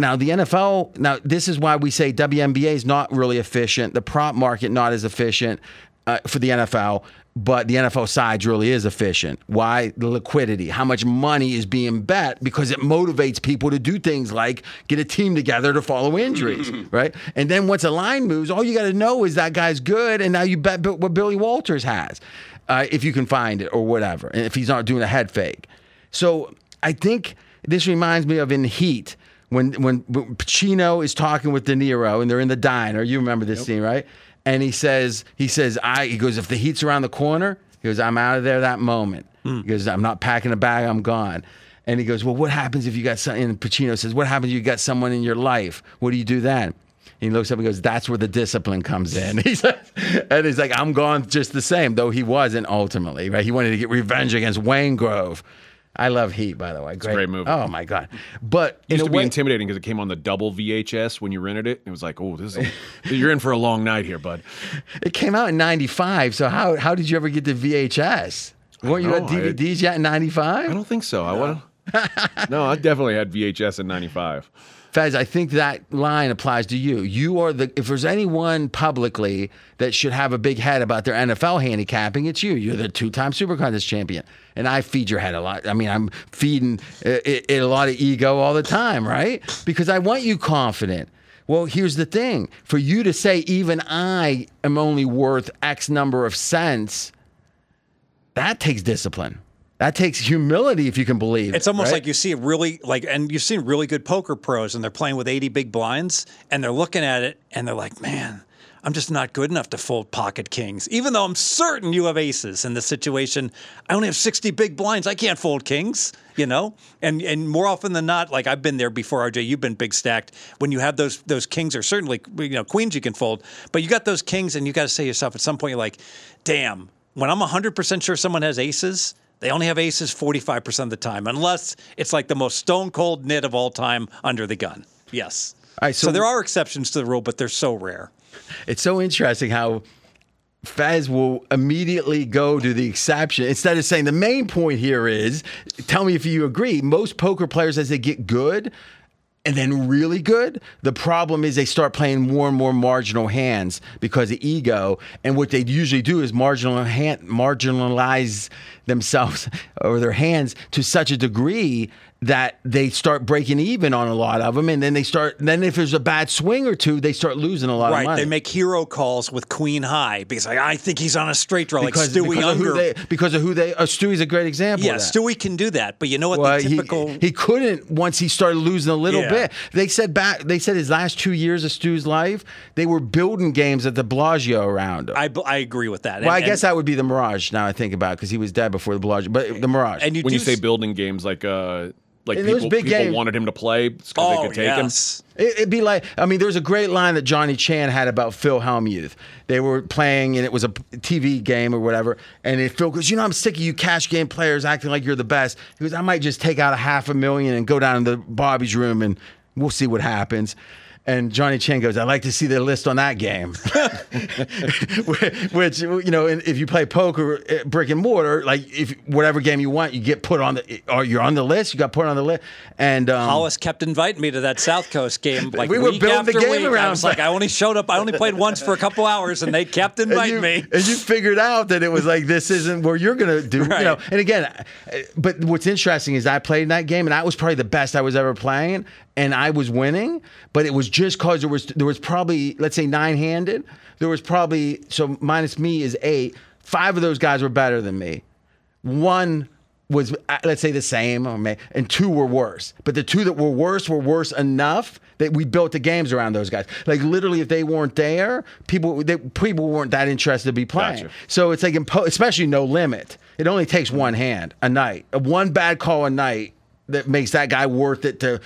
Now the NFL. Now this is why we say WNBA is not really efficient. The prop market not as efficient uh, for the NFL, but the NFL side really is efficient. Why the liquidity? How much money is being bet because it motivates people to do things like get a team together to follow injuries, right? And then once a line moves, all you got to know is that guy's good, and now you bet what Billy Walters has, uh, if you can find it or whatever, and if he's not doing a head fake. So I think this reminds me of in Heat when when Pacino is talking with De Niro and they're in the diner. You remember this scene, right? And he says, he says, I he goes, if the heat's around the corner, he goes, I'm out of there that moment. Hmm. He goes, I'm not packing a bag, I'm gone. And he goes, Well, what happens if you got something? And Pacino says, What happens if you got someone in your life? What do you do then? He looks up and goes, That's where the discipline comes in. He says, and he's like, I'm gone just the same, though he wasn't ultimately, right? He wanted to get revenge against Waingro. I love Heat, by the way. Great, great movie. Oh my god! But It used to a be intimidating because it came on the double VHS when you rented it. It was like, oh, this is you're in for a long night here, bud. it came out in '95. So how how did you ever get to VHS? Weren't you at know. I- DVDs yet in '95? I don't think so. I want no, I definitely had VHS in '95. Fez, I think that line applies to you. You are the if there's anyone publicly that should have a big head about their NFL handicapping, it's you. You're the two-time Super Contest champion, and I feed your head a lot. I mean, I'm feeding uh, it, it a lot of ego all the time, right? Because I want you confident. Well, here's the thing: for you to say even I am only worth X number of cents, that takes discipline. That takes humility, if you can believe. It's almost right? like you see a really like, and you've seen really good poker pros, and they're playing with 80 big blinds, and they're looking at it, and they're like, "Man, I'm just not good enough to fold pocket kings." Even though I'm certain you have aces in the situation, I only have 60 big blinds. I can't fold kings, you know. And and more often than not, like I've been there before, RJ. You've been big stacked. When you have those those kings, or certainly you know queens, you can fold, but you got those kings, and you got to say to yourself at some point, you're like, "Damn." When I'm 100% sure someone has aces, they only have aces 45% of the time, unless it's like the most stone cold nit of all time under the gun. Yes. All right, so, so- there are exceptions to the rule, but they're so rare. It's so interesting how Fez will immediately go to the exception instead of saying the main point here is tell me if you agree. Most poker players, as they get good, and then really good. The problem is they start playing more and more marginal hands because of ego. And what they usually do is marginal hand, marginalize themselves or their hands to such a degree that they start breaking even on a lot of them. And then they start, then if there's a bad swing or two, they start losing a lot of Right. money. They make hero calls with queen high because like, I think he's on a straight draw, because, like Stewie because of who they, because of who they, uh, Stewie's a great example. yeah, of that. Stewie can do that. But you know what? Well, the he- typical. he, couldn't once he started losing a little Yeah. bit. They said back. They said his last two years of Stu's life, they were building games at the Bellagio around him. I, I agree with that. well, I And- guess that would be the Mirage. Now I think about because he was dead before the Bellagio, but the Mirage. and you When you say s- building games, like uh, like And people, big people games- wanted him to play because oh, they could take yes. It, it'd be like, I mean, there's a great line that Johnny Chan had about Phil Hellmuth. They were playing, and it was a TV game or whatever. And it, Phil goes, "You know, I'm sick of you cash game players acting like you're the best." He goes, "I might just take out a half a million and go down to Bobby's room, and we'll see what happens." And Johnny Chan goes, "I'd like to see the list on that game." Which you know, if you play poker, uh, brick and mortar, like if whatever game you want, you get put on the, or you're on the list. You got put on the list, and um, Hollis kept inviting me to that South Coast game. Like We were week building the game week. I was like, I only showed up. I only played once for a couple hours, and they kept and inviting you, me. and you figured out that it was like this isn't where you're gonna do. You know, and again, uh, but what's interesting is I played in that game, and that was probably the best I was ever playing, and I was winning. But it was just cause there was there was probably let's say nine handed. There was probably so minus me is eight. Five of those guys were better than me. One was uh, let's say the same, and two were worse. But the two that were worse were worse enough that we built the games around those guys. Like literally, if they weren't there, people they, people weren't that interested to be playing. Gotcha. So it's like especially no limit. It only takes one hand a night, Uh, one bad call a night that makes that guy worth it to.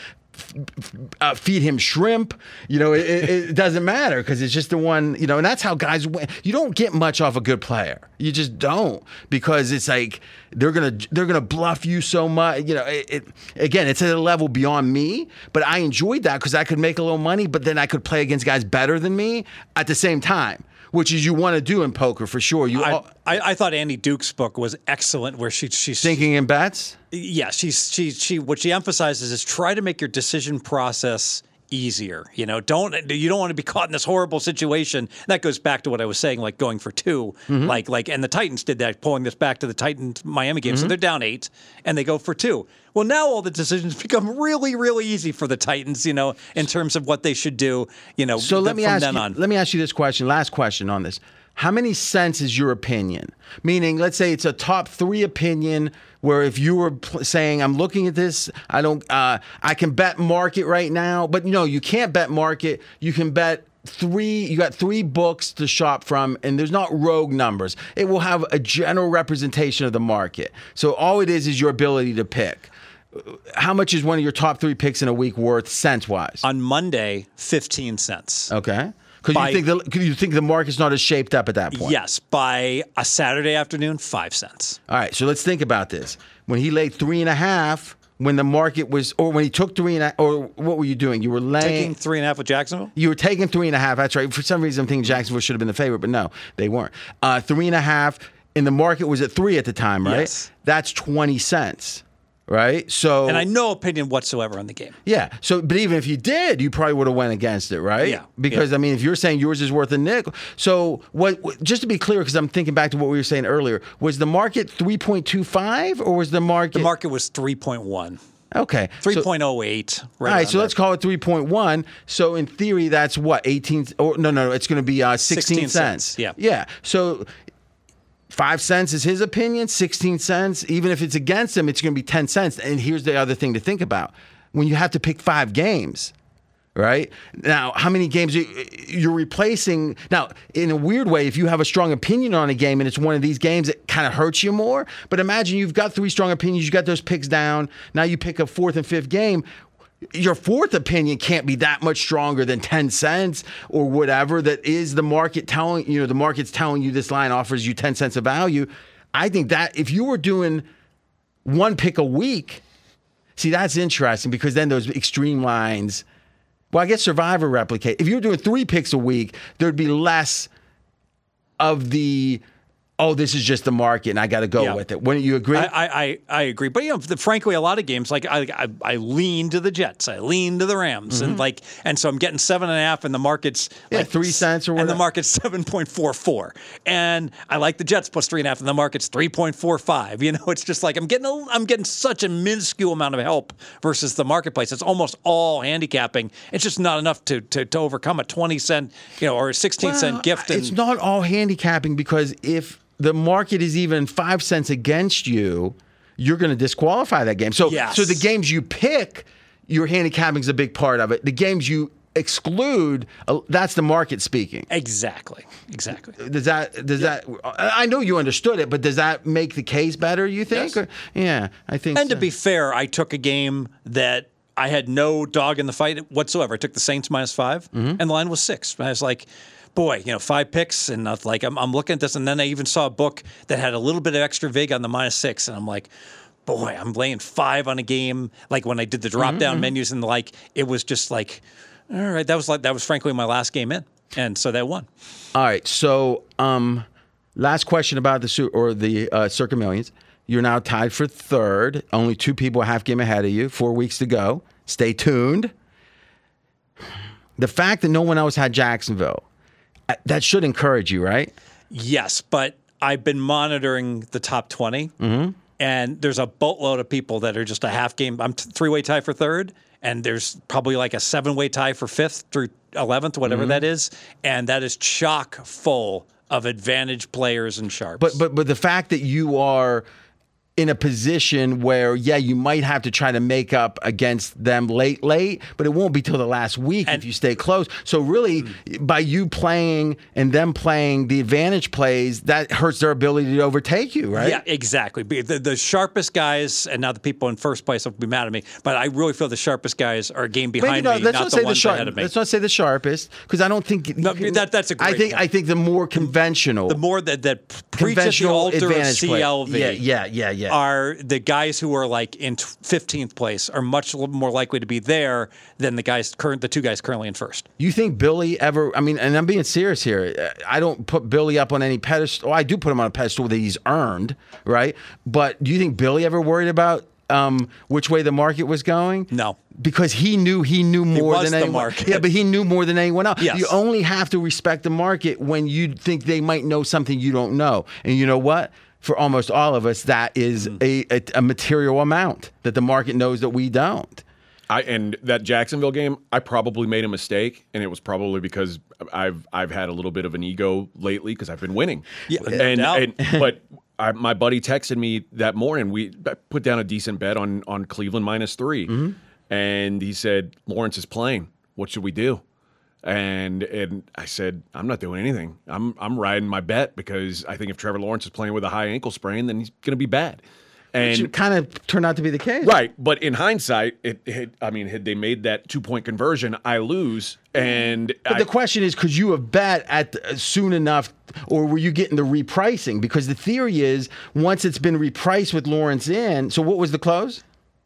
Uh, feed him shrimp, you know. It, it, it doesn't matter because it's just the one, you know. And that's how guys win. You don't get much off a good player. You just don't because it's like they're gonna they're gonna bluff you so much. You know, it, it again, it's at a level beyond me. But I enjoyed that because I could make a little money, but then I could play against guys better than me at the same time, which is you want to do in poker for sure. You I, all, I, I thought Annie Duke's book was excellent, where she she's thinking in bets. yeah she's she she what she emphasizes is try to make your decision process easier you know don't you don't want to be caught in this horrible situation that goes back to what i was saying like going for 2 Mm-hmm. like like and the titans did that pulling this back to the titans miami game Mm-hmm. so they're down eight and they go for two well now all the decisions become really really easy for the titans you know in terms of what they should do you know So let me ask you, on let me ask you this question. Last question on this. How many cents is your opinion? Meaning, let's say it's a top three opinion where if you were pl- saying, "I'm looking at this, I don't, uh, I can bet market right now," but no, you can't bet market. You can bet three. You got three books to shop from, and there's not rogue numbers. It will have a general representation of the market. So all it is is your ability to pick. How much is one of your top three picks in a week worth cents wise? on monday 15 cents Okay. Because you think the you think the market's not as shaped up at that point. yes by a saturday afternoon five cents All right. So let's think about this. When he laid three and a half, when the market was, or when he took three and a, or what were you doing? You were laying. taking three and a half with jacksonville you were taking three and a half. That's right. For some reason, I'm thinking Jacksonville should have been the favorite, but no, they weren't. Uh, three and a half, and the market was at three at the time, right? Yes. That's 20 cents. Right? So And I no opinion whatsoever on the game. yeah. So, but even if you did, you probably would have went against it, right? Yeah. Because I mean, if you're saying yours is worth a nickel, so what? Just to be clear, because I'm thinking back to what we were saying earlier, was the market 3.25 or was the market? The market was 3.1, okay. 3.08. all Right right, around so let's call it 3.1. So in theory, that's what 18. Or no, no, it's going to be uh, 16, 16 cents, yeah. yeah. So five cents is his opinion. 16 cents, even if it's against him, it's going to be 10 cents. And here's the other thing to think about: when you have to pick five games. Right now, how many games you- you're replacing? Now, in a weird way, if you have a strong opinion on a game and it's one of these games, it kind of hurts you more. But imagine you've got three strong opinions, you got those picks down. Now you pick a fourth and fifth game your fourth opinion can't be that much stronger than 10 cents or whatever that is the market telling you know the market's telling you this line offers you 10 cents of value. I think that if you were doing one pick a week see that's interesting because then those extreme lines well i guess survivor replicate. If you were doing three picks a week there'd be less of the oh this is just the market and i got to go Yeah. with it wouldn't you agree I, I, I- agree, but you know, the, frankly, a lot of games like I, I, I lean to the Jets, I lean to the Rams, and like, and so I'm getting seven and a half, and the market's Mm-hmm. Yeah, like three cents or and the market's seven point four four, and I like the Jets plus three and a half, and the market's three point four five. You know, it's just like I'm getting a, I'm getting such a minuscule amount of help versus the marketplace. It's almost all handicapping. It's just not enough to to, to overcome a twenty cent, you know, or a sixteen Well, cent gift. It's not all handicapping because if the market is even five cents against you, you're going to disqualify that game. So, Yes. so the games you pick, your handicapping is a big part of it. The games you exclude, uh, that's the market speaking. exactly, exactly. Does that does that? I know you understood it, but does that make the case better? You think? Yes. Or- yeah, I think. And to be fair, I took a game that I had no dog in the fight whatsoever. I took the Saints minus 5 Mm-hmm. and the line was six. I was like, boy, you know, five picks, and like, I'm, I'm looking at this, and then I even saw a book that had a little bit of extra vig on the minus six, and I'm like. Boy, I'm laying five on a game. Like when I did the drop Mm-hmm, down menus and like, it was just like, all right, that was like that was frankly my last game in, and so that won. All right. So, um, last question about the Su- or the uh, Circa Millions. You're now tied for third. Only two people a half game ahead of you. Four weeks to go. Stay tuned. The fact that no one else had Jacksonville, that should encourage you, right? Yes, but I've been monitoring the top 20, Mm-hmm. and there's a boatload of people that are just a half game. I'm t- three way tie for third, and there's probably like a seven way tie for fifth through 11th, whatever Mm-hmm. that is. And that is chock full of advantage players and sharps. But but but the fact that you are in a position where yeah you might have to try to make up against them late late but it won't be till the last week if you stay close so really by you playing and them playing the advantage plays that hurts their ability to overtake you right Yeah, exactly. The, the sharpest guys, and now the people in first place will be mad at me, but I really feel the sharpest guys are a game behind not, me, let's not not the say the ones sharp, ahead of me. let's not say the sharpest because I don't think No, you that- that's a I great think point. I think the more conventional the more that that preach at the altar of advantage play. CLV. yeah yeah yeah yeah are the guys who are like in 15th place are much more likely to be there than the guys current the two guys currently in first. You think Billy ever? I mean, and I'm being serious here. I don't put Billy up on any pedestal. I do put him on a pedestal that he's earned, right? But do you think Billy ever worried about um, which way the market was going? No. because he knew he knew more was than the anyone. market. Yeah, but he knew more than anyone else. Yes. You only have to respect the market when you think they might know something you don't know. And you know what? For almost all of us, that is Mm. a, a, a material amount that the market knows that we don't. I and that Jacksonville game, I probably made a mistake, and it was probably because I've I've had a little bit of an ego lately because I've been winning. Yeah, no and, doubt. and but I, my buddy texted me that morning. We put down a decent bet on on Cleveland minus 3 Mm-hmm. and he said Lawrence is playing. What should we do? And and I said I'm not doing anything. I'm I'm riding my bet because I think if Trevor Lawrence is playing with a high ankle sprain, then he's going to be bad. And It kind of turned out to be the case. Right, but in hindsight, it, it I mean, had they made that two point conversion, I lose, and But I, the question is, could you have bet at the, soon enough, or were you getting the repricing? Because the theory is, once it's been repriced with Lawrence in, so what was the close?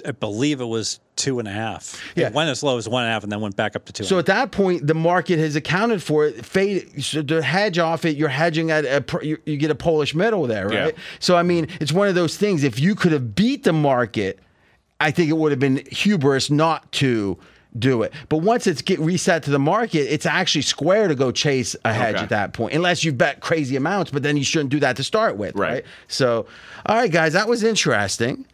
I believe it was two and a half. Yeah. It went as low as one and a half and then went back up to two. So at that point, the market has accounted for it. Fade so to hedge off it. You're hedging at a you, you get a Polish middle there, right? Yeah. So I mean, it's one of those things. If you could have beat the market I think it would have been hubris not to do it. But once it's get reset to the market, it's actually square to go chase a hedge Okay. at that point, unless you bet crazy amounts. But then you shouldn't do that to start with, Right. right? So, all right, guys, that was interesting.